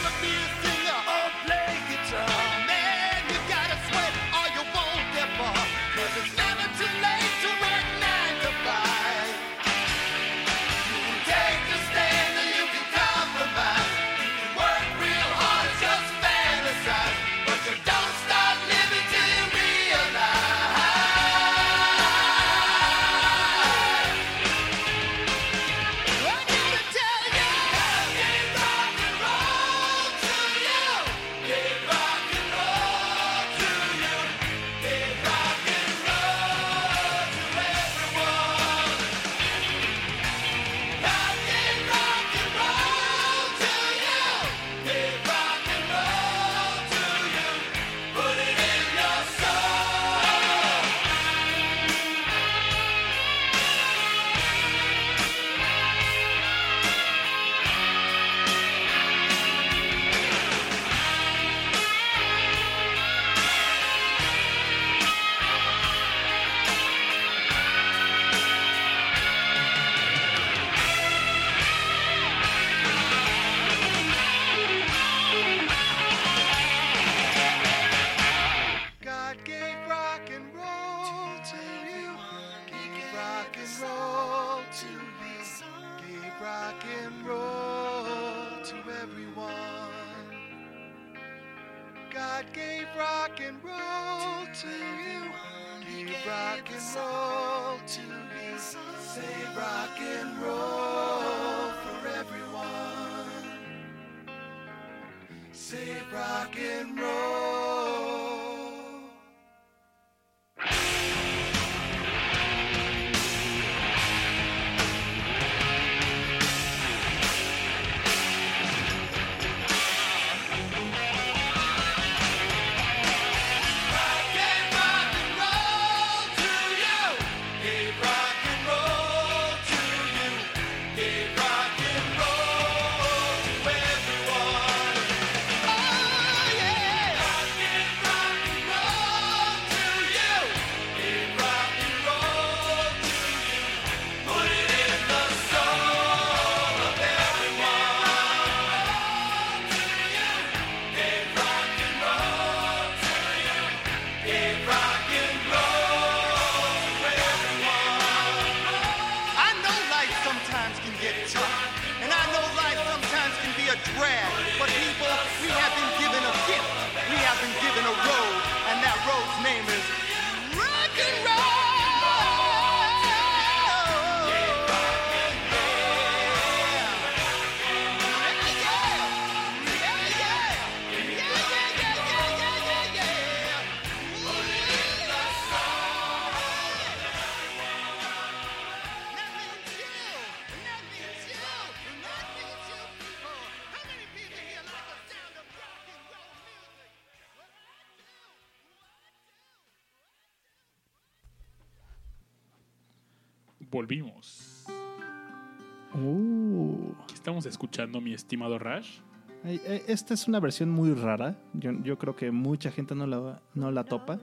[SPEAKER 1] Escuchando, mi estimado Rash?
[SPEAKER 2] Eh, Esta es una versión muy rara. Yo, yo creo que mucha gente no la, no la topa.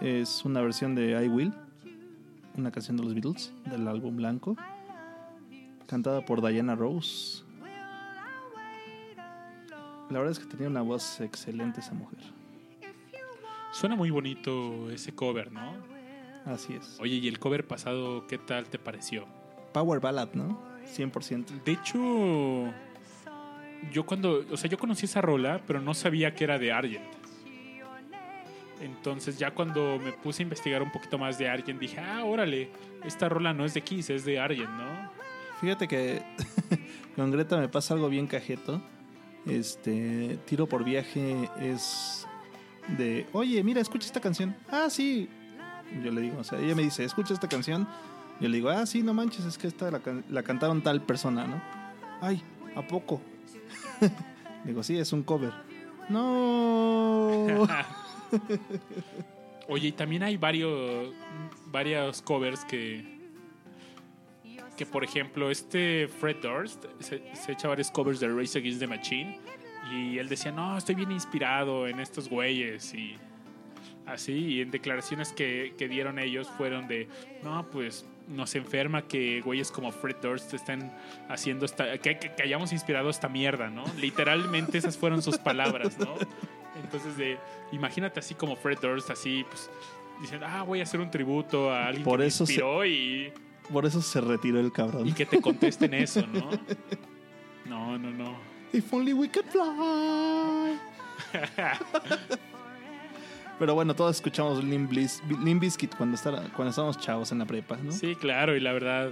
[SPEAKER 2] Es una versión de I Will, una canción de los Beatles, del álbum blanco, cantada por Diana Rose. La verdad es que tenía una voz excelente esa mujer.
[SPEAKER 1] Suena muy bonito ese cover, ¿no?
[SPEAKER 2] Así es.
[SPEAKER 1] Oye, ¿y el cover pasado qué tal te pareció?
[SPEAKER 2] Power Ballad, ¿no? 100%.
[SPEAKER 1] De hecho, yo cuando, o sea, yo conocí esa rola, pero no sabía que era de Argent. Entonces ya cuando me puse a investigar un poquito más de Argent, dije, ah, órale, esta rola no es de Kiss, es de Argent, ¿no?
[SPEAKER 2] Fíjate que con Greta me pasa algo bien cajeto. Este, tiro por viaje es de, oye, mira, escucha esta canción. Ah, sí. Yo le digo, o sea, ella me dice, escucha esta canción. Yo le digo, ah, sí, no manches, es que esta la, can- la cantaron tal persona, ¿no? Ay, ¿a poco? digo, sí, es un cover. No.
[SPEAKER 1] Oye, y también hay varios, varios covers que, que por ejemplo, este Fred Durst se, se echa varios covers de Race Against the Machine y él decía, no, estoy bien inspirado en estos güeyes y así, y en declaraciones que, que dieron ellos fueron de, no, pues nos enferma que güeyes como Fred Durst estén haciendo esta, que, que- que hayamos inspirado esta mierda, ¿no? Literalmente esas fueron sus palabras, ¿no? Entonces, de, imagínate así como Fred Durst, así, pues, diciendo, ah, voy a hacer un tributo a alguien
[SPEAKER 2] Por
[SPEAKER 1] que
[SPEAKER 2] eso
[SPEAKER 1] me
[SPEAKER 2] se-
[SPEAKER 1] inspiró y,
[SPEAKER 2] Por eso se retiró el cabrón.
[SPEAKER 1] y que te contesten eso, ¿no? No, no, no.
[SPEAKER 2] If only we could fly. Pero bueno, todos escuchamos Limp, Biz- Limp Bizkit cuando, estaba- cuando estábamos chavos en la prepa, ¿no?
[SPEAKER 1] Sí, claro, y la verdad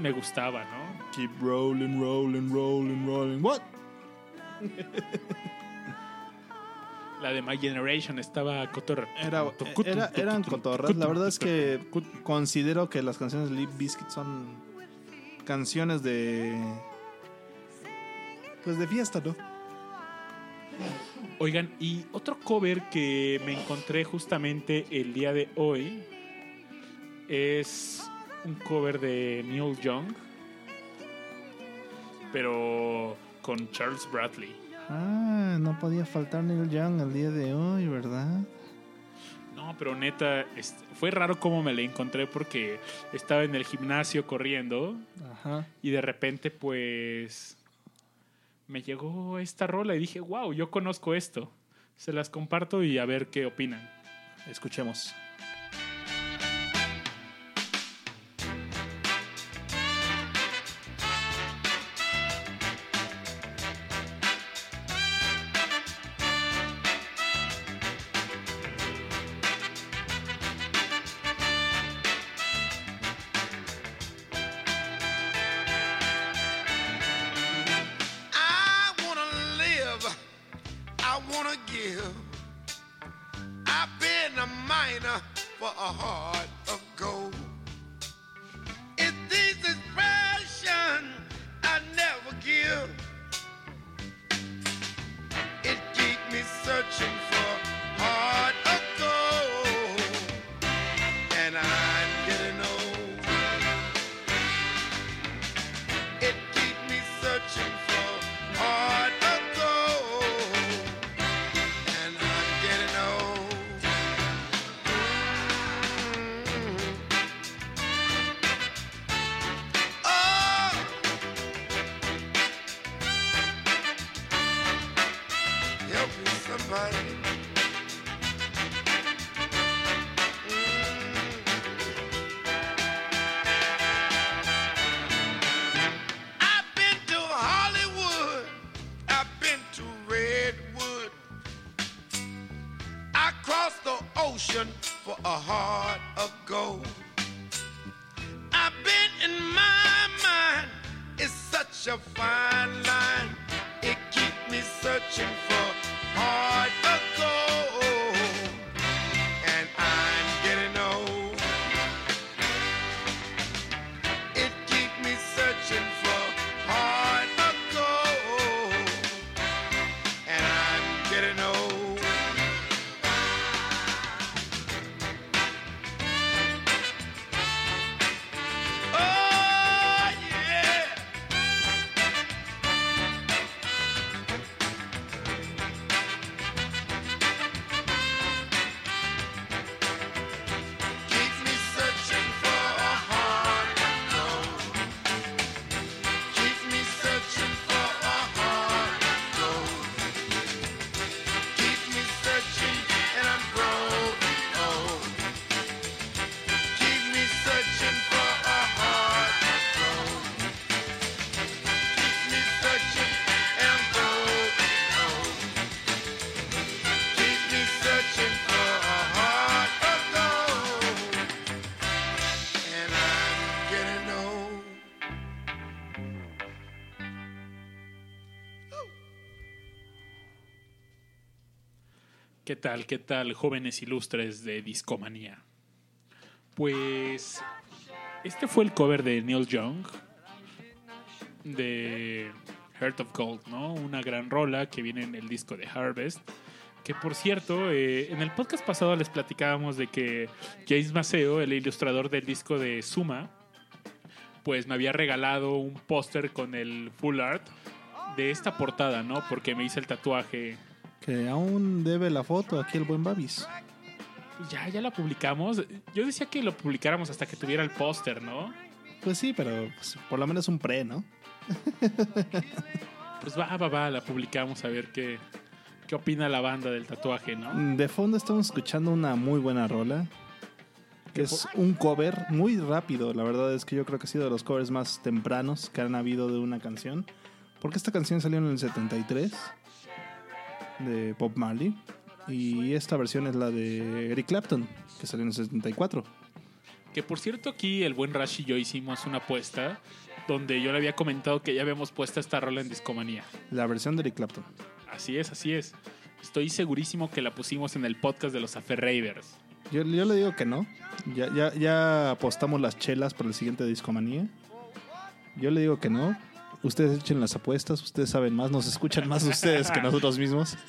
[SPEAKER 1] me gustaba, ¿no?
[SPEAKER 2] Keep rolling, rolling, rolling, rolling. What?
[SPEAKER 1] La de My Generation estaba cotorra.
[SPEAKER 2] Era, era- eran cotorras. La verdad es que considero que las canciones de Limp Bizkit son canciones de. Pues de fiesta, ¿no?
[SPEAKER 1] Oigan, y otro cover que me encontré justamente el día de hoy es un cover de Neil Young, pero con Charles Bradley.
[SPEAKER 2] Ah, no podía faltar Neil Young el día de hoy, ¿verdad?
[SPEAKER 1] No, pero neta, fue raro cómo me la encontré porque estaba en el gimnasio corriendo
[SPEAKER 2] Ajá.
[SPEAKER 1] y de repente pues me llegó esta rola y dije, wow, yo conozco esto. Se las comparto y a ver qué opinan.
[SPEAKER 2] Escuchemos.
[SPEAKER 1] ¿Qué tal, qué tal, jóvenes ilustres de Discomanía? Pues este fue el cover de Neil Young de Heart of Gold, ¿no? Una gran rola que viene en el disco de Harvest. Que por cierto, eh, en el podcast pasado les platicábamos de que James Maceo, el ilustrador del disco de Suma, pues me había regalado un póster con el full art de esta portada, ¿no? Porque me hice el tatuaje
[SPEAKER 2] Que aún debe la foto aquí el buen Babis.
[SPEAKER 1] Ya, ya la publicamos. Yo decía que lo publicáramos hasta que tuviera el póster, ¿no?
[SPEAKER 2] Pues sí, pero pues, por lo menos un pre, ¿no?
[SPEAKER 1] Pues va, va, va, la publicamos a ver qué, qué opina la banda del tatuaje, ¿no?
[SPEAKER 2] De fondo estamos escuchando una muy buena rola. Que es un cover muy rápido. La verdad es que yo creo que ha sido de los covers más tempranos que han habido de una canción. Porque esta canción salió en el 73 de Bob Marley. Y esta versión es la de Eric Clapton, que salió en el 74.
[SPEAKER 1] Que por cierto, aquí el buen Rash y yo hicimos una apuesta donde yo le había comentado que ya habíamos puesto esta rola en Discomanía.
[SPEAKER 2] La versión de Eric Clapton.
[SPEAKER 1] Así es, así es. Estoy segurísimo que la pusimos en el podcast de los Aferravers.
[SPEAKER 2] Yo, yo le digo que no. Ya, ya, ya apostamos las chelas para el siguiente Discomanía. Yo le digo que no. Ustedes echen las apuestas, ustedes saben más, nos escuchan más ustedes que nosotros mismos.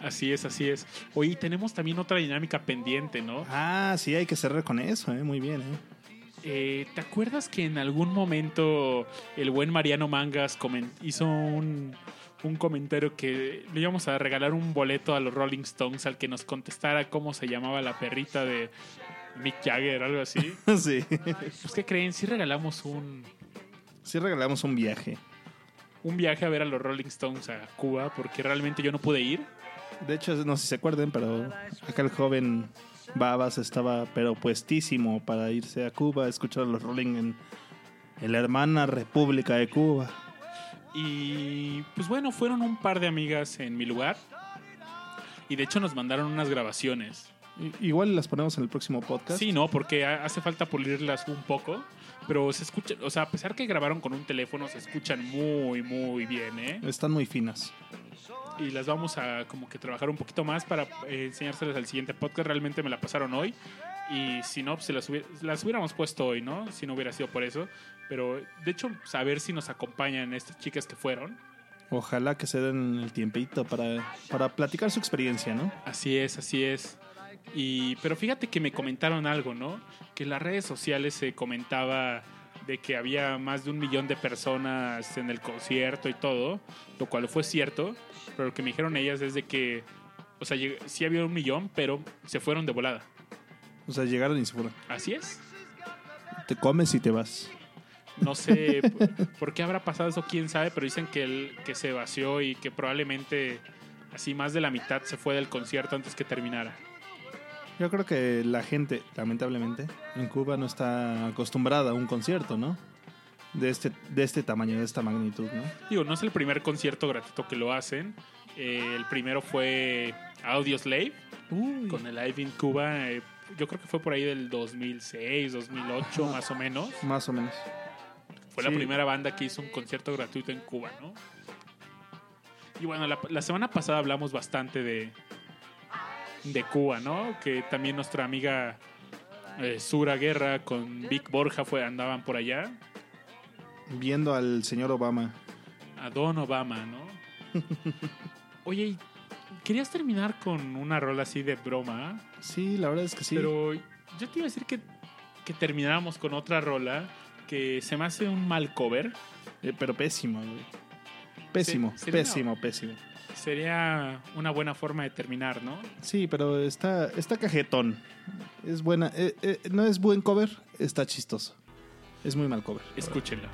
[SPEAKER 1] Así es, así es. Oye, tenemos también otra dinámica pendiente, ¿no?
[SPEAKER 2] ah, sí, hay que cerrar con eso, ¿eh? muy bien. ¿eh?
[SPEAKER 1] Eh, ¿Te acuerdas que en algún momento el buen Mariano Mangas hizo un, un comentario que le íbamos a regalar un boleto a los Rolling Stones al que nos contestara cómo se llamaba la perrita de Mick Jagger, algo así?
[SPEAKER 2] sí.
[SPEAKER 1] Pues, ¿qué creen? Sí regalamos un,
[SPEAKER 2] Sí regalamos un viaje.
[SPEAKER 1] un viaje a ver a los Rolling Stones a Cuba porque realmente yo no pude ir.
[SPEAKER 2] De hecho, no sé si se acuerdan, pero acá el joven Babas estaba pero puestísimo para irse a Cuba a escuchar a los Rolling en, en la hermana República de Cuba.
[SPEAKER 1] Y pues bueno, fueron un par de amigas en mi lugar. Y de hecho nos mandaron unas grabaciones.
[SPEAKER 2] Igual las ponemos en el próximo podcast.
[SPEAKER 1] Sí, no, porque ha- hace falta pulirlas un poco. Pero se escucha, o sea, a pesar que grabaron con un teléfono, se escuchan muy, muy bien, ¿eh?
[SPEAKER 2] Están muy finas.
[SPEAKER 1] y las vamos a como que trabajar un poquito más para eh, enseñárselas al siguiente podcast. Realmente me la pasaron hoy y si no, pues se las, hubiera- las hubiéramos puesto hoy, ¿no? Si no hubiera sido por eso. Pero de hecho, saber si nos acompañan estas chicas que fueron.
[SPEAKER 2] Ojalá que se den el tiempito para, para platicar su experiencia, ¿no?
[SPEAKER 1] Así es, así es. Y, pero fíjate que me comentaron algo, ¿no? Que en las redes sociales se comentaba de que había más de un millón de personas en el concierto y todo, lo cual fue cierto, pero lo que me dijeron ellas es de que, o sea, sí había un millón, pero se fueron de volada.
[SPEAKER 2] O sea, llegaron y se fueron.
[SPEAKER 1] Así es.
[SPEAKER 2] Te comes y te vas.
[SPEAKER 1] No sé por, por qué habrá pasado eso, quién sabe, pero dicen que, el, que se vació y que probablemente así más de la mitad se fue del concierto antes que terminara.
[SPEAKER 2] Yo creo que la gente, lamentablemente, en Cuba no está acostumbrada a un concierto, ¿no? De este, de este tamaño, de esta magnitud, ¿no?
[SPEAKER 1] Digo, no es el primer concierto gratuito que lo hacen. Eh, el primero fue Audio Slave con el Live in Cuba. eh, yo creo que fue por ahí del 2006, 2008, más o menos.
[SPEAKER 2] Más o menos.
[SPEAKER 1] Fue la primera banda que hizo un concierto gratuito en Cuba, ¿no? Y bueno, la, la semana pasada hablamos bastante de, de Cuba, ¿no? Que también nuestra amiga eh, Sura Guerra con Vic Borja fue, andaban por allá.
[SPEAKER 2] Viendo al señor Obama.
[SPEAKER 1] a Don Obama, ¿no? Oye, y querías terminar con una rola así de broma,
[SPEAKER 2] Sí, la verdad es que sí.
[SPEAKER 1] pero yo te iba a decir que, que termináramos con otra rola que se me hace un mal cover.
[SPEAKER 2] Eh, pero pésimo, güey. Pésimo,
[SPEAKER 1] sería-
[SPEAKER 2] pésimo, pésimo.
[SPEAKER 1] Sería una buena forma de terminar, ¿no?
[SPEAKER 2] Sí, pero está, está cajetón. Es buena. eh, eh, no es buen cover, está chistoso. Es muy mal cover.
[SPEAKER 1] Escúchenla.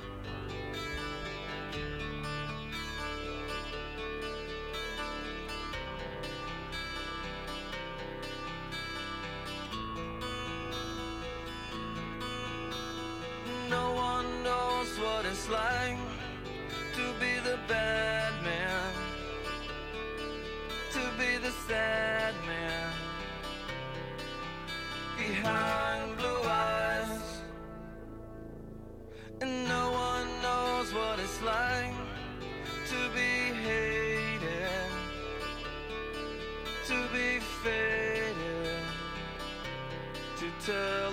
[SPEAKER 6] To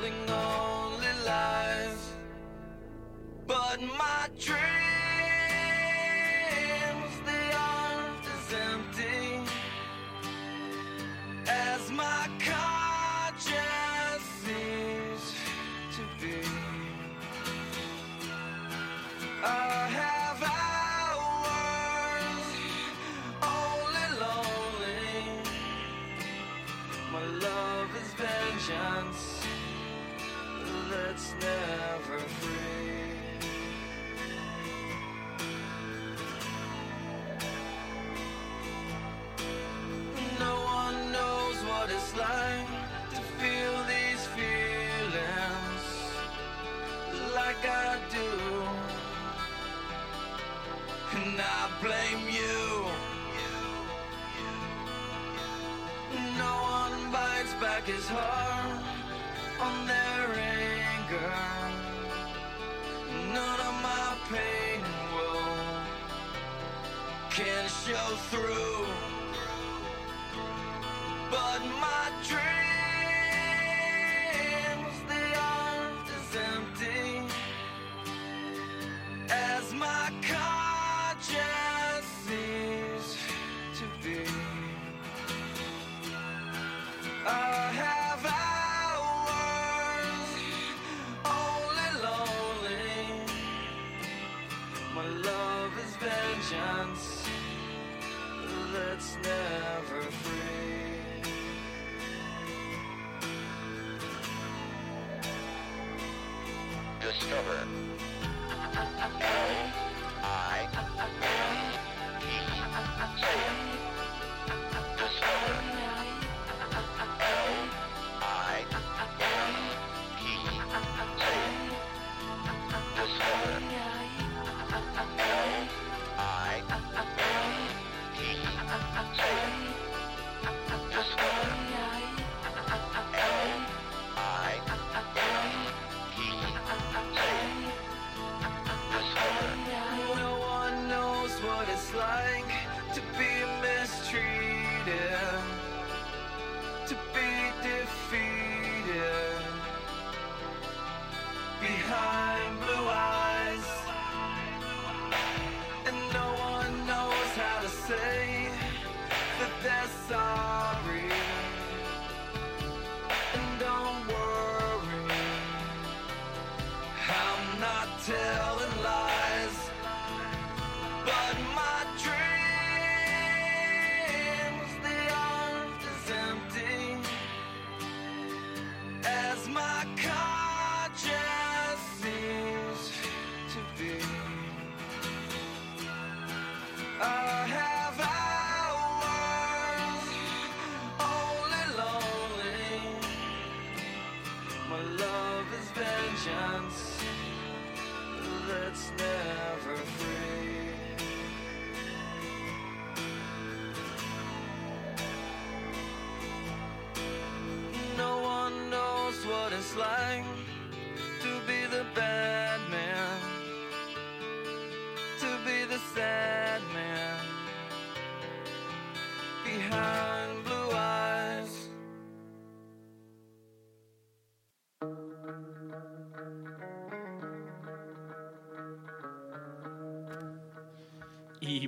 [SPEAKER 6] through.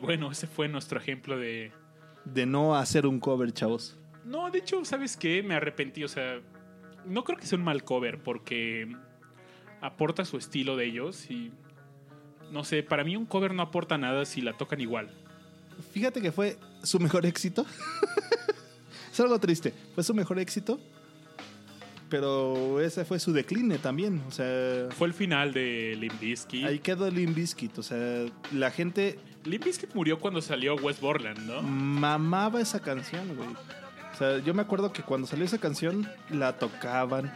[SPEAKER 1] Bueno, ese fue nuestro ejemplo de...
[SPEAKER 2] De no hacer un cover, chavos.
[SPEAKER 1] No, de hecho, ¿sabes qué? Me arrepentí, o sea, no creo que sea un mal cover porque aporta su estilo de ellos y... No sé, para mí un cover no aporta nada si la tocan igual.
[SPEAKER 2] Fíjate que fue su mejor éxito. es algo triste. Fue su mejor éxito. Pero ese fue su decline también. O sea,
[SPEAKER 1] Fue el final de Limp Bizkit.
[SPEAKER 2] ahí quedó Limp Bizkit. O sea, la gente
[SPEAKER 1] Limp Bizkit murió cuando salió West Borland, ¿no?
[SPEAKER 2] mamaba esa canción, güey. O sea, yo me acuerdo que cuando salió esa canción la tocaban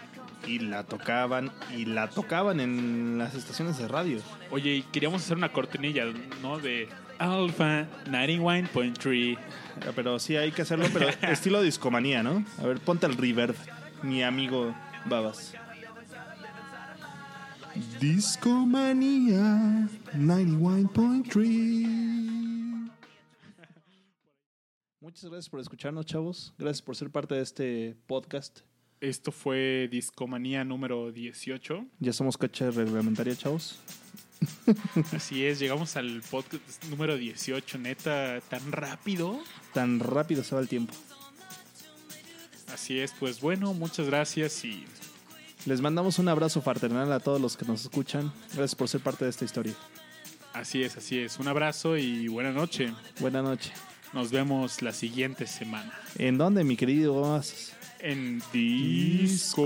[SPEAKER 2] y la tocaban y la tocaban en las estaciones de radio.
[SPEAKER 1] Oye, y queríamos hacer una cortinilla, ¿no? De Alpha 91.3.
[SPEAKER 2] Ah, Pero sí hay que hacerlo, pero estilo discomanía, ¿no? A ver, ponte el reverb, mi amigo Babas. Discomanía 91.3 Muchas gracias por escucharnos, chavos. Gracias por ser parte de este podcast.
[SPEAKER 1] Esto fue Discomanía número 18.
[SPEAKER 2] Ya somos cacha reglamentaria, chavos.
[SPEAKER 1] Así es, llegamos al podcast número 18, neta, tan rápido.
[SPEAKER 2] Tan rápido se va el tiempo.
[SPEAKER 1] Así es, pues bueno, muchas gracias y
[SPEAKER 2] Les mandamos un abrazo fraternal a todos los que nos escuchan. Gracias por ser parte de esta historia.
[SPEAKER 1] así es, así es. Un abrazo y buena noche.
[SPEAKER 2] Buena noche.
[SPEAKER 1] Nos vemos la siguiente semana
[SPEAKER 2] ¿En dónde, mi querido
[SPEAKER 1] en
[SPEAKER 7] Discomanía.